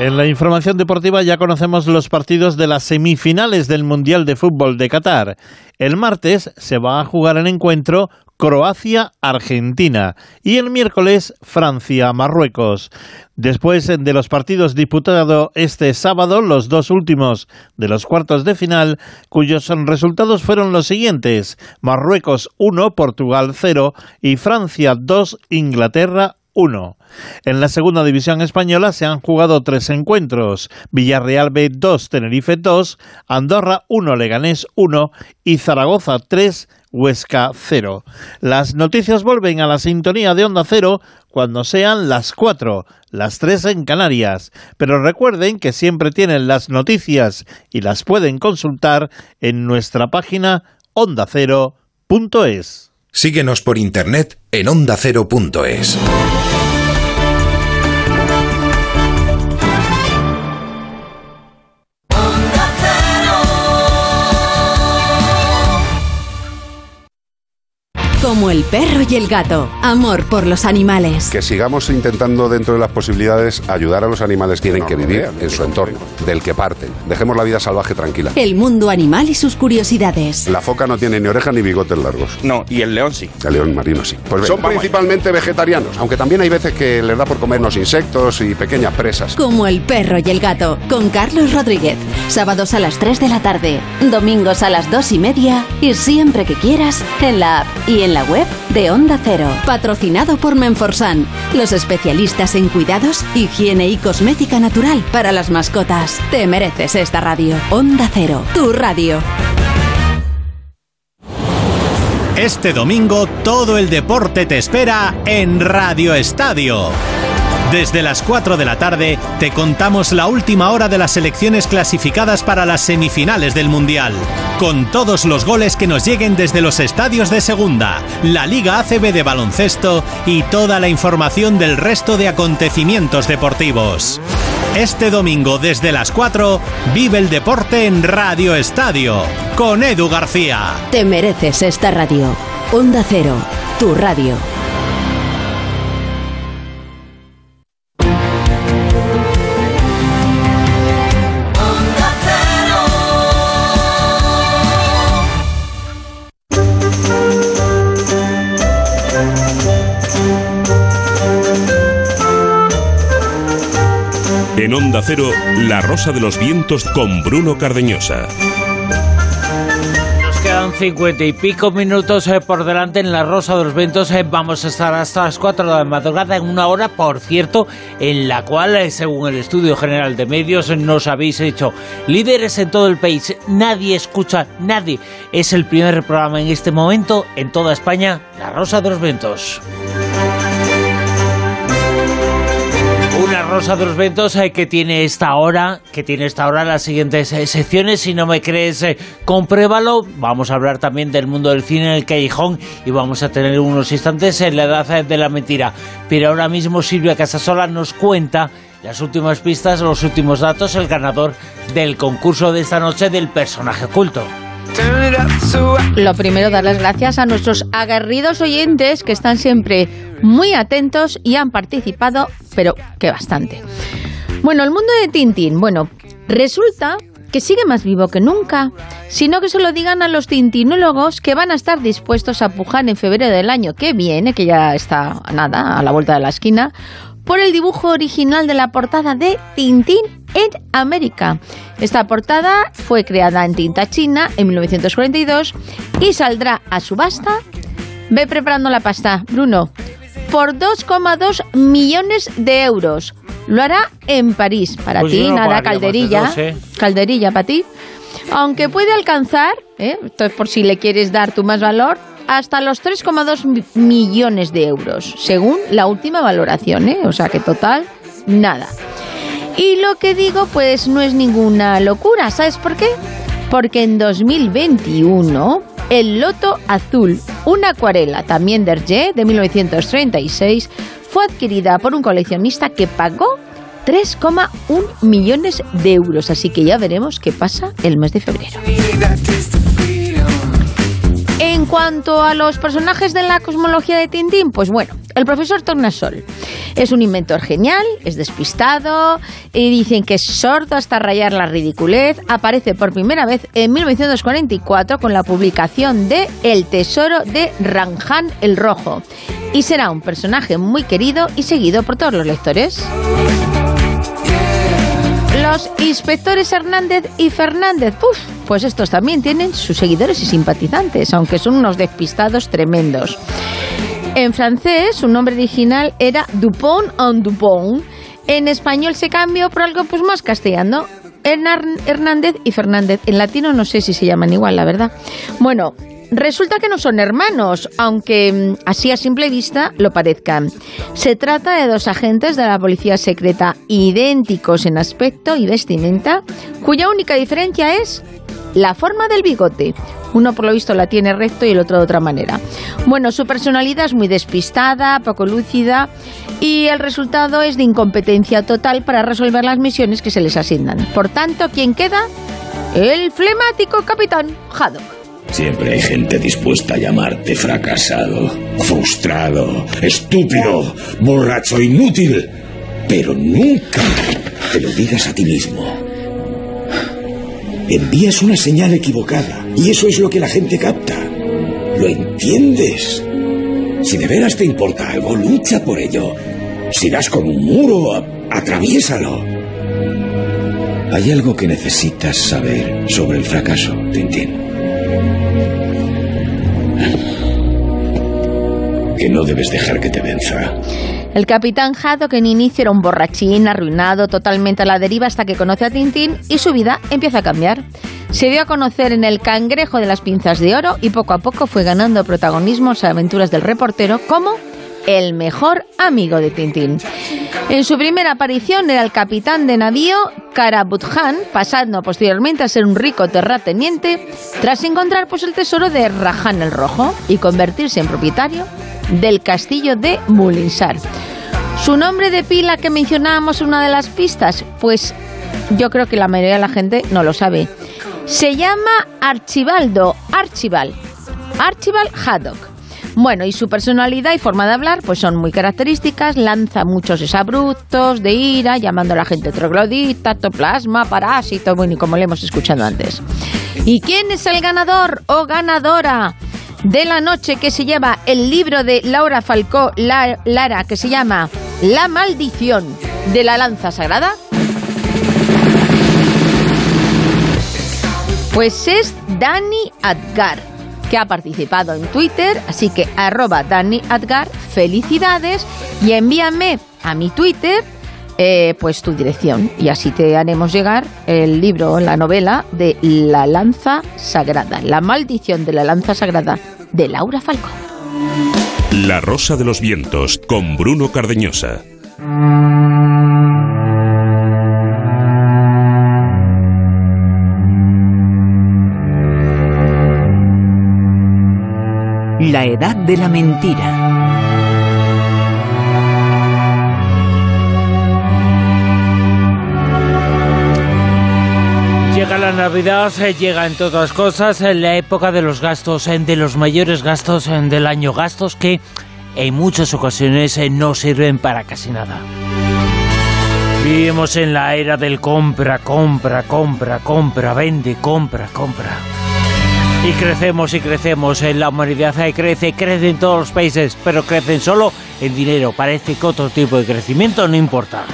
En la información deportiva ya conocemos los partidos de las semifinales del Mundial de Fútbol de Qatar. El martes se va a jugar el encuentro Croacia-Argentina y el miércoles Francia-Marruecos. Después de los partidos disputados este sábado, los dos últimos de los cuartos de final, cuyos resultados fueron los siguientes: Marruecos 1, Portugal 0 y Francia 2, Inglaterra 1. En la segunda división española se han jugado tres encuentros: Villarreal B 2, Tenerife 2, Andorra 1, Leganés 1 y Zaragoza 3, Huesca 0. Las noticias vuelven a la sintonía de Onda Cero cuando sean las 4, las 3 en Canarias. Pero recuerden que siempre tienen las noticias y las pueden consultar en nuestra página ondacero.es. Síguenos por internet en ondacero.es. Como el perro y el gato. Amor por los animales. Que sigamos intentando dentro de las posibilidades ayudar a los animales que tienen que vivir en su entorno, del que parten. Dejemos la vida salvaje tranquila. El mundo animal y sus curiosidades. La foca no tiene ni orejas ni bigotes largos. No, y el león sí. El león marino sí. Pues Son principalmente vegetarianos, aunque también hay veces que les da por comernos insectos y pequeñas presas. Como el perro y el gato. Con Carlos Rodríguez. Sábados a las 3 de la tarde. Domingos a las 2 y media. Y siempre que quieras en la app y en la web de Onda Cero. Patrocinado por Menforsan, los especialistas en cuidados, higiene y cosmética natural para las mascotas. Te mereces esta radio. Onda Cero, tu radio. Este domingo todo el deporte te espera en Radio Estadio. Desde las 4 de la tarde te contamos la última hora de las selecciones clasificadas para las semifinales del Mundial, con todos los goles que nos lleguen desde los estadios de segunda, la Liga ACB de baloncesto y toda la información del resto de acontecimientos deportivos. Este domingo desde las 4 vive el deporte en Radio Estadio con Edu García. Te mereces esta radio. Onda Cero, tu radio. En Onda Cero, La Rosa de los Vientos con Bruno Cardeñosa. Nos quedan cincuenta y pico minutos eh, por delante en La Rosa de los Vientos. eh, vamos a estar hasta las 4 de la madrugada en una hora, por cierto, en la cual, eh, según el Estudio General de Medios, nos habéis hecho líderes en todo el país. Nadie escucha, nadie. Es el primer programa en este momento en toda España, La Rosa de los Vientos. Rosa de los ventos eh, que tiene esta hora, que tiene esta hora las siguientes eh, secciones. Si no me crees, eh, compruébalo. Vamos a hablar también del mundo del cine en el callejón y vamos a tener unos instantes en la edad eh, de la mentira. Pero ahora mismo Silvia Casasola nos cuenta las últimas pistas, los últimos datos, el ganador del concurso de esta noche del personaje oculto. Lo primero, dar las gracias a nuestros aguerridos oyentes que están siempre muy atentos y han participado, pero que bastante. Bueno, el mundo de Tintín. Bueno, resulta que sigue más vivo que nunca, sino que se lo digan a los tintinólogos que van a estar dispuestos a pujar en febrero del año que viene, que ya está nada, a la vuelta de la esquina, por el dibujo original de la portada de Tintín en América. Esta portada fue creada en tinta china en 1942 y saldrá a subasta. Ve preparando la pasta, Bruno, por 2,2 millones de euros. Lo hará en París. Para Pues ti, no nada, calderilla. dos, ¿eh? Calderilla para ti. Aunque puede alcanzar, ¿eh? esto es por si le quieres dar tu más valor, hasta los 3,2 mi- millones de euros, según la última valoración. ¿eh? O sea que total, nada. Y lo que digo, pues no es ninguna locura. ¿Sabes por qué? Porque en 2021, el Loto Azul, una acuarela también de Hergé de 1936, fue adquirida por un coleccionista que pagó 3,1 millones de euros. Así que ya veremos qué pasa el mes de febrero. En cuanto a los personajes de la cosmología de Tintín, pues bueno, el profesor Tornasol es un inventor genial, es despistado y dicen que es sordo hasta rayar la ridiculez. Aparece por primera vez en 1944 con la publicación de El Tesoro de Ranjan el Rojo y será un personaje muy querido y seguido por todos los lectores. Inspectores Hernández y Fernández, uf, pues estos también tienen sus seguidores y simpatizantes, aunque son unos despistados tremendos. En francés, su nombre original era Dupont en Dupont. En español se cambió por algo pues más castellano. Hernández y Fernández. En latino no sé si se llaman igual, la verdad. Bueno, resulta que no son hermanos, aunque mm, así a simple vista lo parezcan. Se trata de dos agentes de la policía secreta idénticos en aspecto y vestimenta, cuya única diferencia es la forma del bigote. Uno por lo visto la tiene recto y el otro de otra manera. Bueno, su personalidad es muy despistada, poco lúcida y el resultado es de incompetencia total para resolver las misiones que se les asignan. Por tanto, ¿quién queda? El flemático capitán Haddock. Siempre hay gente dispuesta a llamarte fracasado, frustrado, estúpido, borracho, inútil. Pero nunca te lo digas a ti mismo. Envías una señal equivocada y eso es lo que la gente capta. ¿Lo entiendes? Si de veras te importa algo, lucha por ello. Si das con un muro, atraviésalo. Hay algo que necesitas saber sobre el fracaso, Tintín. Que no debes dejar que te venza. El capitán Haddock en inicio era un borrachín arruinado totalmente a la deriva hasta que conoce a Tintín y su vida empieza a cambiar. Se dio a conocer en el cangrejo de las pinzas de oro y poco a poco fue ganando protagonismo en las aventuras del reportero como el mejor amigo de Tintín. En su primera aparición era el capitán de navío Karabutjan, pasando posteriormente a ser un rico terrateniente tras encontrar pues el tesoro de Rajan el Rojo y convertirse en propietario del castillo de Mulinsar. Su nombre de pila que mencionábamos en una de las pistas, pues yo creo que la mayoría de la gente no lo sabe. Se llama Archibaldo, Archibald, Archibald Haddock. Bueno, y su personalidad y forma de hablar pues son muy características, lanza muchos exabruptos de ira, llamando a la gente troglodita, toplasma, parásito, bueno, y como le hemos escuchado antes. ¿Y quién es el ganador o ganadora de la noche que se lleva el libro de Laura Falcó La- Lara que se llama La maldición de la lanza sagrada? Pues es Dani Adgar, que ha participado en Twitter, así que arroba Dani felicidades y envíame a mi Twitter eh, pues tu dirección y así te haremos llegar el libro, la novela de La Lanza Sagrada, La Maldición de la Lanza Sagrada de Laura Falcón. La Rosa de los Vientos con Bruno Cardeñosa. Edad de la Mentira. Llega la Navidad, eh, llega en todas cosas en la época de los gastos, de los mayores gastos del año, gastos que en muchas ocasiones eh, no sirven para casi nada. Vivimos en la era del compra, compra, compra, compra, vende, compra, compra. Y crecemos y crecemos, en la humanidad crece, crece en todos los países, pero crecen solo en dinero. Parece que otro tipo de crecimiento no importa.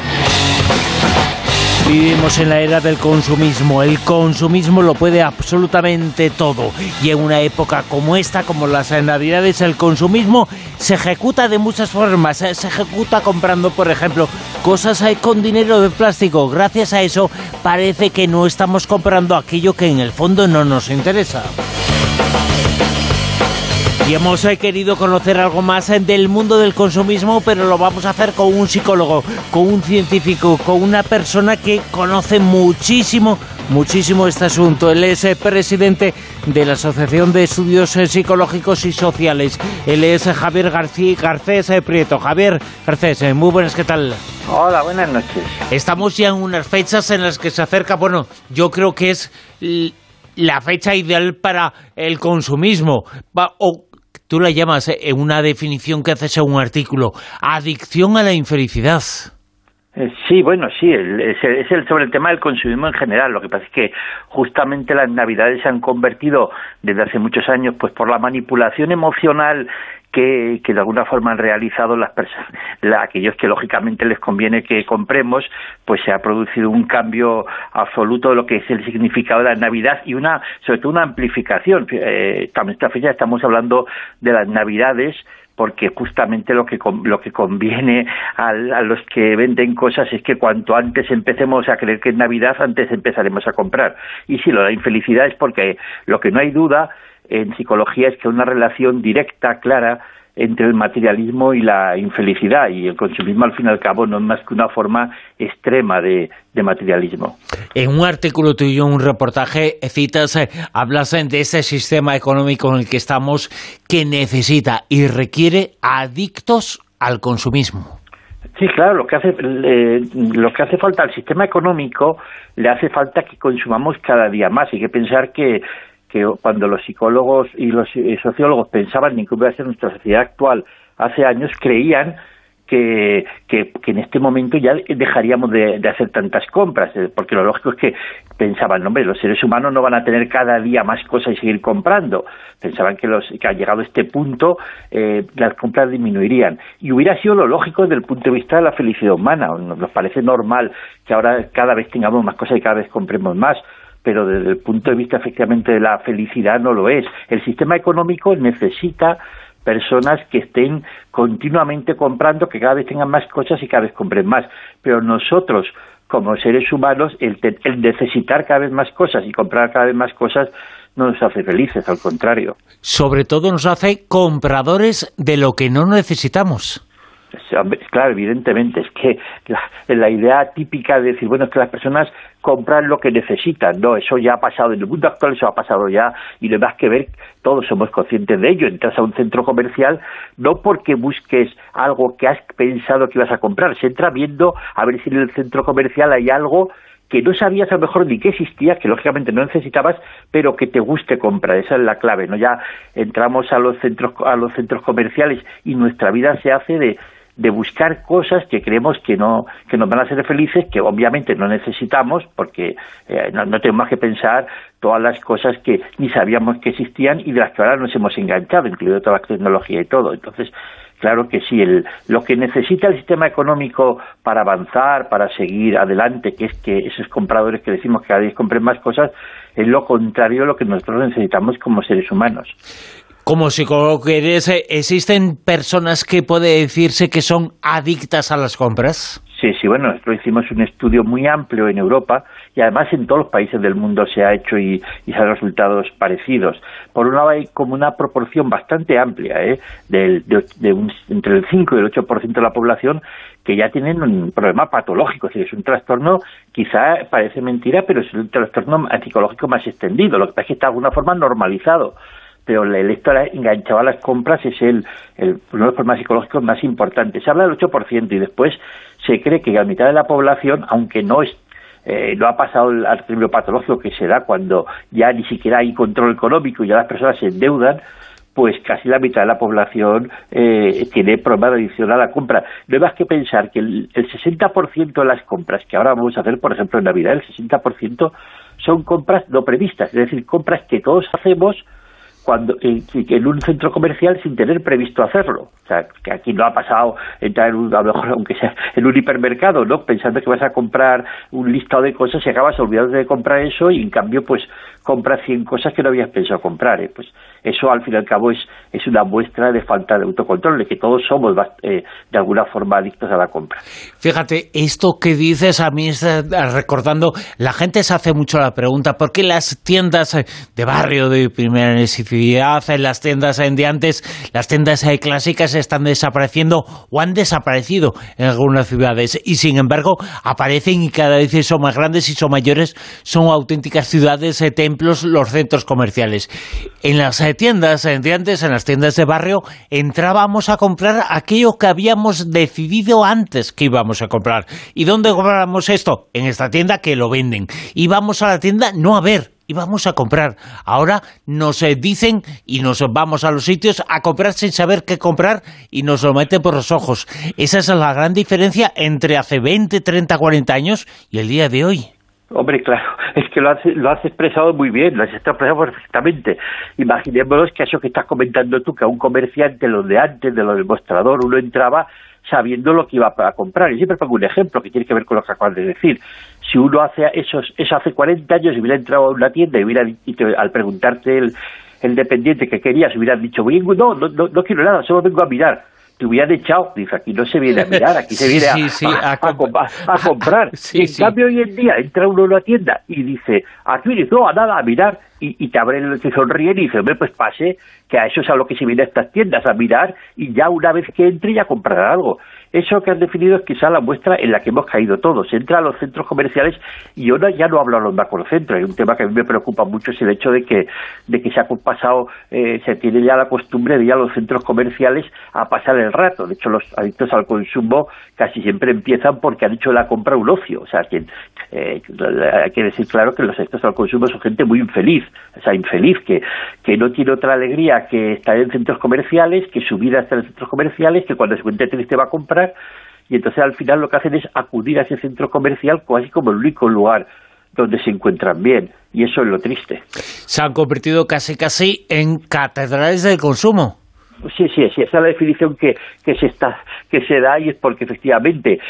Vivimos en la era del consumismo. El consumismo lo puede absolutamente todo. Y en una época como esta, como las navidades, el consumismo se ejecuta de muchas formas. Se ejecuta comprando, por ejemplo, cosas con dinero de plástico. Gracias a eso parece que no estamos comprando aquello que en el fondo no nos interesa. Y hemos eh, querido conocer algo más eh, del mundo del consumismo, pero lo vamos a hacer con un psicólogo, con un científico, con una persona que conoce muchísimo, muchísimo este asunto. Él es eh, presidente de la Asociación de Estudios Psicológicos y Sociales. Él es Javier García Garcés Prieto. Javier Garcés, muy buenas, ¿qué tal? Hola, buenas noches. Estamos ya en unas fechas en las que se acerca, bueno, yo creo que es la fecha ideal para el consumismo. O tú la llamas eh, en una definición que haces en un artículo, adicción a la infelicidad. Eh, sí, bueno, sí, es, el, sobre el tema del consumismo en general. Lo que pasa es que justamente las navidades se han convertido desde hace muchos años, pues por la manipulación emocional que, de alguna forma han realizado las personas, aquellos que lógicamente les conviene que compremos, pues se ha producido un cambio absoluto de lo que es el significado de la Navidad y una, sobre todo una amplificación. Eh, esta fecha estamos hablando de las Navidades porque justamente lo que lo que conviene a, a, los que venden cosas es que cuanto antes empecemos a creer que es Navidad, antes empezaremos a comprar. Y si lo la infelicidad es porque lo que no hay duda en psicología es que una relación directa, clara, entre el materialismo y la infelicidad y el consumismo al fin y al cabo no es más que una forma extrema de, materialismo. En un artículo tuyo, un reportaje, citas, eh, hablas de ese sistema económico en el que estamos que necesita y requiere adictos al consumismo. Sí, claro, lo que hace lo que hace falta al sistema económico le hace falta que consumamos cada día más. Hay que pensar que que cuando los psicólogos y los sociólogos pensaban en cómo iba a ser nuestra sociedad actual hace años, creían que, que, en este momento ya dejaríamos de, hacer tantas compras, eh, porque lo lógico es que pensaban, hombre, los seres humanos no van a tener cada día más cosas y seguir comprando. Pensaban que, los, que al llegado a este punto eh, las compras disminuirían. Y hubiera sido lo lógico desde el punto de vista de la felicidad humana. Nos parece normal que ahora cada vez tengamos más cosas y cada vez compremos más pero desde el punto de vista efectivamente de la felicidad no lo es. El sistema económico necesita personas que estén continuamente comprando, que cada vez tengan más cosas y cada vez compren más. Pero nosotros, como seres humanos, el, el necesitar cada vez más cosas y comprar cada vez más cosas no nos hace felices, al contrario. Sobre todo nos hace compradores de lo que no necesitamos. Claro, evidentemente, es que la, idea típica de decir, bueno, es que las personas compran lo que necesitan, no, eso ya ha pasado, en el mundo actual eso ha pasado ya, y lo más que ver, todos somos conscientes de ello, entras a un centro comercial no porque busques algo que has pensado que ibas a comprar, se entra viendo a ver si en el centro comercial hay algo que no sabías a lo mejor ni que existía, que lógicamente no necesitabas, pero que te guste comprar, esa es la clave, ¿no? Ya entramos a los centros a los centros comerciales y nuestra vida se hace de de buscar cosas que creemos que no que nos van a hacer felices, que obviamente no necesitamos, porque eh, no, tenemos que pensar todas las cosas que ni sabíamos que existían y de las que ahora nos hemos enganchado, incluido toda la tecnología y todo. Entonces, claro que sí, el, lo que necesita el sistema económico para avanzar, para seguir adelante, que es que esos compradores que decimos que cada vez compren más cosas, es lo contrario de lo que nosotros necesitamos como seres humanos. Como psicólogo que eres, ¿existen personas que puede decirse que son adictas a las compras? Sí, sí, bueno, nosotros hicimos un estudio muy amplio en Europa y además en todos los países del mundo se ha hecho y, se han resultados parecidos. Por un lado hay como una proporción bastante amplia, ¿eh? de, entre el 5 y el 8% de la población que ya tienen un problema patológico, es decir, es un trastorno, quizá parece mentira, pero es un trastorno psicológico más extendido, lo que pasa es que está de alguna forma normalizado pero el elector enganchado a las compras es el, uno de los problemas psicológicos más importantes. Se habla del 8% y después se cree que la mitad de la población, aunque no es eh, no ha pasado al término patológico que se da cuando ya ni siquiera hay control económico y ya las personas se endeudan, pues casi la mitad de la población eh, tiene problema de adicción a la compra. No hay más que pensar que el, el 60% de las compras que ahora vamos a hacer, por ejemplo, en Navidad, el 60% son compras no previstas, es decir, compras que todos hacemos cuando en, un centro comercial sin tener previsto hacerlo. O sea, que aquí no ha pasado entrar en un, a lo mejor aunque sea en un hipermercado, ¿no? Pensando que vas a comprar un listado de cosas y acabas olvidando de comprar eso y en cambio pues compras 100 cosas que no habías pensado comprar. ¿eh? Pues eso al fin y al cabo es, es una muestra de falta de autocontrol, de que todos somos eh, de alguna forma adictos a la compra. Fíjate, esto que dices a mí está recordando, la gente se hace mucho la pregunta, ¿por qué las tiendas de barrio de primera necesidad, las tiendas de antes, las tiendas clásicas están desapareciendo o han desaparecido en algunas ciudades y sin embargo aparecen y cada vez son más grandes y son mayores, son auténticas ciudades, templos, los centros comerciales. En las tiendas de antes, en las tiendas de barrio, entrábamos a comprar aquello que habíamos decidido antes que íbamos a comprar. ¿Y dónde comprábamos esto? En esta tienda que lo venden. Íbamos a la tienda no a ver, íbamos a comprar. Ahora nos eh, dicen y nos vamos a los sitios a comprar sin saber qué comprar y nos lo meten por los ojos. Esa es la gran diferencia entre hace 20, 30, 40 años y el día de hoy. Hombre, claro, es que lo has, lo has expresado muy bien, lo has expresado perfectamente. Imaginémonos que eso que estás comentando tú, que a un comerciante, lo de antes, de lo del mostrador, uno entraba sabiendo lo que iba a comprar. Y siempre pongo un ejemplo que tiene que ver con lo que acabas de decir. Si uno hace eso, eso hace 40 años y hubiera entrado a una tienda y hubiera al preguntarte el, dependiente que querías, hubiera dicho, no, no, no, no quiero nada, solo vengo a mirar te hubieran echado. Dice, aquí no se viene a mirar, aquí se viene a, a, comprar. en cambio, hoy en día entra uno en una tienda y dice, aquí no, a nada, a mirar, y, y te abren, te sonríen y dice, hombre, pues pase, que a eso es a lo que se viene a estas tiendas, a mirar, y ya una vez que entre ya comprará algo. Eso que has definido es quizá la muestra en la que hemos caído todos. Entra a los centros comerciales y yo ya no hablo a los macrocentros. Hay un tema que a mí me preocupa mucho es el hecho de que, de que se ha pasado, eh, se tiene ya la costumbre de ir a los centros comerciales a pasar el rato. De hecho, los adictos al consumo casi siempre empiezan porque han hecho la compra un ocio. O sea, que, eh, hay que decir claro que los adictos al consumo son gente muy infeliz, o sea, infeliz, que, que no tiene otra alegría que estar en centros comerciales, que su vida está en centros comerciales, que cuando se encuentra triste va a comprar y entonces al final lo que hacen es acudir a ese centro comercial casi como el único lugar donde se encuentran bien y eso es lo triste. Se han convertido casi casi en catedrales del consumo. Sí, sí, sí, esa es la definición que, que se está que se da y es porque efectivamente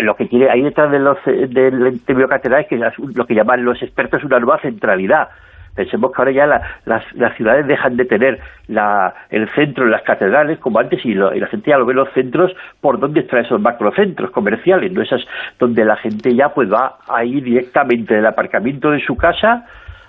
lo que tiene ahí detrás de los del término catedral es que lo que llaman los expertos una nueva centralidad. Pensemos que ahora ya las, ciudades dejan de tener el centro en las catedrales como antes y, la gente ya lo ve los centros por donde están esos macrocentros comerciales, no esas donde la gente ya pues va a ir directamente del aparcamiento de su casa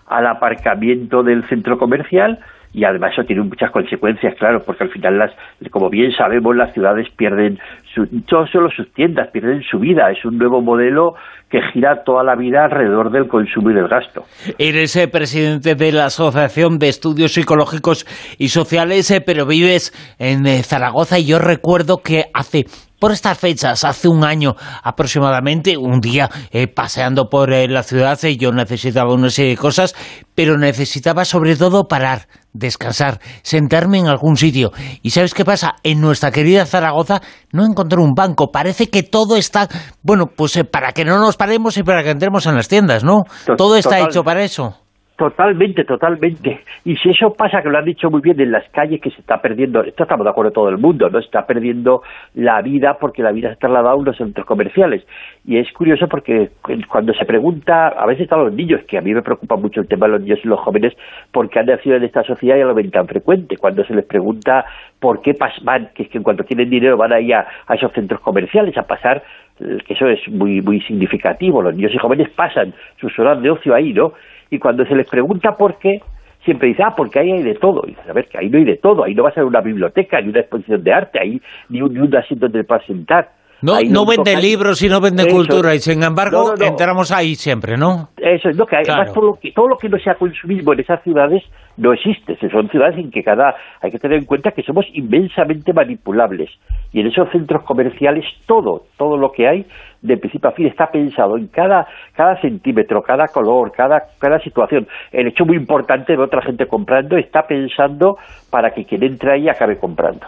al aparcamiento del centro comercial y además eso tiene muchas consecuencias, claro, porque al final, las, como bien sabemos, las ciudades pierden su, no solo sus tiendas, pierden su vida. Es un nuevo modelo que gira toda la vida alrededor del consumo y del gasto. Eres eh, presidente de la Asociación de Estudios Psicológicos y Sociales, eh, pero vives en eh, Zaragoza y yo recuerdo que hace por estas fechas, hace un año aproximadamente, un día paseando por la ciudad, yo necesitaba una serie de cosas, pero necesitaba sobre todo parar, descansar, sentarme en algún sitio. ¿Y sabes qué pasa? En nuestra querida Zaragoza no encontré un banco. Parece que todo está, bueno, pues para que no nos paremos y para que entremos en las tiendas, ¿no? Todo está hecho para eso. Totalmente, totalmente. Y si eso pasa, que lo han dicho muy bien, en las calles que se está perdiendo, esto estamos de acuerdo todo el mundo, ¿no? Está perdiendo la vida porque la vida se ha trasladado a unos centros comerciales. Y es curioso porque cuando se pregunta, a veces están los niños, que a mí me preocupa mucho el tema de los niños y los jóvenes, porque han nacido en esta sociedad y lo ven tan frecuente. Cuando se les pregunta por qué van, que es que en cuanto tienen dinero van a ir a, a esos centros comerciales a pasar que eso es muy muy significativo. Los niños y jóvenes pasan sus horas de ocio ahí, ¿no? Y cuando se les pregunta por qué, siempre dice, ah, porque ahí hay de todo. Y dice, a ver, que ahí no hay de todo, ahí no va a ser una biblioteca, ni una exposición de arte, ahí ni un, ni un asiento donde te sentar. No, no vende libros y no vende Eso. cultura y sin embargo No, no, no. entramos ahí siempre, ¿no? Eso es lo que hay. Claro. Además, todo lo que, todo lo que no sea consumismo en esas ciudades no existe. Son ciudades en que cada hay que tener en cuenta que somos inmensamente manipulables. Y en esos centros comerciales todo, todo lo que hay, de principio a fin, está pensado en cada, cada centímetro, cada color, cada, cada situación. El hecho muy importante de otra gente comprando está pensando para que quien entre ahí acabe comprando.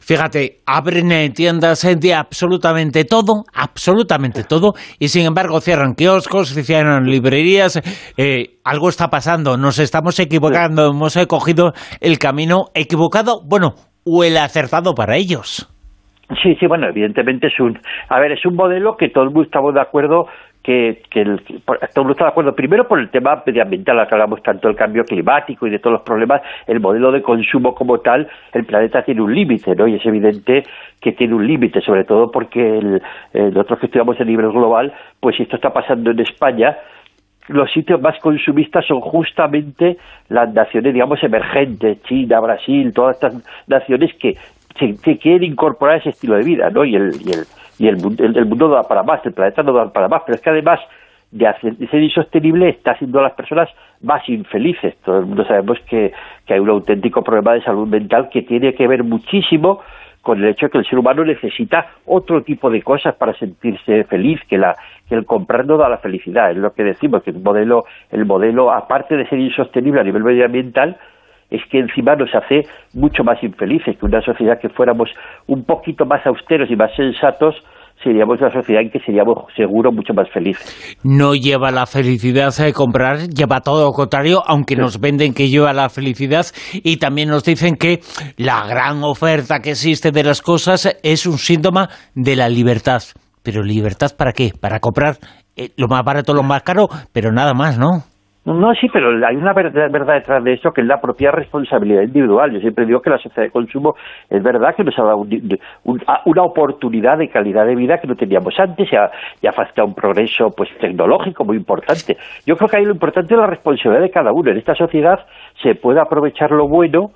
Fíjate, abren tiendas de absolutamente todo, absolutamente todo, y sin embargo cierran kioscos, cierran librerías. eh, algo está pasando, nos estamos equivocando, hemos cogido el camino equivocado, bueno, o el acertado para ellos. Sí, sí, bueno, evidentemente es un... A ver, es un modelo que todo el estamos de acuerdo que, que el, todo el está de acuerdo primero por el tema medioambiental, al que hablamos tanto del cambio climático y de todos los problemas, el modelo de consumo como tal, el planeta tiene un límite, ¿no? Y es evidente que tiene un límite, sobre todo porque el, eh, nosotros que estudiamos el nivel global, pues esto está pasando en España, los sitios más consumistas son justamente las naciones, digamos, emergentes, China, Brasil, todas estas naciones que, se- quieren incorporar ese estilo de vida, ¿no? Y el, y el, y el, mundo- el- el mundo no da para más, el planeta no da para más, pero es que además de, hacer- de ser insostenible está haciendo a las personas más infelices. Todo el mundo sabemos que, que hay un auténtico problema de salud mental que tiene que ver muchísimo con el hecho de que el ser humano necesita otro tipo de cosas para sentirse feliz, que la que el comprar no da la felicidad, es lo que decimos, que el modelo, el modelo, aparte de ser insostenible a nivel medioambiental, es que encima nos hace mucho más infelices, que una sociedad que fuéramos un poquito más austeros y más sensatos, seríamos una sociedad en que seríamos seguro mucho más felices. No lleva la felicidad de comprar, lleva todo lo contrario, aunque nos venden que lleva la felicidad y también nos dicen que la gran oferta que existe de las cosas es un síntoma de la libertad. Pero libertad para qué? Para comprar eh, lo más barato, lo más caro, pero nada más, ¿no? No, sí, pero hay una verdad, detrás de eso que es la propia responsabilidad individual. Yo siempre digo que la sociedad de consumo es verdad que nos ha dado un- una oportunidad de calidad de vida que no teníamos antes y ha, y un progreso pues tecnológico muy importante. Yo creo que ahí lo importante es la responsabilidad de cada uno. En esta sociedad se puede aprovechar lo bueno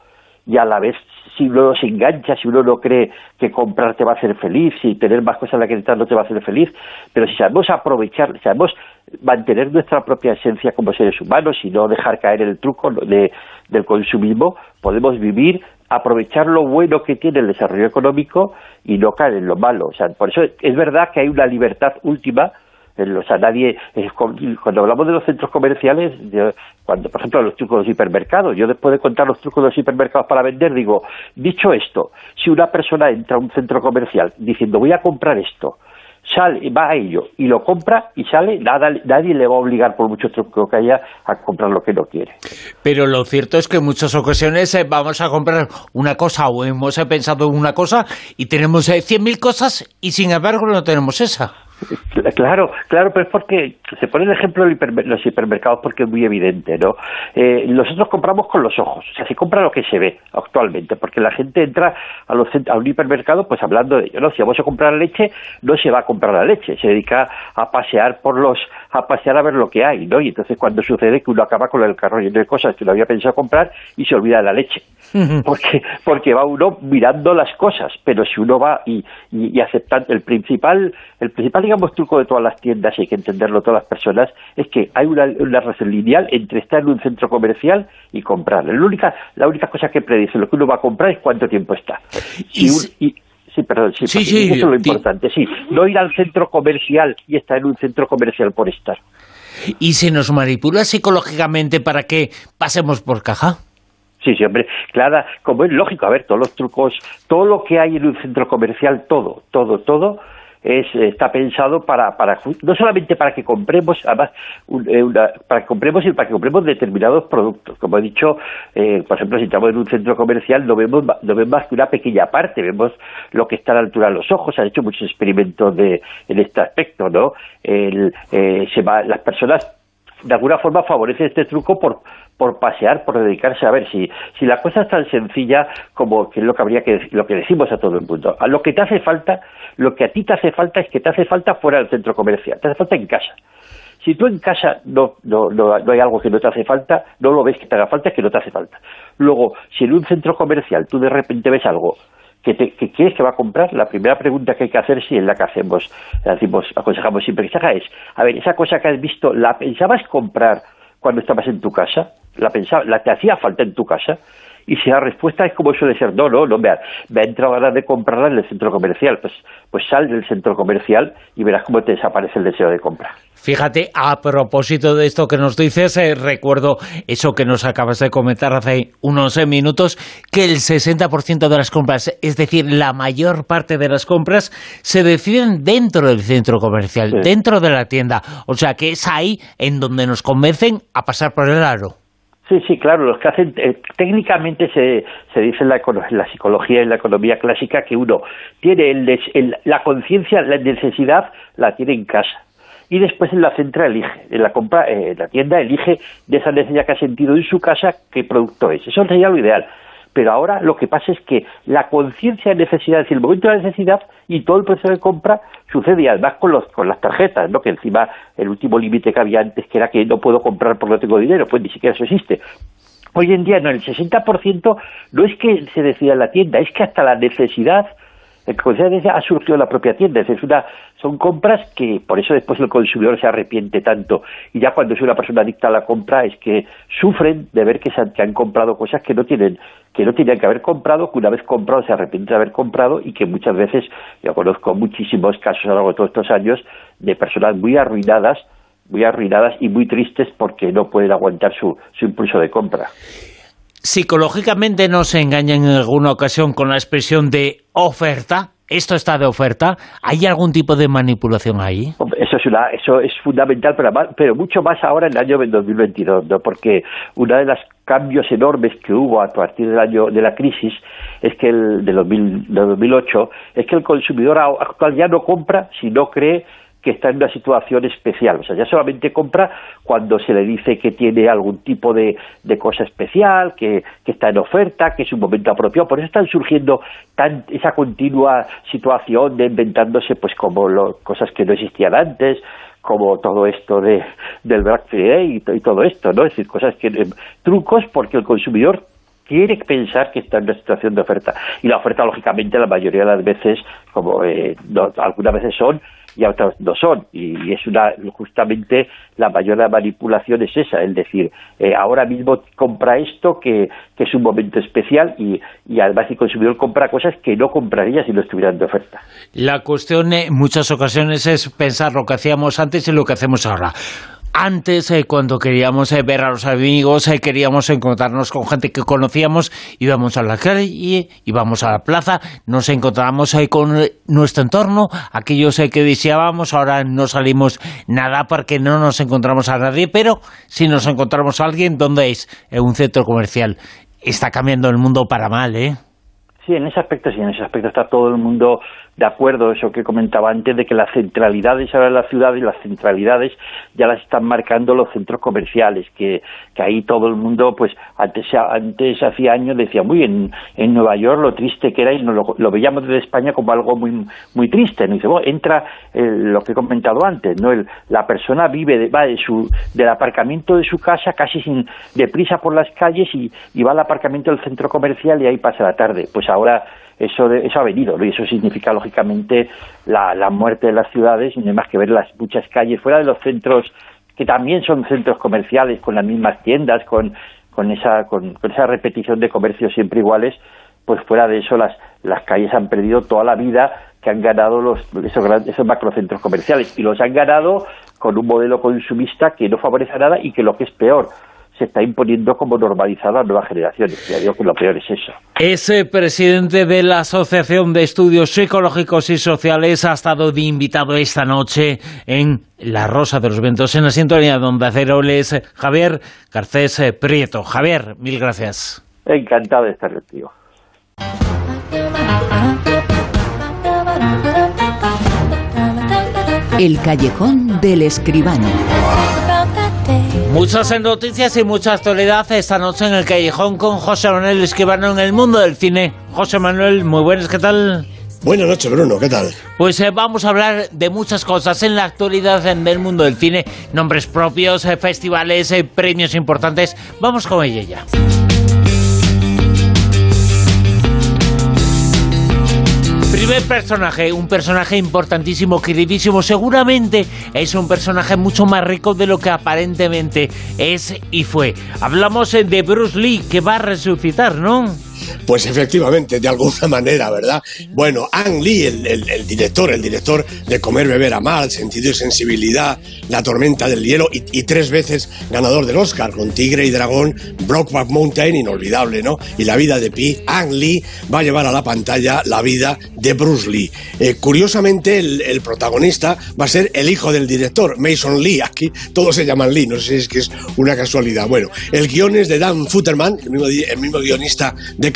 y a la vez si uno se engancha, si uno no cree que comprar te va a hacer feliz, si tener más cosas en la que entrar no te va a hacer feliz, pero si sabemos aprovechar, sabemos mantener nuestra propia esencia como seres humanos y no dejar caer el truco de, del consumismo, podemos vivir, aprovechar lo bueno que tiene el desarrollo económico y no caer en lo malo. O sea, por eso es verdad que hay una libertad última el- o sea, nadie, con- cuando hablamos de los centros comerciales, cuando, por ejemplo, los trucos de los hipermercados, yo después de contar los trucos de los hipermercados para vender, digo, dicho esto, si una persona entra a un centro comercial diciendo voy a comprar esto, sale, va a ello y lo compra y sale, nadie le va a obligar por mucho truco que haya a comprar lo que no quiere. Pero lo cierto es que en muchas ocasiones eh, vamos a comprar una cosa o hemos eh, pensado en una cosa y tenemos eh, 100.000 cosas y sin embargo no tenemos esa. Claro, claro, pero es porque se pone el ejemplo de los hipermercados porque es muy evidente, ¿no? Eh, nosotros compramos con los ojos, o sea, se compra lo que se ve actualmente, porque la gente entra a, los, a un hipermercado pues hablando de ello, ¿no? Si vamos a comprar leche, no se va a comprar la leche, se dedica a pasear por los, a pasear a ver lo que hay, ¿no? Y entonces cuando sucede que uno acaba con el carro lleno de cosas que no había pensado comprar y se olvida de la leche. Porque porque va uno mirando las cosas pero si uno va y, y, y aceptando el principal el principal digamos truco de todas las tiendas y hay que entenderlo todas las personas es que hay una, una relación lineal entre estar en un centro comercial y comprar la única la única cosa que predice lo que uno va a comprar es cuánto tiempo está. Y un- y- sí perdón sí, Sí, porque sí, eso es lo importante sí. No ir al centro comercial y estar en un centro comercial por estar. Y se nos manipula psicológicamente para que pasemos por caja. Sí, sí, hombre, claro, como es lógico, a ver, todos los trucos, todo lo que hay en un centro comercial, todo, todo, todo, es, está pensado para, para, no solamente para que compremos, además, eh, una- para que compremos y para que compremos determinados productos. Como he dicho, eh, por ejemplo, si estamos en un centro comercial, no vemos, no vemos más que una pequeña parte, vemos lo que está a la altura de los ojos, han hecho muchos experimentos de, en este aspecto, ¿no? El, eh, se va, las personas de alguna forma favorece este truco por, por pasear, por dedicarse a ver si, si la cosa es tan sencilla como que lo que habría que lo que decimos a todo el mundo. A lo que te hace falta, lo que a ti te hace falta es que te hace falta fuera del centro comercial, te hace falta en casa. Si tú en casa no, no, no, no hay algo que no te hace falta, no lo ves que te haga falta, es que no te hace falta. Luego, si en un centro comercial tú de repente ves algo que, te, que quieres que va a comprar, la primera pregunta que hay que hacer, si es la que hacemos, decimos, aconsejamos siempre que se haga, es, a ver, esa cosa que has visto, ¿la pensabas comprar cuando estabas en tu casa? ¿La, pensaba, la te hacía falta en tu casa? Y si la respuesta es como suele ser, no, no, no, me ha, me ha entrado ganas de comprarla en el centro comercial, pues, pues sal del centro comercial y verás cómo te desaparece el deseo de compra. Fíjate, a propósito de esto que nos dices, eh, recuerdo eso que nos acabas de comentar hace unos eh, minutos, que el 60% de las compras, es decir, la mayor parte de las compras, se deciden dentro del centro comercial, dentro de la tienda. O sea que es ahí en donde nos convencen a pasar por el aro. Sí, sí, claro, los que hacen, eh, técnicamente se, se dice en la, la, psicología y en la economía clásica que uno tiene el, la conciencia, la necesidad, la tiene en casa. Y después en la centra elige, en la compra, eh, la tienda elige de esa necesidad que ha sentido en su casa qué producto es. Eso sería lo ideal pero ahora lo que pasa es que la conciencia de necesidad, es decir, el momento de la necesidad y todo el proceso de compra sucede y además con, los, con las tarjetas, ¿no? que encima el último límite que había antes, que era que no puedo comprar porque no tengo dinero, pues ni siquiera eso existe. Hoy en día, no, el 60% no es que se decida en la tienda, es que hasta la necesidad el ha surgido la propia tienda. Es una, son compras que por eso después el consumidor se arrepiente tanto. Y ya cuando es una persona adicta a la compra es que sufren de ver que, se han, que han comprado cosas que no tienen que no tenían que haber comprado, que una vez comprado se arrepienten de haber comprado y que muchas veces, yo conozco muchísimos casos a lo largo de todos estos años de personas muy arruinadas, muy arruinadas y muy tristes porque no pueden aguantar su, su impulso de compra. Psicológicamente no se engañan en alguna ocasión con la expresión de oferta. Esto está de oferta. ¿Hay algún tipo de manipulación ahí? Eso es, una, eso es fundamental, pero, pero mucho más ahora en el año 2022, ¿no? porque uno de los cambios enormes que hubo a partir del año de la crisis es que el de, 2008 es que el consumidor actual ya no compra si no cree que está en una situación especial. O sea, ya solamente compra cuando se le dice que tiene algún tipo de, de cosa especial, que, que, está en oferta, que es un momento apropiado. Por eso están surgiendo tan, esa continua situación de inventándose pues como cosas que no existían antes, como todo esto de, del Black Friday y, todo esto, ¿no? Es decir, cosas que... Eh, trucos porque el consumidor quiere pensar que está en una situación de oferta. Y la oferta, lógicamente, la mayoría de las veces, como eh, algunas veces son, y otras no son. Y, es una, justamente la mayor manipulación es esa, es decir, eh, ahora mismo compra esto que, que, es un momento especial y, y además el consumidor compra cosas que no compraría si no estuvieran de oferta. La cuestión en muchas ocasiones es pensar lo que hacíamos antes y lo que hacemos ahora. Antes, eh, cuando queríamos eh, ver a los amigos, eh, queríamos encontrarnos con gente que conocíamos, íbamos a la calle, íbamos a la plaza, nos encontrábamos con nuestro entorno, aquellos que deseábamos, ahora no salimos nada porque no nos encontramos a nadie, pero si nos encontramos a alguien, ¿dónde es? En un centro comercial. Está cambiando el mundo para mal, ¿eh? Sí, en ese aspecto sí, en ese aspecto está todo el mundo de acuerdo, eso que comentaba antes, de que las centralidades ahora de la ciudad y las centralidades ya las están marcando los centros comerciales, que, que ahí todo el mundo, pues antes, antes hacía años decía, muy en, en Nueva York lo triste que era y lo, lo veíamos desde España como algo muy muy triste, ¿no? dice, bueno, entra lo que he comentado antes, ¿no? El, la persona vive, de, va de su, del aparcamiento de su casa casi sin deprisa por las calles y, y va al aparcamiento del centro comercial y ahí pasa la tarde. Pues ahora eso, eso ha venido, y eso significa lógicamente la, la muerte de las ciudades, no hay más que ver las muchas calles fuera de los centros que también son centros comerciales con las mismas tiendas, con, con, esa, con, esa repetición de comercios siempre iguales, pues fuera de eso las, las calles han perdido toda la vida que han ganado los, esos, esos macrocentros comerciales y los han ganado con un modelo consumista que no favorece nada y que lo que es peor, se está imponiendo como normalizado a nuevas generaciones. Ya digo que lo peor es eso. Ese presidente de la Asociación de Estudios Psicológicos y Sociales ha estado de invitado esta noche en La Rosa de los Vientos, en la sintonía donde Aceroles, Javier Garcés Prieto. Javier, mil gracias. Encantado de estar contigo. El callejón del escribano. Muchas noticias y mucha actualidad esta noche en el callejón con José Manuel Escribano en el mundo del cine. José Manuel, muy buenas, ¿qué tal? Buenas noches, Bruno, ¿qué tal? Pues eh, vamos a hablar de muchas cosas en la actualidad del mundo del cine, nombres propios, eh, festivales, eh, premios importantes. Vamos con ella ya. Primer personaje, un personaje importantísimo, queridísimo. Seguramente es un personaje mucho más rico de lo que aparentemente es y fue. Hablamos eh, de Bruce Lee, que va a resucitar, ¿no? Pues efectivamente, de alguna manera, ¿verdad? Bueno, Ang Lee, el, director, el director de Comer, Beber, Amar, Sentido y Sensibilidad, La Tormenta del Hielo y, tres veces ganador del Oscar con Tigre y Dragón, Brokeback Mountain, inolvidable, ¿no? Y La vida de Pi, Ang Lee va a llevar a la pantalla la vida de Bruce Lee. Eh, curiosamente, el, protagonista va a ser el hijo del director, Mason Lee. Aquí todos se llaman Lee, no sé si es que es una casualidad. Bueno, el guion es de Dan Futterman, el mismo, el mismo guionista de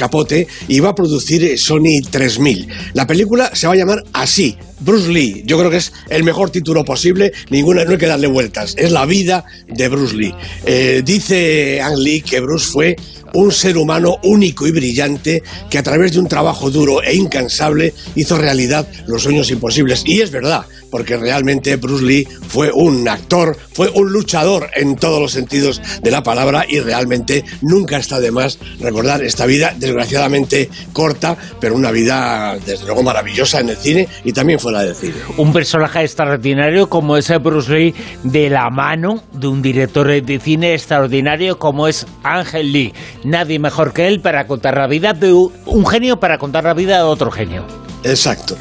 y va a producir Sony 3000. La película se va a llamar así, Bruce Lee. Yo creo que es el mejor título posible, ninguna, no hay que darle vueltas. Es la vida de Bruce Lee. Eh, dice Ang Lee que Bruce fue un ser humano único y brillante que a través de un trabajo duro e incansable hizo realidad los sueños imposibles. Y es verdad, porque realmente Bruce Lee fue un actor, fue un luchador en todos los sentidos de la palabra y realmente nunca está de más recordar esta vida desgraciadamente corta, pero una vida desde luego maravillosa en el cine y también fuera del cine. Un personaje extraordinario como es Bruce Lee de la mano de un director de cine extraordinario como es Ángel Lee nadie mejor que él para contar la vida de un genio para contar la vida de otro genio. Exacto.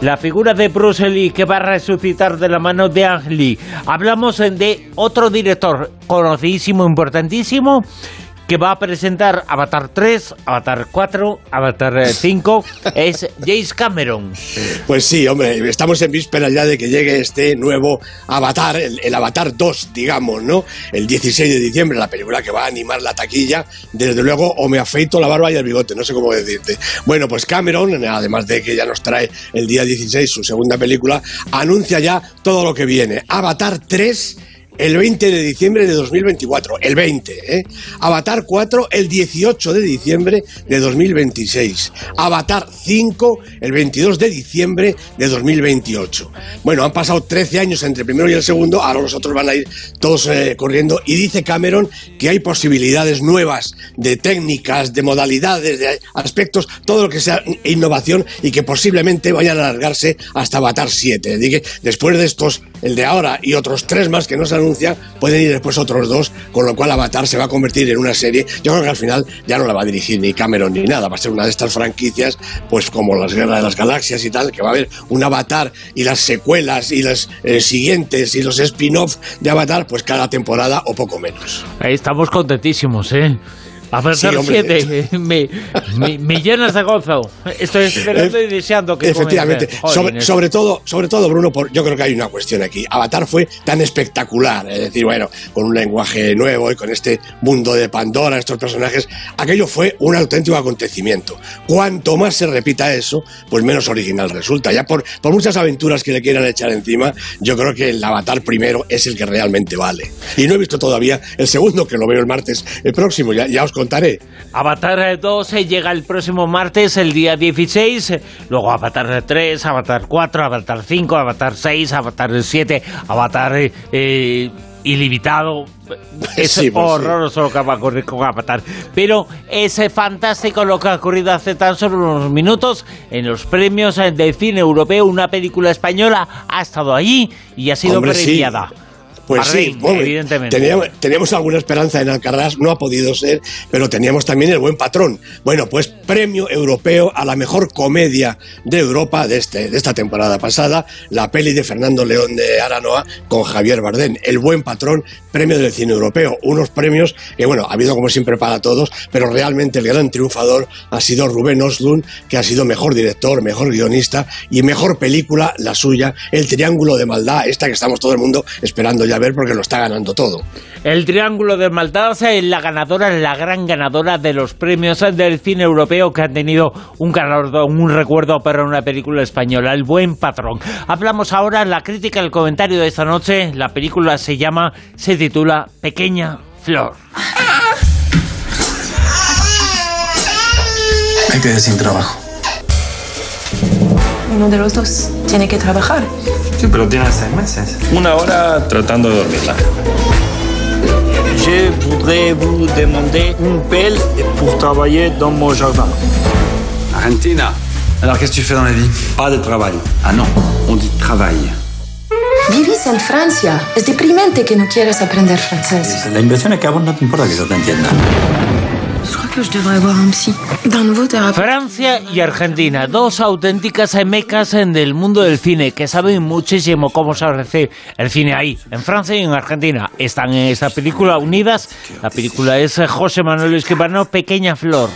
La figura de Bruce Lee que va a resucitar de la mano de Ang Lee. Hablamos de otro director conocidísimo, importantísimo, que va a presentar Avatar 3, Avatar 4, Avatar 5, es James Cameron. Pues sí, hombre, estamos en vísperas ya de que llegue este nuevo Avatar, el, Avatar 2, digamos, ¿no? El 16 de diciembre, la película que va a animar la taquilla. Desde luego, o me afeito la barba y el bigote, no sé cómo decirte. Bueno, pues Cameron, además de que ya nos trae el día 16 su segunda película, anuncia ya todo lo que viene. Avatar 3 el 20 de diciembre de 2024, el 20, ¿eh? Avatar 4 el 18 de diciembre de 2026, Avatar 5 el 22 de diciembre de 2028. Bueno, han pasado 13 años entre el primero y el segundo, ahora los otros van a ir todos eh, corriendo y dice Cameron que hay posibilidades nuevas de técnicas, de modalidades, de aspectos, todo lo que sea innovación y que posiblemente vayan a alargarse hasta Avatar 7. Dije, después de estos, el de ahora y otros tres más que no se pueden ir después otros dos, con lo cual Avatar se va a convertir en una serie. Yo creo que al final ya no la va a dirigir ni Cameron ni nada, va a ser una de estas franquicias, pues como las Guerras de las Galaxias y tal, que va a haber un Avatar y las secuelas y las eh, siguientes y los spin-off de Avatar, pues cada temporada o poco menos. Ahí estamos contentísimos, ¿eh? A pesar sí, siete, me, me, llenas de gozo. Estoy esperando y deseando que Efectivamente. Sobre, sobre, todo, sobre todo, Bruno, por, yo creo que hay una cuestión aquí. Avatar fue tan espectacular, es decir, bueno, con un lenguaje nuevo y con este mundo de Pandora, estos personajes, aquello fue un auténtico acontecimiento. Cuanto más se repita eso, pues menos original resulta. Ya por, por muchas aventuras que le quieran echar encima, yo creo que el Avatar primero es el que realmente vale. Y no he visto todavía el segundo, que lo veo el martes el próximo, ya, ya os contaré. Avatar 2 eh, llega el próximo martes, el día 16. Luego Avatar 3, Avatar 4, Avatar 5, Avatar 6, Avatar 7, Avatar eh, ilimitado. Es pues horroroso lo que va a ocurrir con Avatar. Pero es eh, fantástico lo que ha ocurrido hace tan solo unos minutos en los premios del cine europeo. Una película española ha estado allí y ha sido premiada. Pues sí, evidentemente. Teníamos, alguna esperanza en Alcaraz, no ha podido ser, pero teníamos también el buen patrón. Bueno, pues premio europeo a la mejor comedia de Europa de, este, de esta temporada pasada, la peli de Fernando León de Aranoa con Javier Bardén. El buen patrón, premio del cine europeo. Unos premios que, bueno, ha habido como siempre para todos, pero realmente el gran triunfador ha sido Rubén Oslund, que ha sido mejor director, mejor guionista y mejor película, la suya, El Triángulo de Maldad, esta que estamos todo el mundo esperando ya ver porque lo está ganando todo. El Triángulo de Maldad es la ganadora, la gran ganadora de los premios del cine europeo que han tenido un un recuerdo para una película española, El Buen Patrón. Hablamos ahora la crítica, el comentario de esta noche. La película se llama, se titula Pequeña Flor. Me quedé sin trabajo. Uno de los dos tiene que trabajar. Sí, pero tiene seis meses. Una hora tratando de dormirla. Je voudrais vous demander un pel pour travailler dans mon jardin. Argentina. Alors qu'est-ce que tu fais dans la vie Pas de travail. Ah non, on dit travail. Vivís en Francia. Es deprimente que no quieras aprender francés. La inversión es que a vos no te importa que yo te entienda. Francia y Argentina, dos auténticas mecas en del mundo del cine que saben muchísimo cómo se hace el cine ahí. En Francia y en Argentina están en esta película unidas. La película es José Manuel Escribano, Pequeña Flor.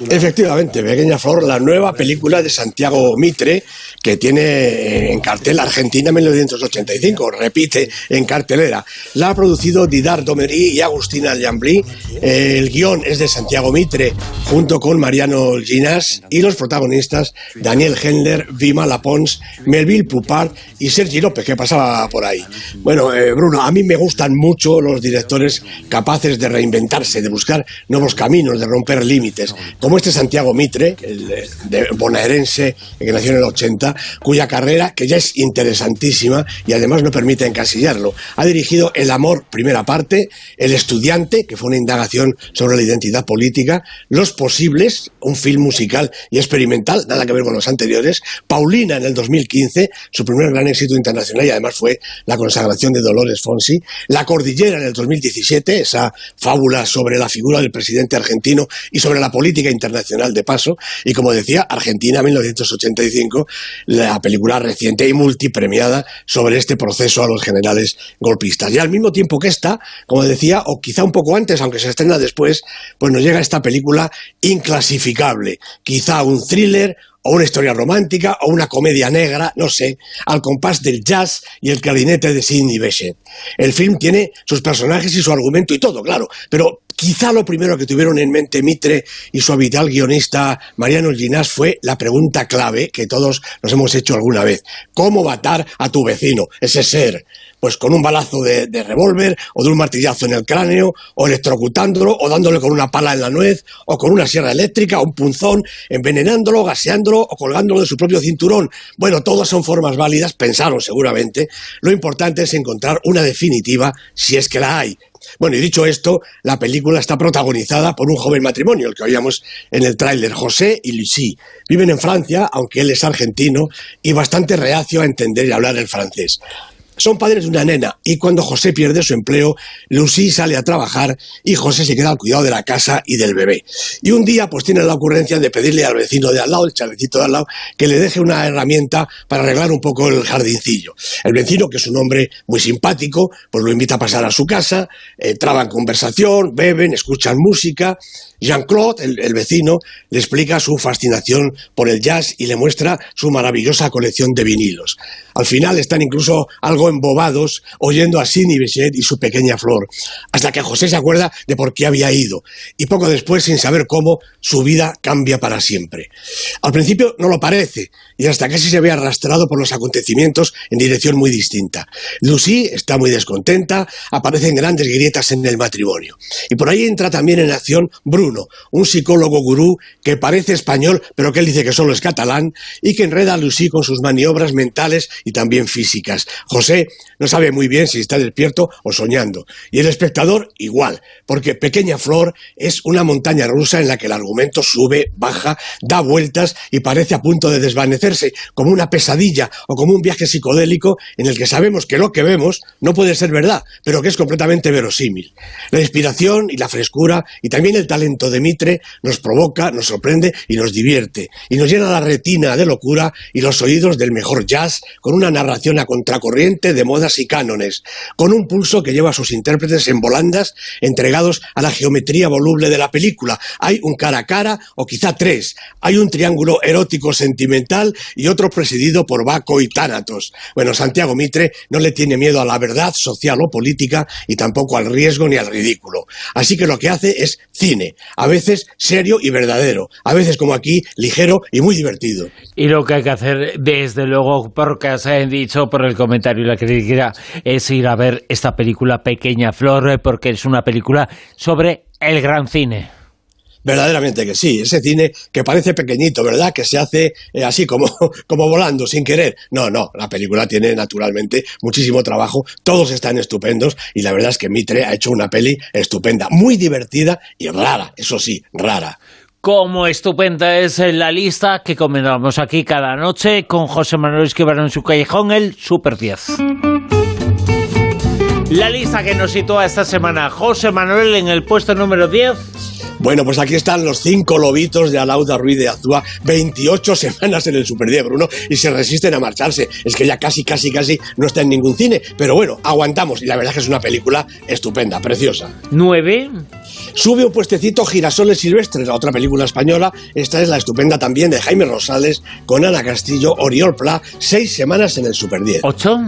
Efectivamente, Pequeña Flor, la nueva película de Santiago Mitre, que tiene en cartel Argentina 1985, repite en cartelera. La ha producido Didar Domerí y Agustina Llambrí. El guion es de Santiago Mitre, junto con Mariano Ginás, y los protagonistas Daniel Hendler, Vima Lapons, Melville Pupart y Sergi López, que pasaba por ahí. Bueno, eh, Bruno, a mí me gustan mucho los directores capaces de reinventarse, de buscar nuevos caminos, de romper límites como este Santiago Mitre, el eh, bonaerense, que nació en el 80, cuya carrera, que ya es interesantísima y además no permite encasillarlo, ha dirigido El amor, primera parte, El estudiante, que fue una indagación sobre la identidad política, Los posibles, un film musical y experimental, nada que ver con los anteriores, Paulina en el 2015, su primer gran éxito internacional y además fue la consagración de Dolores Fonsi, La cordillera en el 2017, esa fábula sobre la figura del presidente argentino y sobre la política internacional de paso, y como decía, Argentina 1985, la película reciente y multipremiada sobre este proceso a los generales golpistas. Y al mismo tiempo que esta, como decía, o quizá un poco antes, aunque se estrena después, pues nos llega esta película inclasificable, quizá un thriller o una historia romántica o una comedia negra, no sé, al compás del jazz y el clarinete de Sidney Bechet. El film tiene sus personajes y su argumento y todo, claro, pero quizá lo primero que tuvieron en mente Mitre y su habitual guionista Mariano Ginás fue la pregunta clave que todos nos hemos hecho alguna vez. ¿Cómo matar a tu vecino, ese ser? Pues con un balazo de, revólver o de un martillazo en el cráneo o electrocutándolo o dándole con una pala en la nuez o con una sierra eléctrica o un punzón, envenenándolo, gaseándolo o colgándolo de su propio cinturón. Bueno, todas son formas válidas, pensaron seguramente. Lo importante es encontrar una definitiva si es que la hay. Bueno, y dicho esto, la película está protagonizada por un joven matrimonio, el que oíamos en el tráiler, José y Lucie. Viven en Francia, aunque él es argentino, y bastante reacio a entender y hablar el francés. Son padres de una nena y cuando José pierde su empleo, Lucy sale a trabajar y José se queda al cuidado de la casa y del bebé. Y un día pues tiene la ocurrencia de pedirle al vecino de al lado, el chalecito de al lado, que le deje una herramienta para arreglar un poco el jardincillo. El vecino, que es un hombre muy simpático, pues lo invita a pasar a su casa, eh, traban conversación, beben, escuchan música. Jean-Claude, el, vecino, le explica su fascinación por el jazz y le muestra su maravillosa colección de vinilos. Al final están incluso algo embobados oyendo a Sidney Bechet y su pequeña flor, hasta que José se acuerda de por qué había ido, y poco después, sin saber cómo, su vida cambia para siempre. Al principio no lo parece, y hasta casi se ve arrastrado por los acontecimientos en dirección muy distinta. Lucy está muy descontenta, aparecen grandes grietas en el matrimonio. Y por ahí entra también en acción Bruno, un psicólogo gurú que parece español, pero que él dice que solo es catalán, y que enreda a Lucy con sus maniobras mentales y también físicas. José no sabe muy bien si está despierto o soñando. Y el espectador igual, porque Pequeña Flor es una montaña rusa en la que el argumento sube, baja, da vueltas y parece a punto de desvanecerse, como una pesadilla o como un viaje psicodélico en el que sabemos que lo que vemos no puede ser verdad, pero que es completamente verosímil. La inspiración y la frescura y también el talento de Mitre nos provoca, nos sorprende y nos divierte, y nos llena la retina de locura y los oídos del mejor jazz con una narración a contracorriente de modas y cánones, con un pulso que lleva a sus intérpretes en volandas entregados a la geometría voluble de la película. Hay un cara a cara o quizá tres. Hay un triángulo erótico sentimental y otro presidido por Baco y Tánatos. Bueno, Santiago Mitre no le tiene miedo a la verdad social o política y tampoco al riesgo ni al ridículo. Así que lo que hace es cine, a veces serio y verdadero, a veces como aquí, ligero y muy divertido. Y lo que hay que hacer, desde luego, porque se han dicho por el comentario y la crítica, es ir a ver esta película Pequeña Flor, eh, porque es una película sobre el gran cine. Verdaderamente que sí, ese cine que parece pequeñito, ¿verdad? Que se hace eh, así como, como volando, sin querer. No, no, la película tiene naturalmente muchísimo trabajo, todos están estupendos y la verdad es que Mitre ha hecho una peli estupenda, muy divertida y rara, eso sí, rara. Como estupenda es la lista que comentamos aquí cada noche con José Manuel Esquivar en su callejón, el Super 10. La lista que nos sitúa esta semana José Manuel en el puesto número 10. Bueno, pues aquí están los cinco lobitos de Alauda Ruiz de Azúa, 28 semanas en el Super 10, Bruno, y se resisten a marcharse. Es que ya casi, casi, casi no está en ningún cine, pero bueno, aguantamos. Y la verdad es que es una película estupenda, preciosa. ¿Nueve? Sube un puestecito Girasoles Silvestres, la otra película española. Esta es la estupenda también de Jaime Rosales con Ana Castillo, Oriol Pla, seis semanas en el Super 10. ¿Ocho?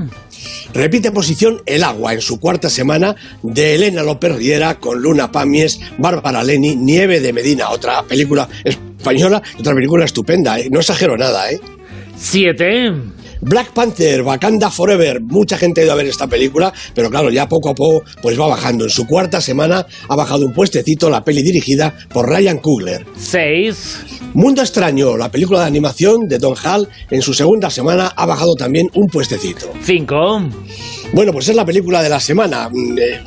Repite posición El Agua en su cuarta semana de Elena López Riera con Luna Pamies, Bárbara Leni, Nieve de Medina, otra película española, otra película estupenda, ¿eh? no exagero nada, ¿eh? Siete. Black Panther, Wakanda Forever. Mucha gente ha ido a ver esta película, pero claro, ya poco a poco pues va bajando. En su cuarta semana ha bajado un puestecito la peli dirigida por Ryan Coogler. Seis. Mundo Extraño, la película de animación de Don Hall, en su segunda semana ha bajado también un puestecito. Cinco. Bueno, pues es la película de la semana. Mm, eh, eh,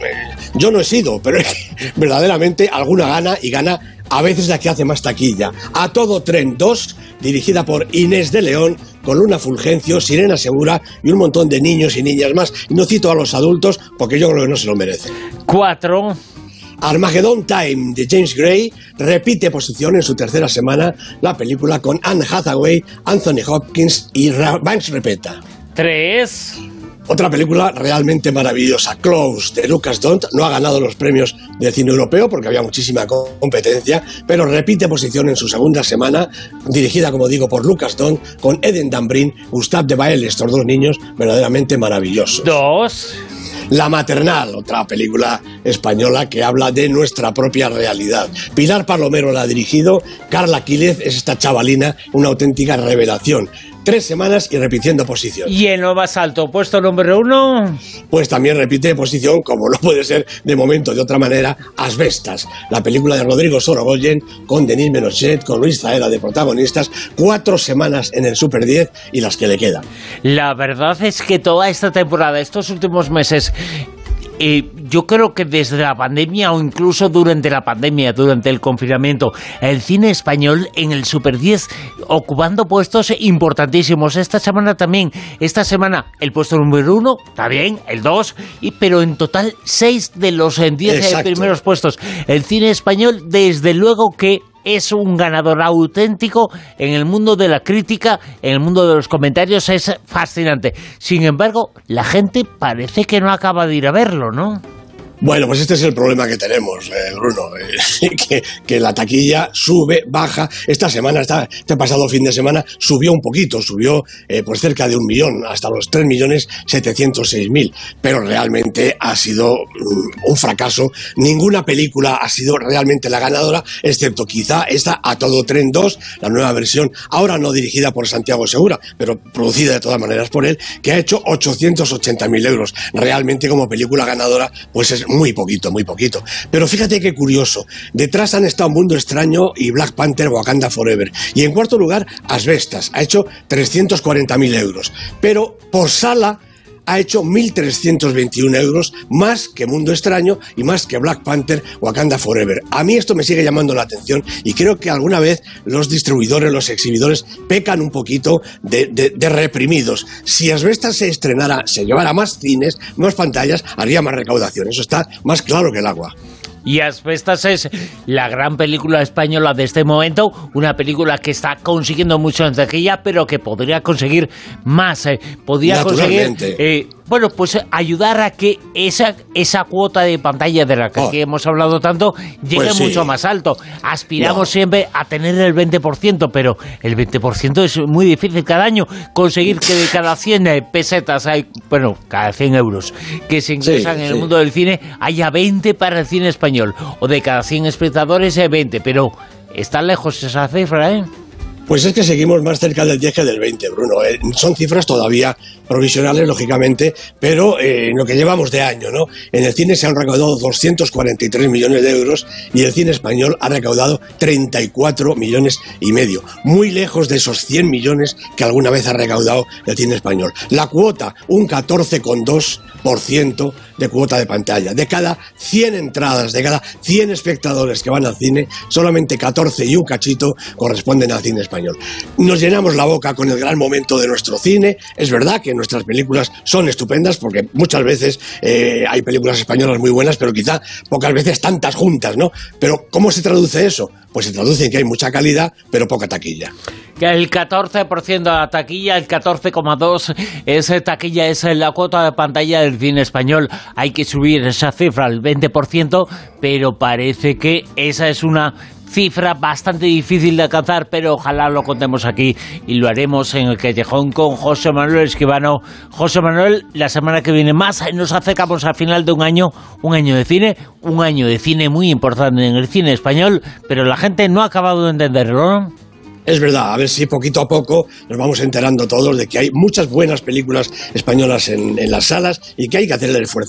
Yo no he sido, pero es que verdaderamente alguna gana y gana a veces la que hace más taquilla. A todo tren 2, dirigida por Inés de León, con Luna Fulgencio, Sirena Segura y un montón de niños y niñas más. Y no cito a los adultos porque yo creo que no se lo merecen. Cuatro. Armageddon Time de James Gray repite posición en su tercera semana la película con Anne Hathaway, Anthony Hopkins y Banks Repeta. Tres. Otra película realmente maravillosa, Close, de Lucas Dont. No ha ganado los premios de cine europeo porque había muchísima competencia, pero repite posición en su segunda semana, dirigida, como digo, por Lucas Dont, con Eden Dambrin, Gustave de Bael, estos dos niños verdaderamente maravillosos. Dos. La Maternal, otra película española que habla de nuestra propia realidad. Pilar Palomero la ha dirigido, Carla Quílez es esta chavalina, una auténtica revelación. Tres semanas y repitiendo posición. Y en lo más alto, puesto número uno. Pues también repite posición, como no puede ser de momento de otra manera, Asbestas, la película de Rodrigo Sorogoyen con Denis Menochet, con Luis Zaera de protagonistas, cuatro semanas en el Super 10 y las que le quedan. La verdad es que toda esta temporada, estos últimos meses, eh, yo creo que desde la pandemia o incluso durante la pandemia, durante el confinamiento, el cine español en el Super 10 ocupando puestos importantísimos. Esta semana también, esta semana el puesto número uno, está bien, el dos, y, pero en total seis de los en diez Exacto. primeros puestos. El cine español, desde luego que es un ganador auténtico en el mundo de la crítica, en el mundo de los comentarios, es fascinante. Sin embargo, la gente parece que no acaba de ir a verlo, ¿no? Bueno, pues este es el problema que tenemos, eh, Bruno, eh, que, la taquilla sube, baja. Esta semana, esta- este pasado fin de semana, subió un poquito, subió eh, pues cerca de un millón, hasta los 3 millones 706 mil. Pero realmente ha sido mm, un fracaso. Ninguna película ha sido realmente la ganadora, excepto quizá esta A Todo Tren 2, la nueva versión, ahora no dirigida por Santiago Segura, pero producida de todas maneras por él, que ha hecho 880 mil euros. Realmente como película ganadora, pues es muy poquito, muy poquito. Pero fíjate qué curioso. Detrás han estado Mundo Extraño y Black Panther Wakanda Forever. Y en cuarto lugar, Asbestas. Ha hecho 340 mil euros. Pero por sala ha hecho 1.321 euros, más que Mundo Extraño y más que Black Panther Wakanda Forever. A mí esto me sigue llamando la atención y creo que alguna vez los distribuidores, los exhibidores, pecan un poquito de, reprimidos. Si Asbestas se estrenara, se llevara más cines, más pantallas, haría más recaudación. Eso está más claro que el agua. Y Asbestas es la gran película española de este momento, una película que está consiguiendo mucho en taquilla, pero que podría conseguir más. eh, podría conseguir, eh, bueno, pues eh, ayudar a que esa, esa cuota de pantalla de la que aquí hemos hablado tanto llegue Oh. Pues sí. mucho más alto. Aspiramos No. siempre a tener el 20%, pero el 20% es muy difícil cada año conseguir que de cada 100 eh, pesetas hay, bueno, cada 100 euros que se ingresan en el mundo del cine, haya 20 para el cine español. O de cada 100 espectadores, eh, 20. Pero está lejos esa cifra, ¿eh? Pues es que seguimos más cerca del 10 que del 20, Bruno. Eh, son cifras todavía provisionales, lógicamente, pero eh, en lo que llevamos de año, ¿no? En el cine se han recaudado 243 millones de euros y el cine español ha recaudado 34 millones y medio, muy lejos de esos 100 millones que alguna vez ha recaudado el cine español. La cuota, un 14,2% de cuota de pantalla. De cada 100 entradas, de cada 100 espectadores que van al cine, solamente 14 y un cachito corresponden al cine español. Nos llenamos la boca con el gran momento de nuestro cine. Es verdad que nuestras películas son estupendas porque muchas veces eh, hay películas españolas muy buenas, pero quizá pocas veces tantas juntas, ¿no? Pero ¿cómo se traduce eso? Pues se traduce en que hay mucha calidad, pero poca taquilla. El 14% de la taquilla, el 14,2% es taquilla, es la cuota de pantalla del cine español. Hay que subir esa cifra al 20%, pero parece que esa es una cifra bastante difícil de alcanzar, pero ojalá lo contemos aquí y lo haremos en el Callejón con José Manuel Esquivano. José Manuel, la semana que viene más nos acercamos al final de un año, un año de cine, un año de cine muy importante en el cine español, pero la gente no ha acabado de entenderlo. Es verdad, a ver si poquito a poco nos vamos enterando todos de que hay muchas buenas películas españolas en, en las salas y que hay que hacer el esfuerzo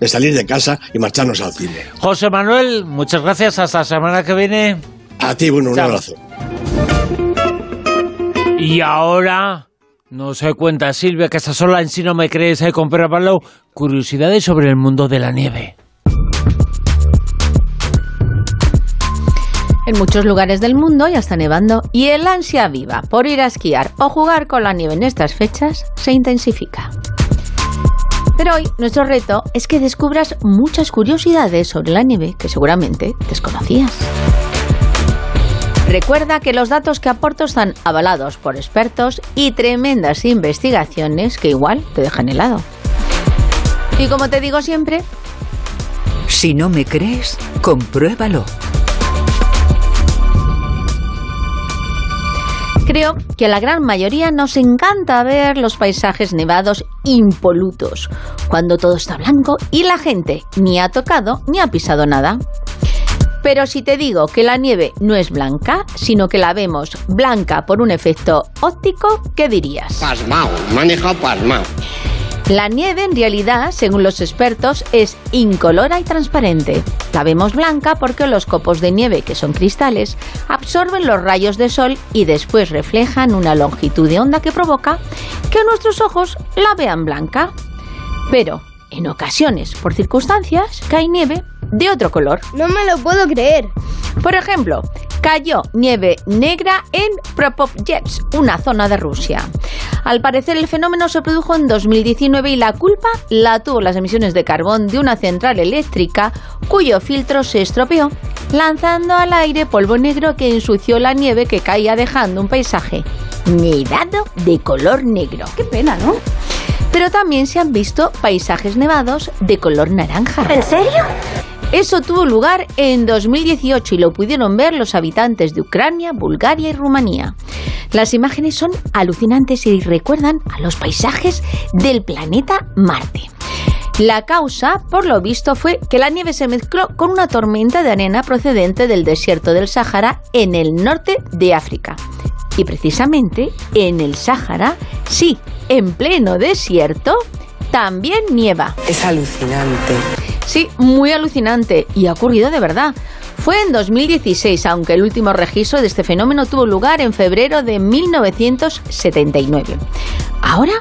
de salir de casa y marcharnos al cine. José Manuel, muchas gracias. Hasta la semana que viene. A ti, bueno, un Chao. abrazo. Y ahora nos cuenta Silvia que está sola en Si no me crees, eh, con Pedro Pablo, curiosidades sobre el mundo de la nieve. En muchos lugares del mundo ya está nevando y el ansia viva por ir a esquiar o jugar con la nieve en estas fechas se intensifica. Pero hoy nuestro reto es que descubras muchas curiosidades sobre la nieve que seguramente desconocías. Recuerda que los datos que aporto están avalados por expertos y tremendas investigaciones que igual te dejan helado. Y como te digo siempre, Si no me crees, compruébalo. Creo que a la gran mayoría nos encanta ver los paisajes nevados impolutos, cuando todo está blanco y la gente ni ha tocado ni ha pisado nada. Pero si te digo que la nieve no es blanca, sino que la vemos blanca por un efecto óptico, ¿qué dirías? Pasmao, dejado pasmao. La nieve en realidad, según los expertos, es incolora y transparente. La vemos blanca porque los copos de nieve, que son cristales, absorben los rayos de sol y después reflejan una longitud de onda que provoca que nuestros ojos la vean blanca. Pero, en ocasiones, por circunstancias, cae nieve de otro color. No me lo puedo creer. Por ejemplo, cayó nieve negra en Propovyets, una zona de Rusia. Al parecer el fenómeno se produjo en 2019 y la culpa la tuvo las emisiones de carbón de una central eléctrica cuyo filtro se estropeó, lanzando al aire polvo negro que ensució la nieve que caía dejando un paisaje nevado de color negro. Qué pena, ¿no? Pero también se han visto paisajes nevados de color naranja. ¿En serio? Eso tuvo lugar en 2018 y lo pudieron ver los habitantes de Ucrania, Bulgaria y Rumanía. Las imágenes son alucinantes y recuerdan a los paisajes del planeta Marte. La causa, por lo visto, fue que la nieve se mezcló con una tormenta de arena procedente del desierto del Sáhara en el norte de África. Y precisamente en el Sáhara, sí, en pleno desierto, también nieva. Es alucinante. Sí, muy alucinante y ha ocurrido de verdad. Fue en 2016, aunque el último registro de este fenómeno tuvo lugar en febrero de 1979. Ahora,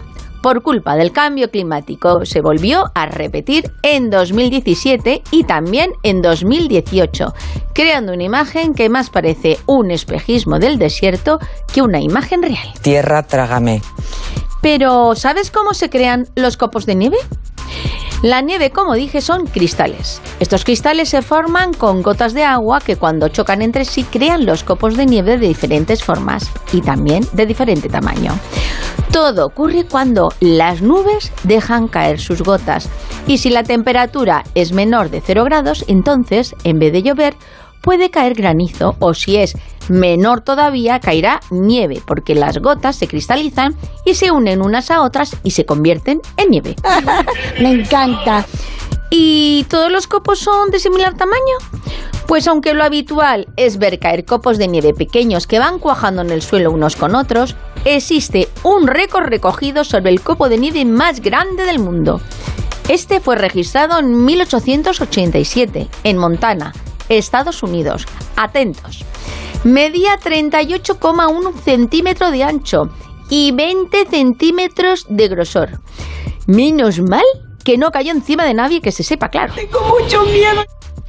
por culpa del cambio climático, se volvió a repetir en 2017 y también en 2018, creando una imagen que más parece un espejismo del desierto que una imagen real. Tierra, trágame. Pero, ¿sabes cómo se crean los copos de nieve? La nieve, como dije, son cristales. Estos cristales se forman con gotas de agua que cuando chocan entre sí crean los copos de nieve de diferentes formas y también de diferente tamaño. Todo ocurre cuando las nubes dejan caer sus gotas y si la temperatura es menor de 0 grados, entonces, en vez de llover, puede caer granizo o si es menor todavía caerá nieve porque las gotas se cristalizan y se unen unas a otras y se convierten en nieve. Me encanta. ¿Y todos los copos son de similar tamaño? Pues aunque lo habitual es ver caer copos de nieve pequeños que van cuajando en el suelo unos con otros, existe un récord recogido sobre el copo de nieve más grande del mundo. Este fue registrado en 1887 en Montana, Estados Unidos. Atentos. Medía 38,1 centímetros de ancho y 20 centímetros de grosor. Menos mal que no cayó encima de nadie que se sepa, claro. Tengo mucho miedo.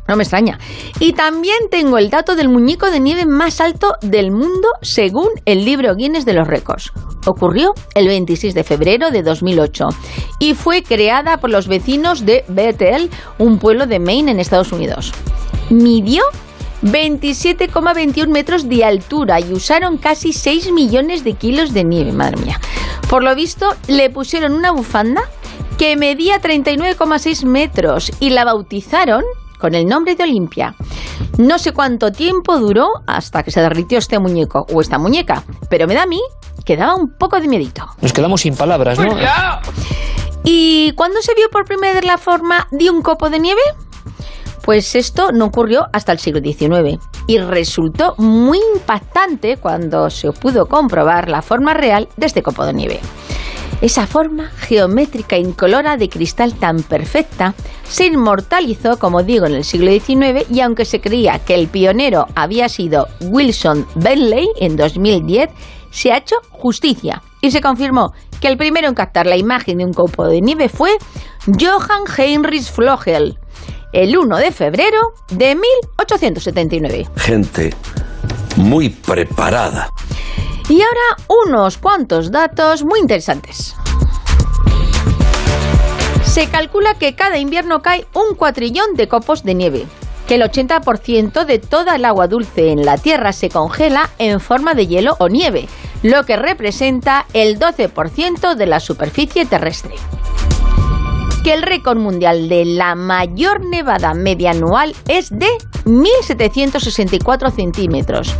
No me extraña. Y también tengo el dato del muñeco de nieve más alto del mundo según el libro Guinness de los récords. Ocurrió el 26 de febrero de 2008 y fue creada por los vecinos de Bethel, un pueblo de Maine en Estados Unidos. Midió 27,21 metros de altura y usaron casi 6 millones de kilos de nieve, madre mía. Por lo visto, le pusieron una bufanda que medía 39,6 metros y la bautizaron con el nombre de Olimpia. No sé cuánto tiempo duró hasta que se derritió este muñeco o esta muñeca, pero me da a mí que daba un poco de miedito. Nos quedamos sin palabras, ¿no? ¿Y cuándo se vio por primera vez la forma de un copo de nieve? Pues esto no ocurrió hasta el siglo XIX y resultó muy impactante cuando se pudo comprobar la forma real de este copo de nieve. Esa forma geométrica incolora de cristal tan perfecta se inmortalizó, como digo, en el siglo XIX y aunque se creía que el pionero había sido Wilson Bentley en 2010, se ha hecho justicia y se confirmó que el primero en captar la imagen de un copo de nieve fue Johann Heinrich Flogel, el 1 de febrero de 1879. Gente muy preparada. Y ahora unos cuantos datos muy interesantes. Se calcula que cada invierno cae un cuatrillón de copos de nieve, que el 80% de toda el agua dulce en la Tierra se congela en forma de hielo o nieve, lo que representa el 12% de la superficie terrestre. Que el récord mundial de la mayor nevada media anual es de 1.764 centímetros.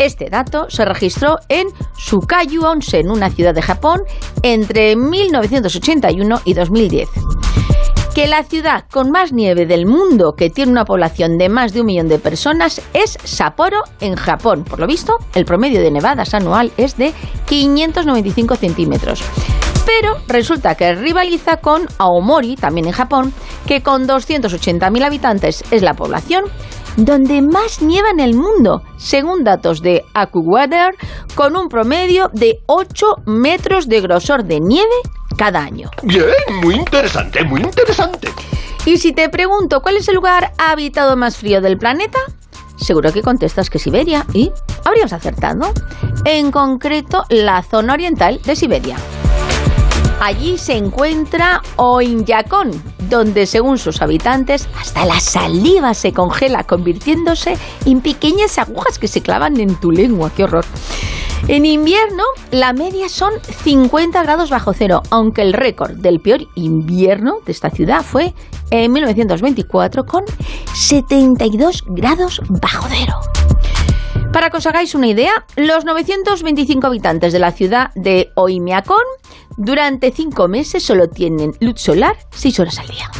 Este dato se registró en Sukayu Onsen, una ciudad de Japón, entre 1981 y 2010 que la ciudad con más nieve del mundo, que tiene una población de más de un millón de personas, es Sapporo, en Japón. Por lo visto, el promedio de nevadas anual es de 595 centímetros. Pero resulta que rivaliza con Aomori, también en Japón, que con 280.000 habitantes es la población donde más nieva en el mundo, según datos de AccuWeather, con un promedio de 8 metros de grosor de nieve cada año. Bien, muy interesante, muy interesante. Y si te pregunto cuál es el lugar habitado más frío del planeta, seguro que contestas que Siberia y habrías acertado. En concreto, la zona oriental de Siberia. Allí se encuentra Oinyakon, donde según sus habitantes hasta la saliva se congela convirtiéndose en pequeñas agujas que se clavan en tu lengua. ¡Qué horror! En invierno la media son 50 grados bajo cero, aunque el récord del peor invierno de esta ciudad fue en 1924 con 72 grados bajo cero. Para que os hagáis una idea, los 925 habitantes de la ciudad de Oimiacón durante cinco meses solo tienen luz solar 6 horas al día.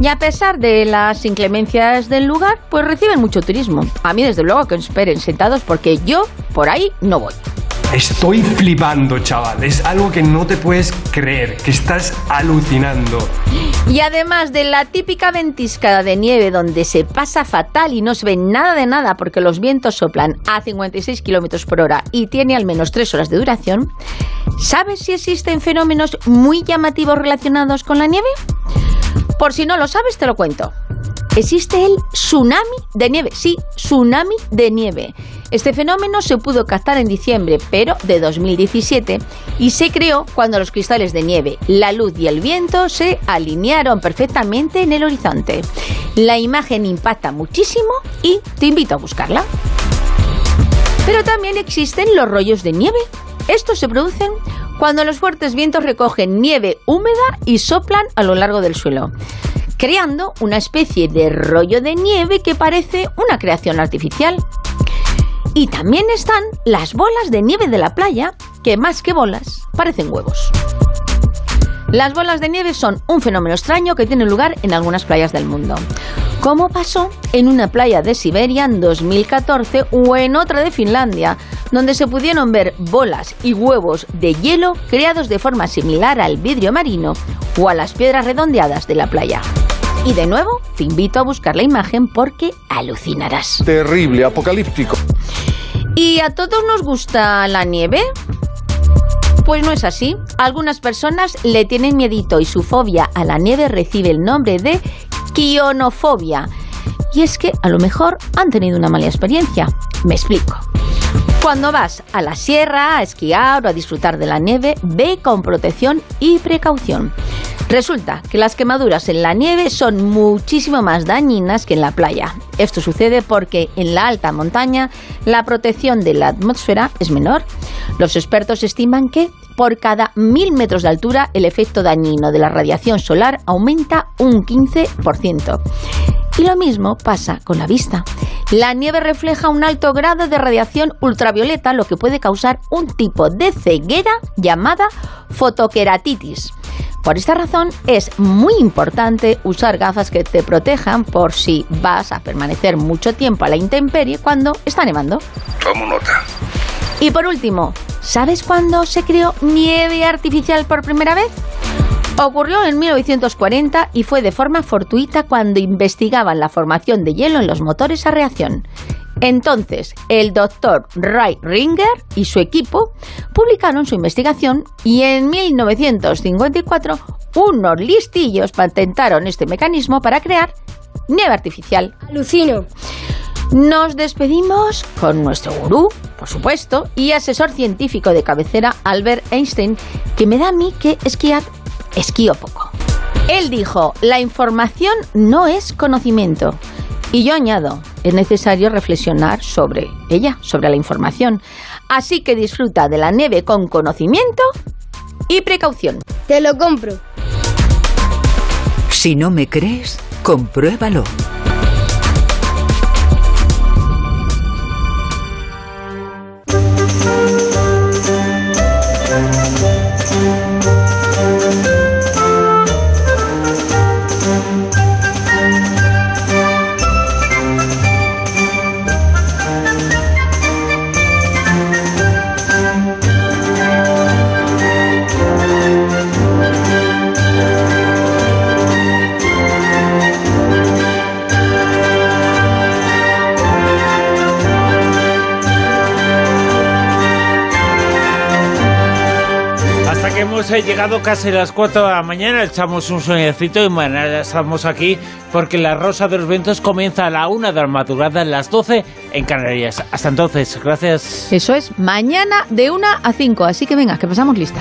Y a pesar de las inclemencias del lugar, pues reciben mucho turismo. A mí, desde luego, que esperen sentados porque yo por ahí no voy. Estoy flipando, chaval. Es algo que no te puedes creer, que estás alucinando. Y además de la típica ventiscada de nieve donde se pasa fatal y no se ve nada de nada porque los vientos soplan a 56 kilómetros por hora y tiene al menos 3 horas de duración, ¿sabes si existen fenómenos muy llamativos relacionados con la nieve? Por si no lo sabes, te lo cuento. Existe el tsunami de nieve, sí, tsunami de nieve. Este fenómeno se pudo captar en diciembre, pero de 2017, y se creó cuando los cristales de nieve, la luz y el viento se alinearon perfectamente en el horizonte. La imagen impacta muchísimo y te invito a buscarla. Pero también existen los rollos de nieve. Estos se producen cuando los fuertes vientos recogen nieve húmeda y soplan a lo largo del suelo creando una especie de rollo de nieve que parece una creación artificial. Y también están las bolas de nieve de la playa, que más que bolas parecen huevos. Las bolas de nieve son un fenómeno extraño que tiene lugar en algunas playas del mundo. Como pasó en una playa de Siberia en 2014 o en otra de Finlandia, donde se pudieron ver bolas y huevos de hielo creados de forma similar al vidrio marino o a las piedras redondeadas de la playa. Y de nuevo, te invito a buscar la imagen porque alucinarás. Terrible, apocalíptico. ¿Y a todos nos gusta la nieve? Pues no es así. Algunas personas le tienen miedito y su fobia a la nieve recibe el nombre de quionofobia. Y es que a lo mejor han tenido una mala experiencia. Me explico. Cuando vas a la sierra a esquiar o a disfrutar de la nieve, ve con protección y precaución. Resulta que las quemaduras en la nieve son muchísimo más dañinas que en la playa. Esto sucede porque en la alta montaña la protección de la atmósfera es menor. Los expertos estiman que por cada mil metros de altura el efecto dañino de la radiación solar aumenta un 15%. Y lo mismo pasa con la vista. La nieve refleja un alto grado de radiación ultravioleta, lo que puede causar un tipo de ceguera llamada fotoqueratitis. Por esta razón es muy importante usar gafas que te protejan por si vas a permanecer mucho tiempo a la intemperie cuando está nevando. Tomo nota. Y por último, ¿sabes cuándo se creó nieve artificial por primera vez? Ocurrió en 1940 y fue de forma fortuita cuando investigaban la formación de hielo en los motores a reacción. Entonces, el doctor Ray Ringer y su equipo publicaron su investigación y en 1954 unos listillos patentaron este mecanismo para crear nieve artificial. Alucino. Nos despedimos con nuestro gurú, por supuesto, y asesor científico de cabecera, Albert Einstein, que me da a mí que esquiar esquío poco. Él dijo, la información no es conocimiento. Y yo añado, es necesario reflexionar sobre ella, sobre la información. Así que disfruta de la nieve con conocimiento y precaución. Te lo compro. Si no me crees, compruébalo. Eh, llegado casi a las 4 de la mañana, echamos un sueñecito y mañana estamos aquí porque la Rosa de los Vientos comienza a la 1 de la madrugada, a las 12 en Canarias. Hasta entonces, gracias. Eso es mañana de 1 a 5, así que venga, que pasamos lista.